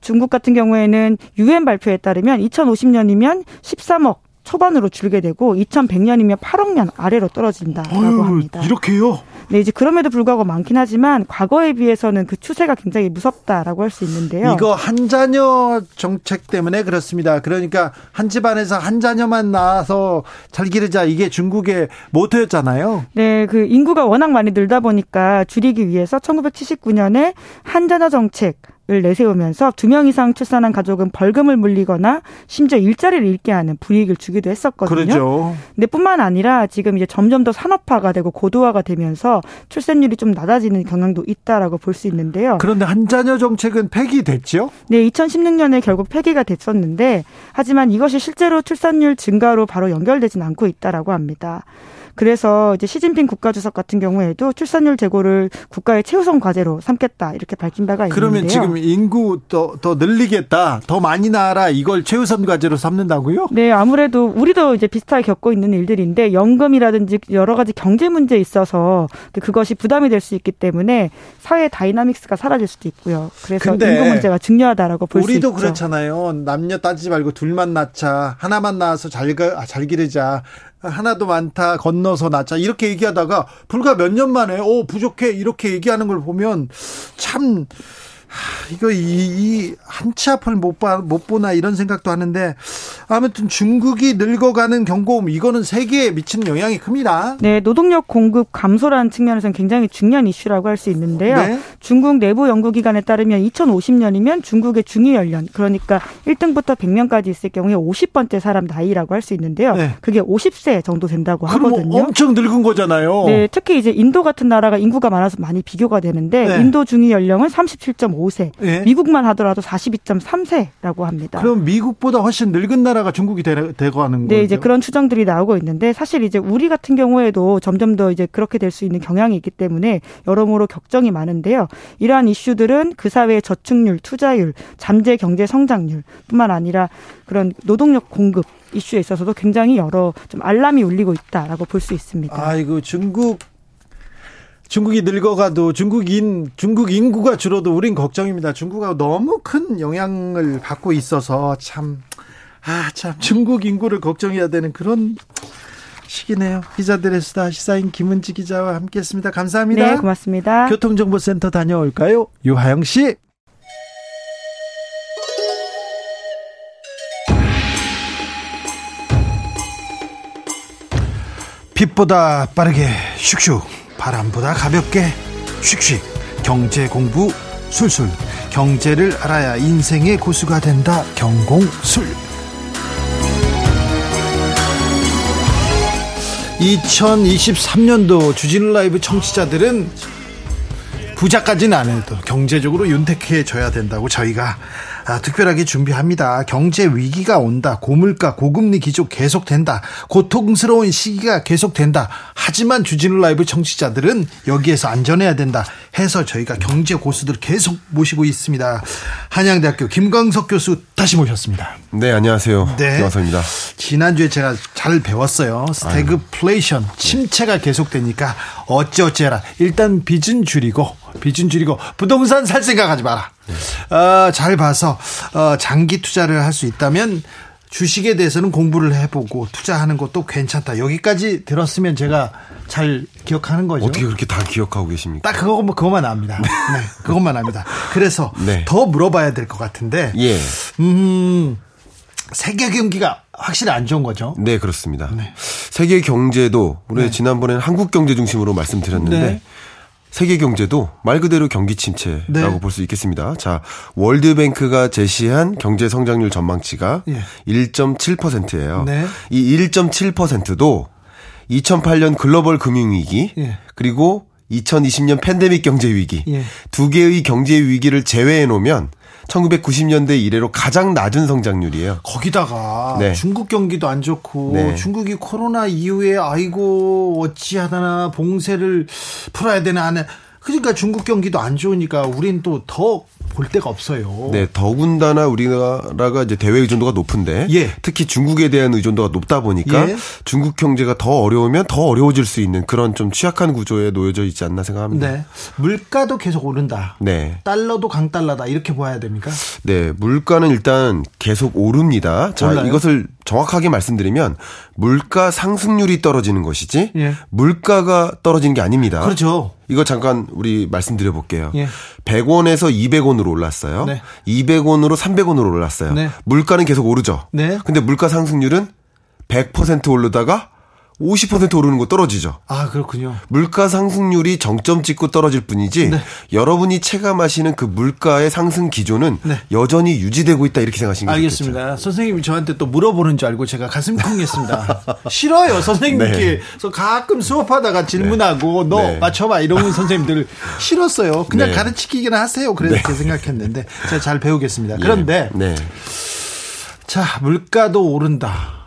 중국 같은 경우에는 유엔 발표에 따르면 2050년이면 13억 초반으로 줄게 되고 2100년이면 8억 년 아래로 떨어진다라고 어휴, 합니다. 이렇게요? 네, 이제 그럼에도 불구하고 많긴 하지만 과거에 비해서는 그 추세가 굉장히 무섭다라고 할 수 있는데요. 이거 한 자녀 정책 때문에 그렇습니다. 그러니까 한 집안에서 한 자녀만 낳아서 잘 기르자 이게 중국의 모토였잖아요. 네, 그 인구가 워낙 많이 늘다 보니까 줄이기 위해서 1979년에 한 자녀 정책 을 내세우면서 두 명 이상 출산한 가족은 벌금을 물리거나 심지어 일자리를 잃게 하는 불이익을 주기도 했었거든요. 그렇죠. 근데 뿐만 아니라 지금 이제 점점 더 산업화가 되고 고도화가 되면서 출산율이 좀 낮아지는 경향도 있다라고 볼 수 있는데요. 그런데 한 자녀 정책은 폐기됐죠? 네, 2016년에 결국 폐기가 됐었는데 하지만 이것이 실제로 출산율 증가로 바로 연결되진 않고 있다라고 합니다. 그래서 이제 시진핑 국가주석 같은 경우에도 출산율 제고를 국가의 최우선 과제로 삼겠다 이렇게 밝힌 바가 있는데요. 그러면 지금 인구 더, 더 늘리겠다, 더 많이 낳아라 이걸 최우선 과제로 삼는다고요? 네, 아무래도 우리도 이제 비슷하게 겪고 있는 일들인데 연금이라든지 여러 가지 경제 문제에 있어서 그것이 부담이 될 수 있기 때문에 사회 dynamics가 사라질 수도 있고요. 그래서 인구 문제가 중요하다라고 볼 수 있죠. 우리도 그렇잖아요. 남녀 따지지 말고 둘만 낳자, 하나만 낳아서 잘, 잘 기르자. 하나도 많다 건너서 낳자 이렇게 얘기하다가 불과 몇 년 만에 오 부족해 이렇게 얘기하는 걸 보면 참 이거 이, 이 한치 앞을 못, 봐, 못 보나 이런 생각도 하는데 아무튼 중국이 늙어가는 경고음 이거는 세계에 미치는 영향이 큽니다. 네, 노동력 공급 감소라는 측면에서는 굉장히 중요한 이슈라고 할 수 있는데요. 네. 중국 내부 연구기관에 따르면 2050년이면 중국의 중위 연령 그러니까 1등부터 100명까지 있을 경우에 50번째 사람 나이라고 할 수 있는데요. 네. 그게 50세 정도 된다고 하거든요. 엄청 늙은 거잖아요. 네, 특히 이제 인도 같은 나라가 인구가 많아서 많이 비교가 되는데 네. 인도 중위 연령은 37.5 세, 네. 미국만 하더라도 42.3세라고 합니다. 그럼 미국보다 훨씬 늙은 나라 나라가 중국이 되, 고 하는 거죠. 네, 이제 그런 추정들이 나오고 있는데 사실 이제 우리 같은 경우에도 점점 더 이제 그렇게 될 수 있는 경향이 있기 때문에 여러모로 걱정이 많은데요. 이러한 이슈들은 그 사회의 저축률, 투자율, 잠재 경제 성장률뿐만 아니라 그런 노동력 공급 이슈에 있어서도 굉장히 여러 좀 알람이 울리고 있다라고 볼 수 있습니다. 아이고 중국 중국이 늙어가도 중국인 중국 인구가 줄어도 우린 걱정입니다. 중국하고 너무 큰 영향을 받고 있어서 참 아, 참, 중국 인구를 걱정해야 되는 그런 시기네요. 기자들의 수다 시사인 김은지 기자와 함께 했습니다. 감사합니다. 네, 고맙습니다. 교통정보센터 다녀올까요? 유하영 씨. 빛보다 빠르게 슉슉 바람보다 가볍게. 슉슉. 경제 공부 술술. 경제를 알아야 인생의 고수가 된다. 경공술. 2023년도 주진우 라이브 청취자들은 부자까지는 안 해도 경제적으로 윤택해져야 된다고 저희가 아, 특별하게 준비합니다. 경제 위기가 온다. 고물가, 고금리 기조 계속된다. 고통스러운 시기가 계속된다. 하지만 주진우 라이브 청취자들은 여기에서 안전해야 된다. 해서 저희가 경제 고수들 계속 모시고 있습니다. 한양대학교 김광석 교수 다시 모셨습니다. 네, 안녕하세요. 네. 김광석입니다. 지난주에 제가 잘 배웠어요. 스태그플레이션, 침체가 계속되니까 어찌어찌해라. 일단 빚은 줄이고, 빚은 줄이고, 부동산 살 생각하지 마라. 네. 어, 잘 봐서 어, 장기 투자를 할 수 있다면 주식에 대해서는 공부를 해보고 투자하는 것도 괜찮다. 여기까지 들었으면 제가 잘 기억하는 거죠. 어떻게 그렇게 다 기억하고 계십니까? 딱 그거, 그것만 압니다. 네, 그것만 압니다. 그래서 [laughs] 네. 더 물어봐야 될 것 같은데. 예. 음, 세계 경기가 확실히 안 좋은 거죠. 네, 그렇습니다. 네. 세계 경제도 우리 네. 지난번에는 한국 경제 중심으로 말씀드렸는데 네. 세계 경제도 말 그대로 경기 침체라고 네. 볼수 있겠습니다. 자, 월드뱅크가 제시한 경제 성장률 전망치가 예. 1.7%예요. 네. 이 1.7%도 2008년 글로벌 금융 위기 예. 그리고 2020년 팬데믹 경제 위기 예. 두 개의 경제 위기를 제외해 놓으면 1990년대 이래로 가장 낮은 성장률이에요. 거기다가 네. 중국 경기도 안 좋고 네. 중국이 코로나 이후에 아이고 어찌하다나 봉쇄를 풀어야 되나 하는 그러니까 중국 경기도 안 좋으니까 우린 또 더 볼 데가 없어요. 네, 더군다나 우리나라가 이제 대외 의존도가 높은데 예. 특히 중국에 대한 의존도가 높다 보니까 예. 중국 경제가 더 어려우면 더 어려워질 수 있는 그런 좀 취약한 구조에 놓여져 있지 않나 생각합니다. 네. 물가도 계속 오른다. 네. 달러도 강달러다 이렇게 봐야 됩니까? 네, 물가는 일단 계속 오릅니다. 자, 올라요? 이것을 정확하게 말씀드리면 물가 상승률이 떨어지는 것이지 예. 물가가 떨어지는 게 아닙니다. 그렇죠. 이거 잠깐 우리 말씀드려 볼게요. 예. 100원에서 200원으로 올랐어요. 네. 200원으로 300원으로 올랐어요. 네. 물가는 계속 오르죠. 네. 근데 물가 상승률은 100% 오르다가 50% 오르는 거 떨어지죠. 아, 그렇군요. 물가 상승률이 정점 찍고 떨어질 뿐이지 네. 여러분이 체감하시는 그 물가의 상승 기조는 네. 여전히 유지되고 있다 이렇게 생각하시면 알겠습니다. 좋겠죠. 선생님이 저한테 또 물어보는 줄 알고 제가 가슴 쿵했습니다. [laughs] 싫어요. 선생님께서 네. 가끔 수업하다가 질문하고 네. 너 네. 맞춰 봐 이런 [laughs] 선생님들 싫었어요. 그냥 네. 가르치기나 하세요. 그렇게 생각했는데 제가 잘 배우겠습니다. 예. 그런데 자 물가도 오른다.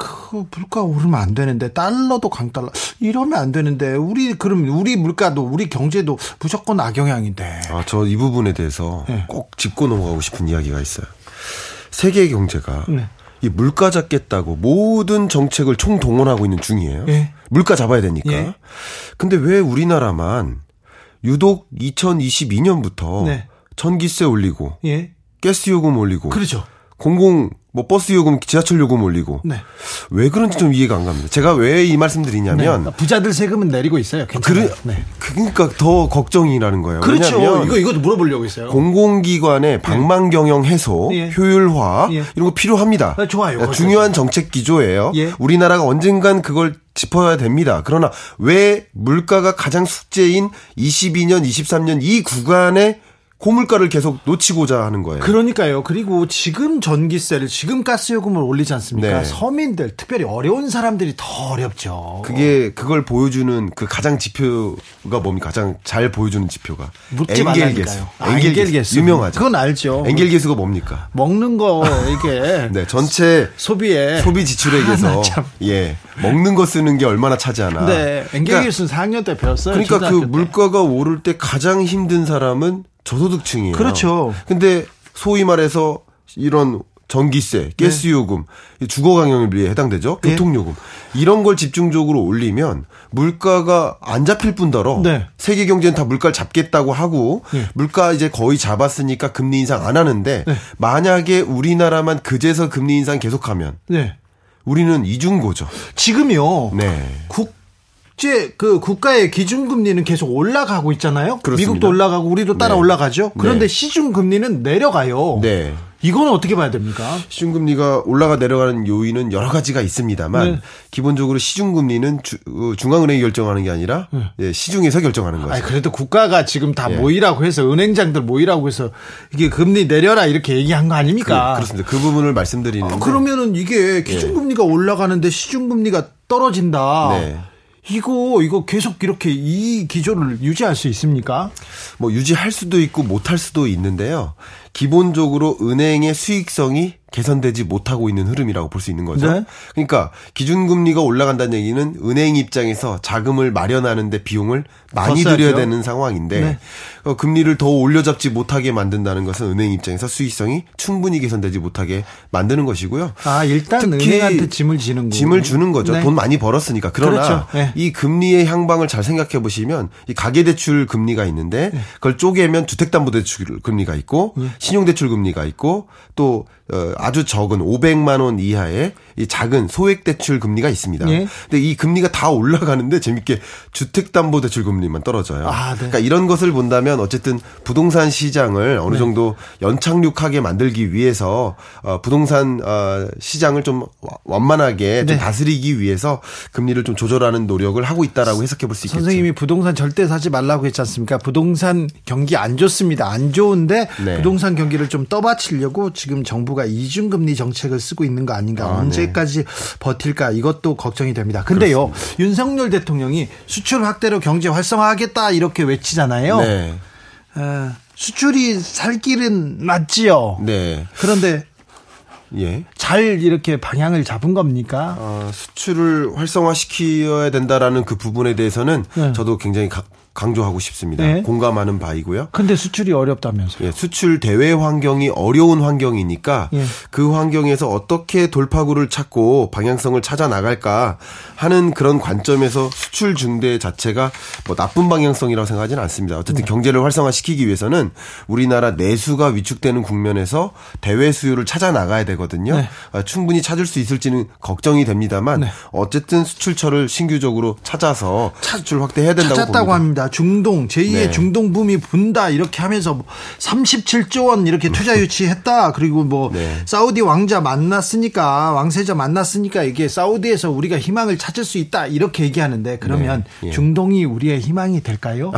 그 물가 오르면 안 되는데 달러도 강달러 이러면 안 되는데 우리 그럼 우리 물가도 우리 경제도 무조건 악영향인데. 아, 저 이 부분에 대해서 네. 꼭 짚고 넘어가고 싶은 이야기가 있어요. 세계 경제가 네. 이 물가 잡겠다고 모든 정책을 총동원하고 있는 중이에요. 네. 물가 잡아야 되니까. 예. 근데 왜 우리나라만 유독 2022년부터 전기세 올리고 예. 가스 요금 올리고 그렇죠. 공공 뭐 버스 요금, 지하철 요금 올리고 네. 왜 그런지 좀 이해가 안 갑니다. 제가 왜 이 말씀드리냐면 네. 부자들 세금은 내리고 있어요. 괜찮아요. 그래, 네. 그러니까 더 걱정이라는 거예요. 그렇죠. 이거 이것도 물어보려고 했어요. 공공기관의 네. 방망 경영 해소, 예. 효율화 예. 이런 거 필요합니다. 아, 좋아요. 중요한 정책 기조예요. 예. 우리나라가 언젠간 그걸 짚어야 됩니다. 그러나 왜 물가가 가장 숙제인 22년, 23년 이 구간에 고물가를 계속 놓치고자 하는 거예요. 그러니까요. 그리고 지금 전기세를 지금 가스 요금을 올리지 않습니까? 네. 서민들 특별히 어려운 사람들이 더 어렵죠. 그게 그걸 보여주는 그 가장 지표가 뭡니까? 가장 잘 보여주는 지표가 엔겔 개수. 아, 엔겔 개수 유명하죠. 그건 알죠. 엔겔 개수가 뭡니까? 먹는 거 이게 [laughs] 네 전체 소비에 소비 지출액에서 [laughs] 아, 예 먹는 거 쓰는 게 얼마나 차지하나. 네 엔겔 그러니까, 개수는 4학년 때 배웠어요. 그러니까 그 물가가 오를 때 가장 힘든 사람은 저소득층이에요. 그렇죠. 근데 소위 말해서 이런 전기세, 가스 요금, 네. 주거 강연비에 해당되죠. 네. 교통 요금. 이런 걸 집중적으로 올리면 물가가 안 잡힐 뿐더러 네. 세계 경제는 다 물가를 잡겠다고 하고 네. 물가 이제 거의 잡았으니까 금리 인상 안 하는데 네. 만약에 우리나라만 그제서 금리 인상 계속하면 네. 우리는 이중고죠. 지금요. 네. 국 국제 그 국가의 기준 금리는 계속 올라가고 있잖아요. 그렇습니다. 미국도 올라가고 우리도 따라 네. 올라가죠. 그런데 네. 시중 금리는 내려가요. 네. 이거는 어떻게 봐야 됩니까? 시중금리가 올라가 내려가는 요인은 여러 가지가 있습니다만 네. 기본적으로 시중금리는 주, 어, 중앙은행이 결정하는 게 아니라 네. 예, 시중에서 결정하는 거죠. 아니, 그래도 국가가 지금 다 예. 모이라고 해서 은행장들 모이라고 해서 이게 금리 내려라 이렇게 얘기한 거 아닙니까? 그, 렇습니다 그 부분을 말씀드리는. 아, 그러면은 이게 기준금리가 예. 올라가는데 시중금리가 떨어진다. 네. 이거 이거 계속 이렇게 이 기조를 유지할 수 있습니까? 뭐 유지할 수도 있고 못할 수도 있는데요. 기본적으로 은행의 수익성이 개선되지 못하고 있는 흐름이라고 볼 수 있는 거죠. 네. 그러니까 기준금리가 올라간다는 얘기는 은행 입장에서 자금을 마련하는데 비용을 많이 들여야 되는 상황인데 네. 어, 금리를 더 올려잡지 못하게 만든다는 것은 은행 입장에서 수익성이 충분히 개선되지 못하게 만드는 것이고요. 아 일단 은행한테 짐을 지는 거 짐을 주는 거죠. 네. 돈 많이 벌었으니까. 그러나 그렇죠. 네. 이 금리의 향방을 잘 생각해 보시면 이 가계대출 금리가 있는데 네. 그걸 쪼개면 주택담보대출 금리가 있고 예. 신용대출 금리가 있고 또 어, 아주 적은 500만 원 이하의 이 작은 소액 대출 금리가 있습니다. 예. 근데 이 금리가 다 올라가는데 재밌게 주택담보대출 금리만 떨어져요. 아, 네. 그러니까 이런 것을 본다면 어쨌든 부동산 시장을 어느 네. 정도 연착륙하게 만들기 위해서 어, 부동산 어, 시장을 좀 완만하게 좀 네. 다스리기 위해서 금리를 좀 조절하는 노력을 하고 있다라고 해석해 볼 수 있겠죠. 선생님이 부동산 절대 사지 말라고 했지 않습니까? 부동산 경기 안 좋습니다. 안 좋은데 네. 부동산 경기를 좀 떠받치려고 지금 정부가 이중금리 정책을 쓰고 있는 거 아닌가? 아, 언제 언제까지 버틸까 이것도 걱정이 됩니다. 근데요 그렇습니다. 윤석열 대통령이 수출 확대로 경제 활성화하겠다 이렇게 외치잖아요. 네. 어, 수출이 살 길은 맞지요. 네. 그런데 예. 잘 이렇게 방향을 잡은 겁니까? 어, 수출을 활성화시켜야 된다라는 그 부분에 대해서는 네. 저도 굉장히 가, 강조하고 싶습니다. 네. 공감하는 바이고요. 근데 수출이 어렵다면서요? 예, 수출 대외 환경이 어려운 환경이니까 예. 그 환경에서 어떻게 돌파구를 찾고 방향성을 찾아 나갈까 하는 그런 관점에서 수출 중대 자체가 뭐 나쁜 방향성이라고 생각하지는 않습니다. 어쨌든 네. 경제를 활성화시키기 위해서는 우리나라 내수가 위축되는 국면에서 대외 수요를 찾아 나가야 되거든요. 네. 아, 충분히 찾을 수 있을지는 걱정이 됩니다만 네. 어쨌든 수출처를 신규적으로 찾아서 수출 확대해야 된다고 찾았다고 봅니다. 합니다. 중동 제2의 네. 중동 붐이 분다 이렇게 하면서 37조 원 이렇게 투자 유치했다. 그리고 뭐 네. 사우디 왕자 만났으니까 왕세자 만났으니까 이게 사우디에서 우리가 희망을 찾을 수 있다 이렇게 얘기하는데 그러면 네. 예. 중동이 우리의 희망이 될까요?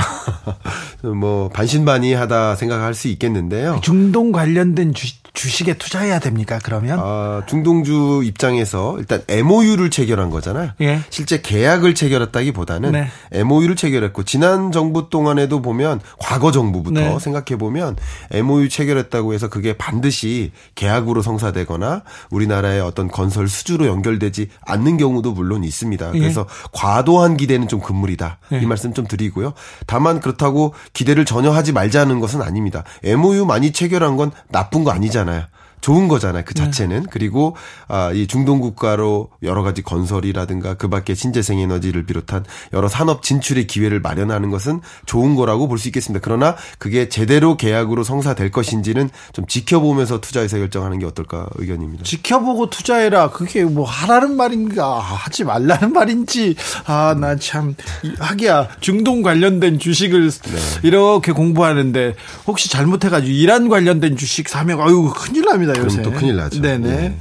[laughs] 뭐 반신반의하다 생각할 수 있겠는데요. 중동 관련된 주, 주식에 투자해야 됩니까? 그러면? 아, 중동주 입장에서 일단 MOU를 체결한 거잖아요. 예. 실제 계약을 체결했다기보다는 네. MOU를 체결했고 지난 정부 동안에도 보면 과거 정부부터 네. 생각해 보면 MOU 체결했다고 해서 그게 반드시 계약으로 성사되거나 우리나라의 어떤 건설 수주로 연결되지 않는 경우도 물론 있습니다. 예. 그래서 과도한 기대는 좀 금물이다. 예. 이 말씀 좀 드리고요. 다만 그렇다고 기대를 전혀 하지 말자는 것은 아닙니다. MOU 많이 체결한 건 나쁜 거 아니잖아요. 아니잖아요. 좋은 거잖아요. 그 네. 자체는. 네. 그리고 아, 이 중동 국가로 여러 가지 건설이라든가 그 밖에 신재생 에너지를 비롯한 여러 산업 진출의 기회를 마련하는 것은 좋은 거라고 볼 수 있겠습니다. 그러나 그게 제대로 계약으로 성사될 것인지는 좀 지켜보면서 투자해서 결정하는 게 어떨까 의견입니다. 지켜보고 투자해라. 그게 뭐 하라는 말인가 하지 말라는 말인지 아 나참 하기야 중동 관련된 주식을 네. 이렇게 공부하는데 혹시 잘못해 가지고 이란 관련된 주식 사면 아유 큰일 납니다. 납니다 요새. 또 큰일 나죠. 네네. 네.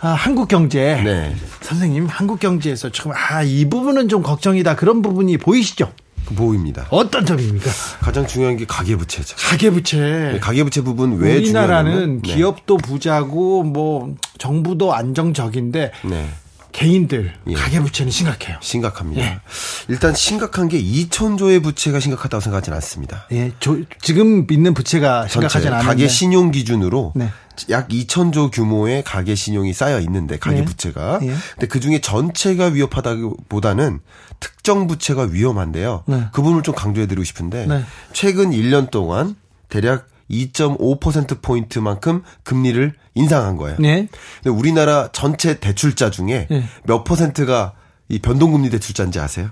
아, 한국 경제. 네. 선생님, 한국 경제에서 지금 아, 이 부분은 좀 걱정이다. 그런 부분이 보이시죠? 보입니다. 어떤 점입니까? 가장 중요한 게 가계부채죠. 가계부채. 네, 가계부채 부분 왜 우리나라는 네. 기업도 부자고 뭐 정부도 안정적인데 네. 개인들 예. 가계부채는 심각해요. 심각합니다. 예. 일단 심각한 게 2천조의 부채가 심각하다고 생각하지는 않습니다. 예, 조, 지금 있는 부채가 심각하지 않은데 가계 신용 기준으로 네. 약 2천조 규모의 가계 신용이 쌓여 있는데 가계 네. 부채가. 예. 근데 그 중에 전체가 위협하다기보다는 특정 부채가 위험한데요. 네. 그 부분을 좀 강조해 드리고 싶은데 네. 최근 1년 동안 대략 2.5% 포인트만큼 금리를 인상한 거예요. 네. 근데 우리나라 전체 대출자 중에 네. 몇 퍼센트가 이 변동금리 대출자인지 아세요?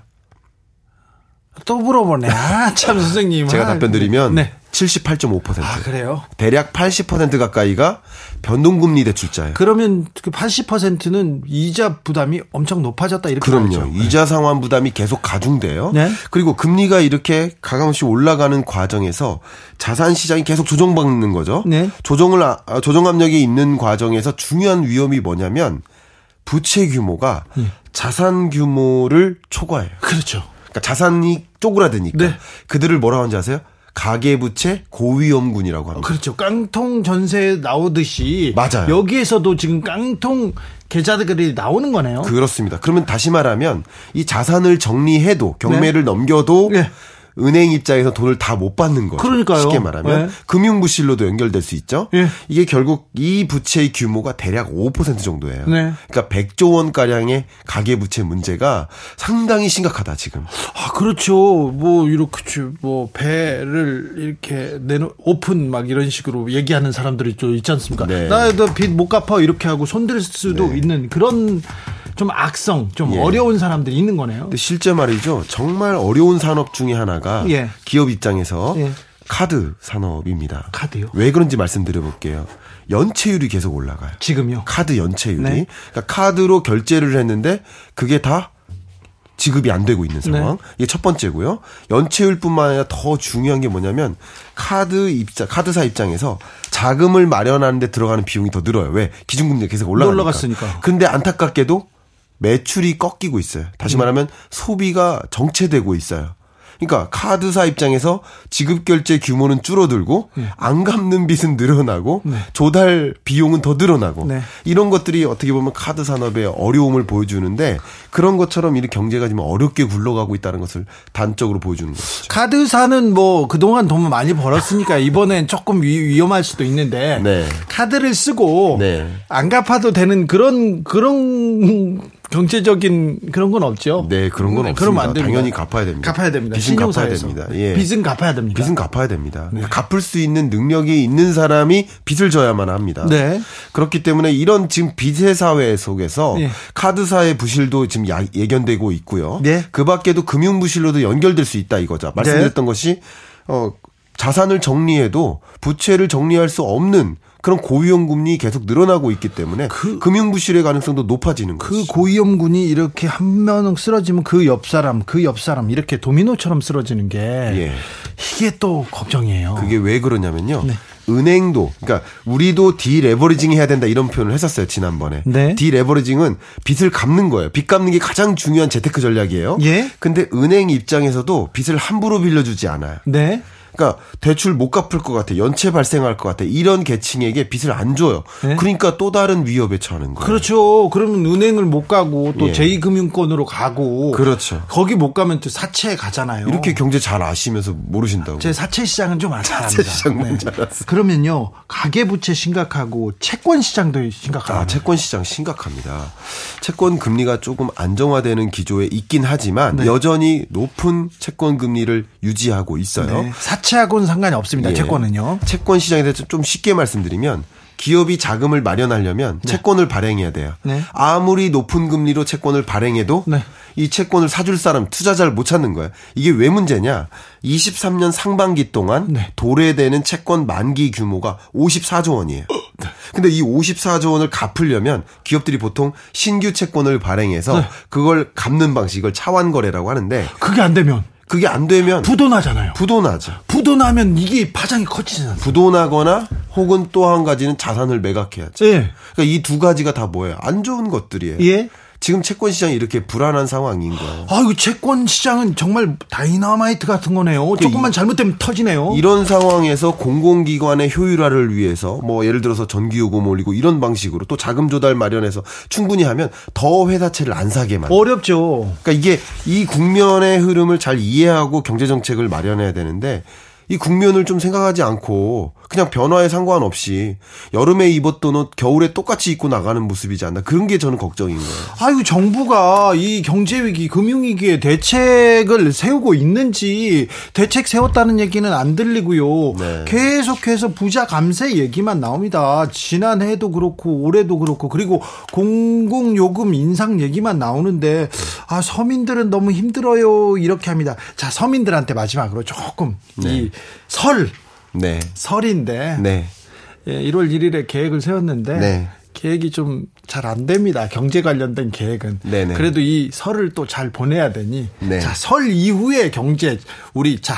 또 물어보네. 아, 참 선생님. 제가 답변 드리면 네. 78.5%. 아, 그래요? 대략 80% 가까이가 변동금리 대출자예요. 그러면 그 80%는 이자 부담이 엄청 높아졌다 이렇게 그럼요. 말하죠. 네. 이자 상환 부담이 계속 가중돼요. 네? 그리고 금리가 이렇게 가감없이 올라가는 과정에서 자산 시장이 계속 조정받는 거죠. 네? 조정을 아, 조정 압력이 있는 과정에서 중요한 위험이 뭐냐면 부채 규모가 네. 자산 규모를 초과해요. 그렇죠. 그러니까 자산이 쪼그라드니까 네. 그들을 뭐라고 하는지 아세요? 가계부채 고위험군이라고 합니다. 그렇죠. 깡통 전세 나오듯이 맞아요. 여기에서도 지금 깡통 계좌들이 나오는 거네요. 그렇습니다. 그러면 다시 말하면 이 자산을 정리해도 경매를 네. 넘겨도 네. 은행 입장에서 돈을 다 못 받는 거죠. 그러니까요. 쉽게 말하면 네. 금융 부실로도 연결될 수 있죠. 예. 이게 결국 이 부채의 규모가 대략 5% 정도예요. 네. 그러니까 100조 원 가량의 가계 부채 문제가 상당히 심각하다 지금. 아, 그렇죠. 뭐, 이렇게, 뭐, 배를 이렇게 내놓, 오픈 막 이런 식으로 얘기하는 사람들이 좀 있지 않습니까? 네. 나도 빚 못 갚아 이렇게 하고 손댈 수도 네. 있는 그런 좀 악성, 좀 예. 어려운 사람들이 있는 거네요. 근데 실제 말이죠. 정말 어려운 산업 중에 하나가 예. 기업 입장에서 예. 카드 산업입니다. 카드요? 왜 그런지 말씀드려 볼게요. 연체율이 계속 올라가요. 지금요? 카드 연체율이. 네. 그러니까 카드로 결제를 했는데 그게 다 지급이 안 되고 있는 상황. 네. 이게 첫 번째고요. 연체율뿐만 아니라 더 중요한 게 뭐냐면 카드 입장, 카드사 입장에서 자금을 마련하는데 들어가는 비용이 더 늘어요. 왜? 기준금리가 계속 올라가니까. 올라갔으니까. 근데 안타깝게도 매출이 꺾이고 있어요. 다시 음. 말하면 소비가 정체되고 있어요. 그러니까 카드사 입장에서 지급 결제 규모는 줄어들고 예. 안 갚는 빚은 늘어나고 조달 비용은 더 늘어나고 네. 이런 것들이 어떻게 보면 카드 산업의 어려움을 보여주는데 그런 것처럼 이렇게 경제가 지금 어렵게 굴러가고 있다는 것을 단적으로 보여주는 거죠. 카드사는 뭐 그동안 돈 많이 벌었으니까 이번엔 조금 위, 위험할 수도 있는데 네. 카드를 쓰고 네. 안 갚아도 되는 그런 그런 경제적인 그런 건 없죠. 네, 그런 건 네, 없습니다. 됩니다. 당연히 갚아야 됩니다. 갚아야 됩니다. 빚은 갚아야 신용사에서. 됩니다. 예. 빚은 갚아야 됩니다. 빚은 갚아야 됩니다. 그러니까 갚을 수 있는 능력이 있는 사람이 빚을 져야만 합니다. 네. 그렇기 때문에 이런 지금 빚의 사회 속에서 예. 카드사의 부실도 지금 야- 예견되고 있고요. 네. 그 밖에도 금융 부실로도 연결될 수 있다 이거죠. 말씀드렸던 것이 어 자산을 정리해도 부채를 정리할 수 없는 그런 고위험 금리 계속 늘어나고 있기 때문에 금융 부실의 가능성도 높아지는 그 거죠. 고위험군이 이렇게 한 명 쓰러지면 그 옆 사람, 그 옆 사람 이렇게 도미노처럼 쓰러지는 게 예. 이게 또 걱정이에요. 그게 왜 그러냐면요. 네. 은행도 그러니까 우리도 디레버리징 해야 된다 이런 표현을 했었어요 지난번에. 네. 디레버리징은 빚을 갚는 거예요. 빚 갚는 게 가장 중요한 재테크 전략이에요. 예. 근데 은행 입장에서도 빚을 함부로 빌려주지 않아요. 네. 그러니까 대출 못 갚을 것 같아, 연체 발생할 것 같아 이런 계층에게 빚을 안 줘요. 네. 그러니까 또 다른 위협에 처하는 거예요. 그렇죠. 그러면 은행을 못 가고 또 예. 제2금융권으로 가고 그렇죠. 거기 못 가면 또 사채 가잖아요. 이렇게 경제 잘 아시면서 모르신다고. 제 사채 시장은 좀 알아합니다. 시장은 잘 알았어요. 그러면요 가계 부채 심각하고 채권 시장도 심각하다. 아, 채권 시장 심각합니다. 채권 금리가 조금 안정화되는 기조에 있긴 하지만 네. 여전히 높은 채권 금리를 유지하고 있어요. 네. 사채하고는 상관이 없습니다. 예. 채권은요. 채권 시장에 대해서 좀 쉽게 말씀드리면 기업이 자금을 마련하려면 채권을 발행해야 돼요. 네. 아무리 높은 금리로 채권을 발행해도 네. 이 채권을 사줄 사람 투자자를 못 찾는 거예요. 이게 왜 문제냐? 23년 상반기 동안 네. 도래되는 채권 만기 규모가 54조 원이에요. 근데 이 54조 원을 갚으려면 기업들이 보통 신규 채권을 발행해서 네. 그걸 갚는 방식을 차환 거래라고 하는데 그게 안 되면 그게 안 되면 부도나잖아요. 부도나죠. 부도나면 이게 파장이 커지잖아요. 부도나거나 혹은 또 한 가지는 자산을 매각해야죠. 예. 그러니까 이 두 가지가 다 뭐예요? 안 좋은 것들이에요. 예. 지금 채권 시장이 이렇게 불안한 상황인 거예요. 아유 채권 시장은 정말 다이너마이트 같은 거네요. 조금만 잘못되면 터지네요. 이런 상황에서 공공기관의 효율화를 위해서 뭐 예를 들어서 전기 요금 올리고 이런 방식으로 또 자금 조달 마련해서 충분히 하면 더 회사채를 안 사게 만들. 어렵죠. 그러니까 이게 이 국면의 흐름을 잘 이해하고 경제 정책을 마련해야 되는데 이 국면을 좀 생각하지 않고 그냥 변화에 상관없이 여름에 입었던 옷 겨울에 똑같이 입고 나가는 모습이지 않나 그런 게 저는 걱정인 거예요. 아유 정부가 이 경제 위기, 금융 위기에 대책을 세우고 있는지 대책 세웠다는 얘기는 안 들리고요. 네. 계속해서 부자 감세 얘기만 나옵니다. 지난해도 그렇고 올해도 그렇고 그리고 공공 요금 인상 얘기만 나오는데 아 서민들은 너무 힘들어요 이렇게 합니다. 자 서민들한테 마지막으로 조금 이설 네. 설인데 네. 예, 1월 1일에 계획을 세웠는데 네. 계획이 좀 잘 안 됩니다. 경제 관련된 계획은. 네네. 그래도 이 설을 또 잘 보내야 되니. 네. 자, 설 이후에 경제 우리 자,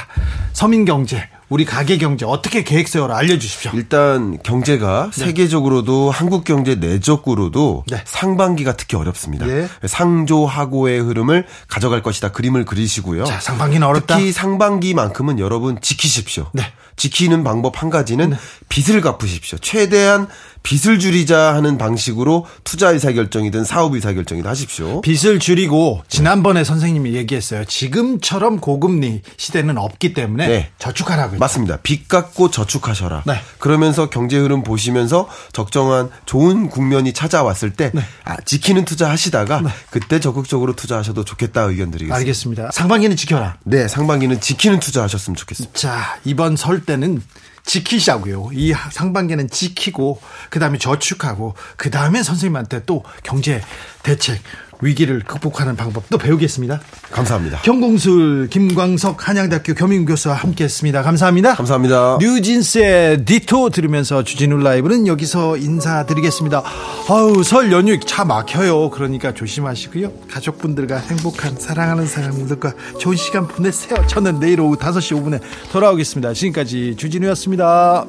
서민 경제, 우리 가계 경제 어떻게 계획 세워라 알려 주십시오. 일단 경제가 세계적으로도 한국 경제 내적으로도 네. 상반기가 특히 어렵습니다. 예. 상조하고의 흐름을 가져갈 것이다. 그림을 그리시고요. 자, 상반기는 어렵다. 특히 상반기만큼은 여러분 지키십시오. 네. 지키는 방법 한 가지는 빚을 갚으십시오. 최대한 빚을 줄이자 하는 방식으로 투자 의사 결정이든 사업 의사 결정이든 하십시오. 빚을 줄이고 지난번에 선생님이 얘기했어요. 지금처럼 고금리 시대는 없기 때문에 네. 저축하라고 했죠. 맞습니다. 빚 갖고 저축하셔라. 네. 그러면서 경제 흐름 보시면서 적정한 좋은 국면이 찾아왔을 때 네. 아, 지키는 투자 하시다가 네. 그때 적극적으로 투자하셔도 좋겠다 의견 드리겠습니다. 알겠습니다. 상반기는 지켜라. 네, 상반기는 지키는 투자 하셨으면 좋겠습니다. 자, 이번 설 때는 지키자고요. 이 상반기는 지키고 그다음에 저축하고 그다음에 선생님한테 또 경제 대책 위기를 극복하는 방법도 배우겠습니다. 감사합니다. 경공술 김광석 한양대학교 겸임교수와 함께했습니다. 감사합니다. 감사합니다. 뉴진스의 디토 들으면서 주진우 라이브는 여기서 인사드리겠습니다. 아우 설 연휴 차 막혀요. 그러니까 조심하시고요. 가족분들과 행복한 사랑하는 사람들과 좋은 시간 보내세요. 저는 내일 오후 5시 5분에 돌아오겠습니다. 지금까지 주진우였습니다.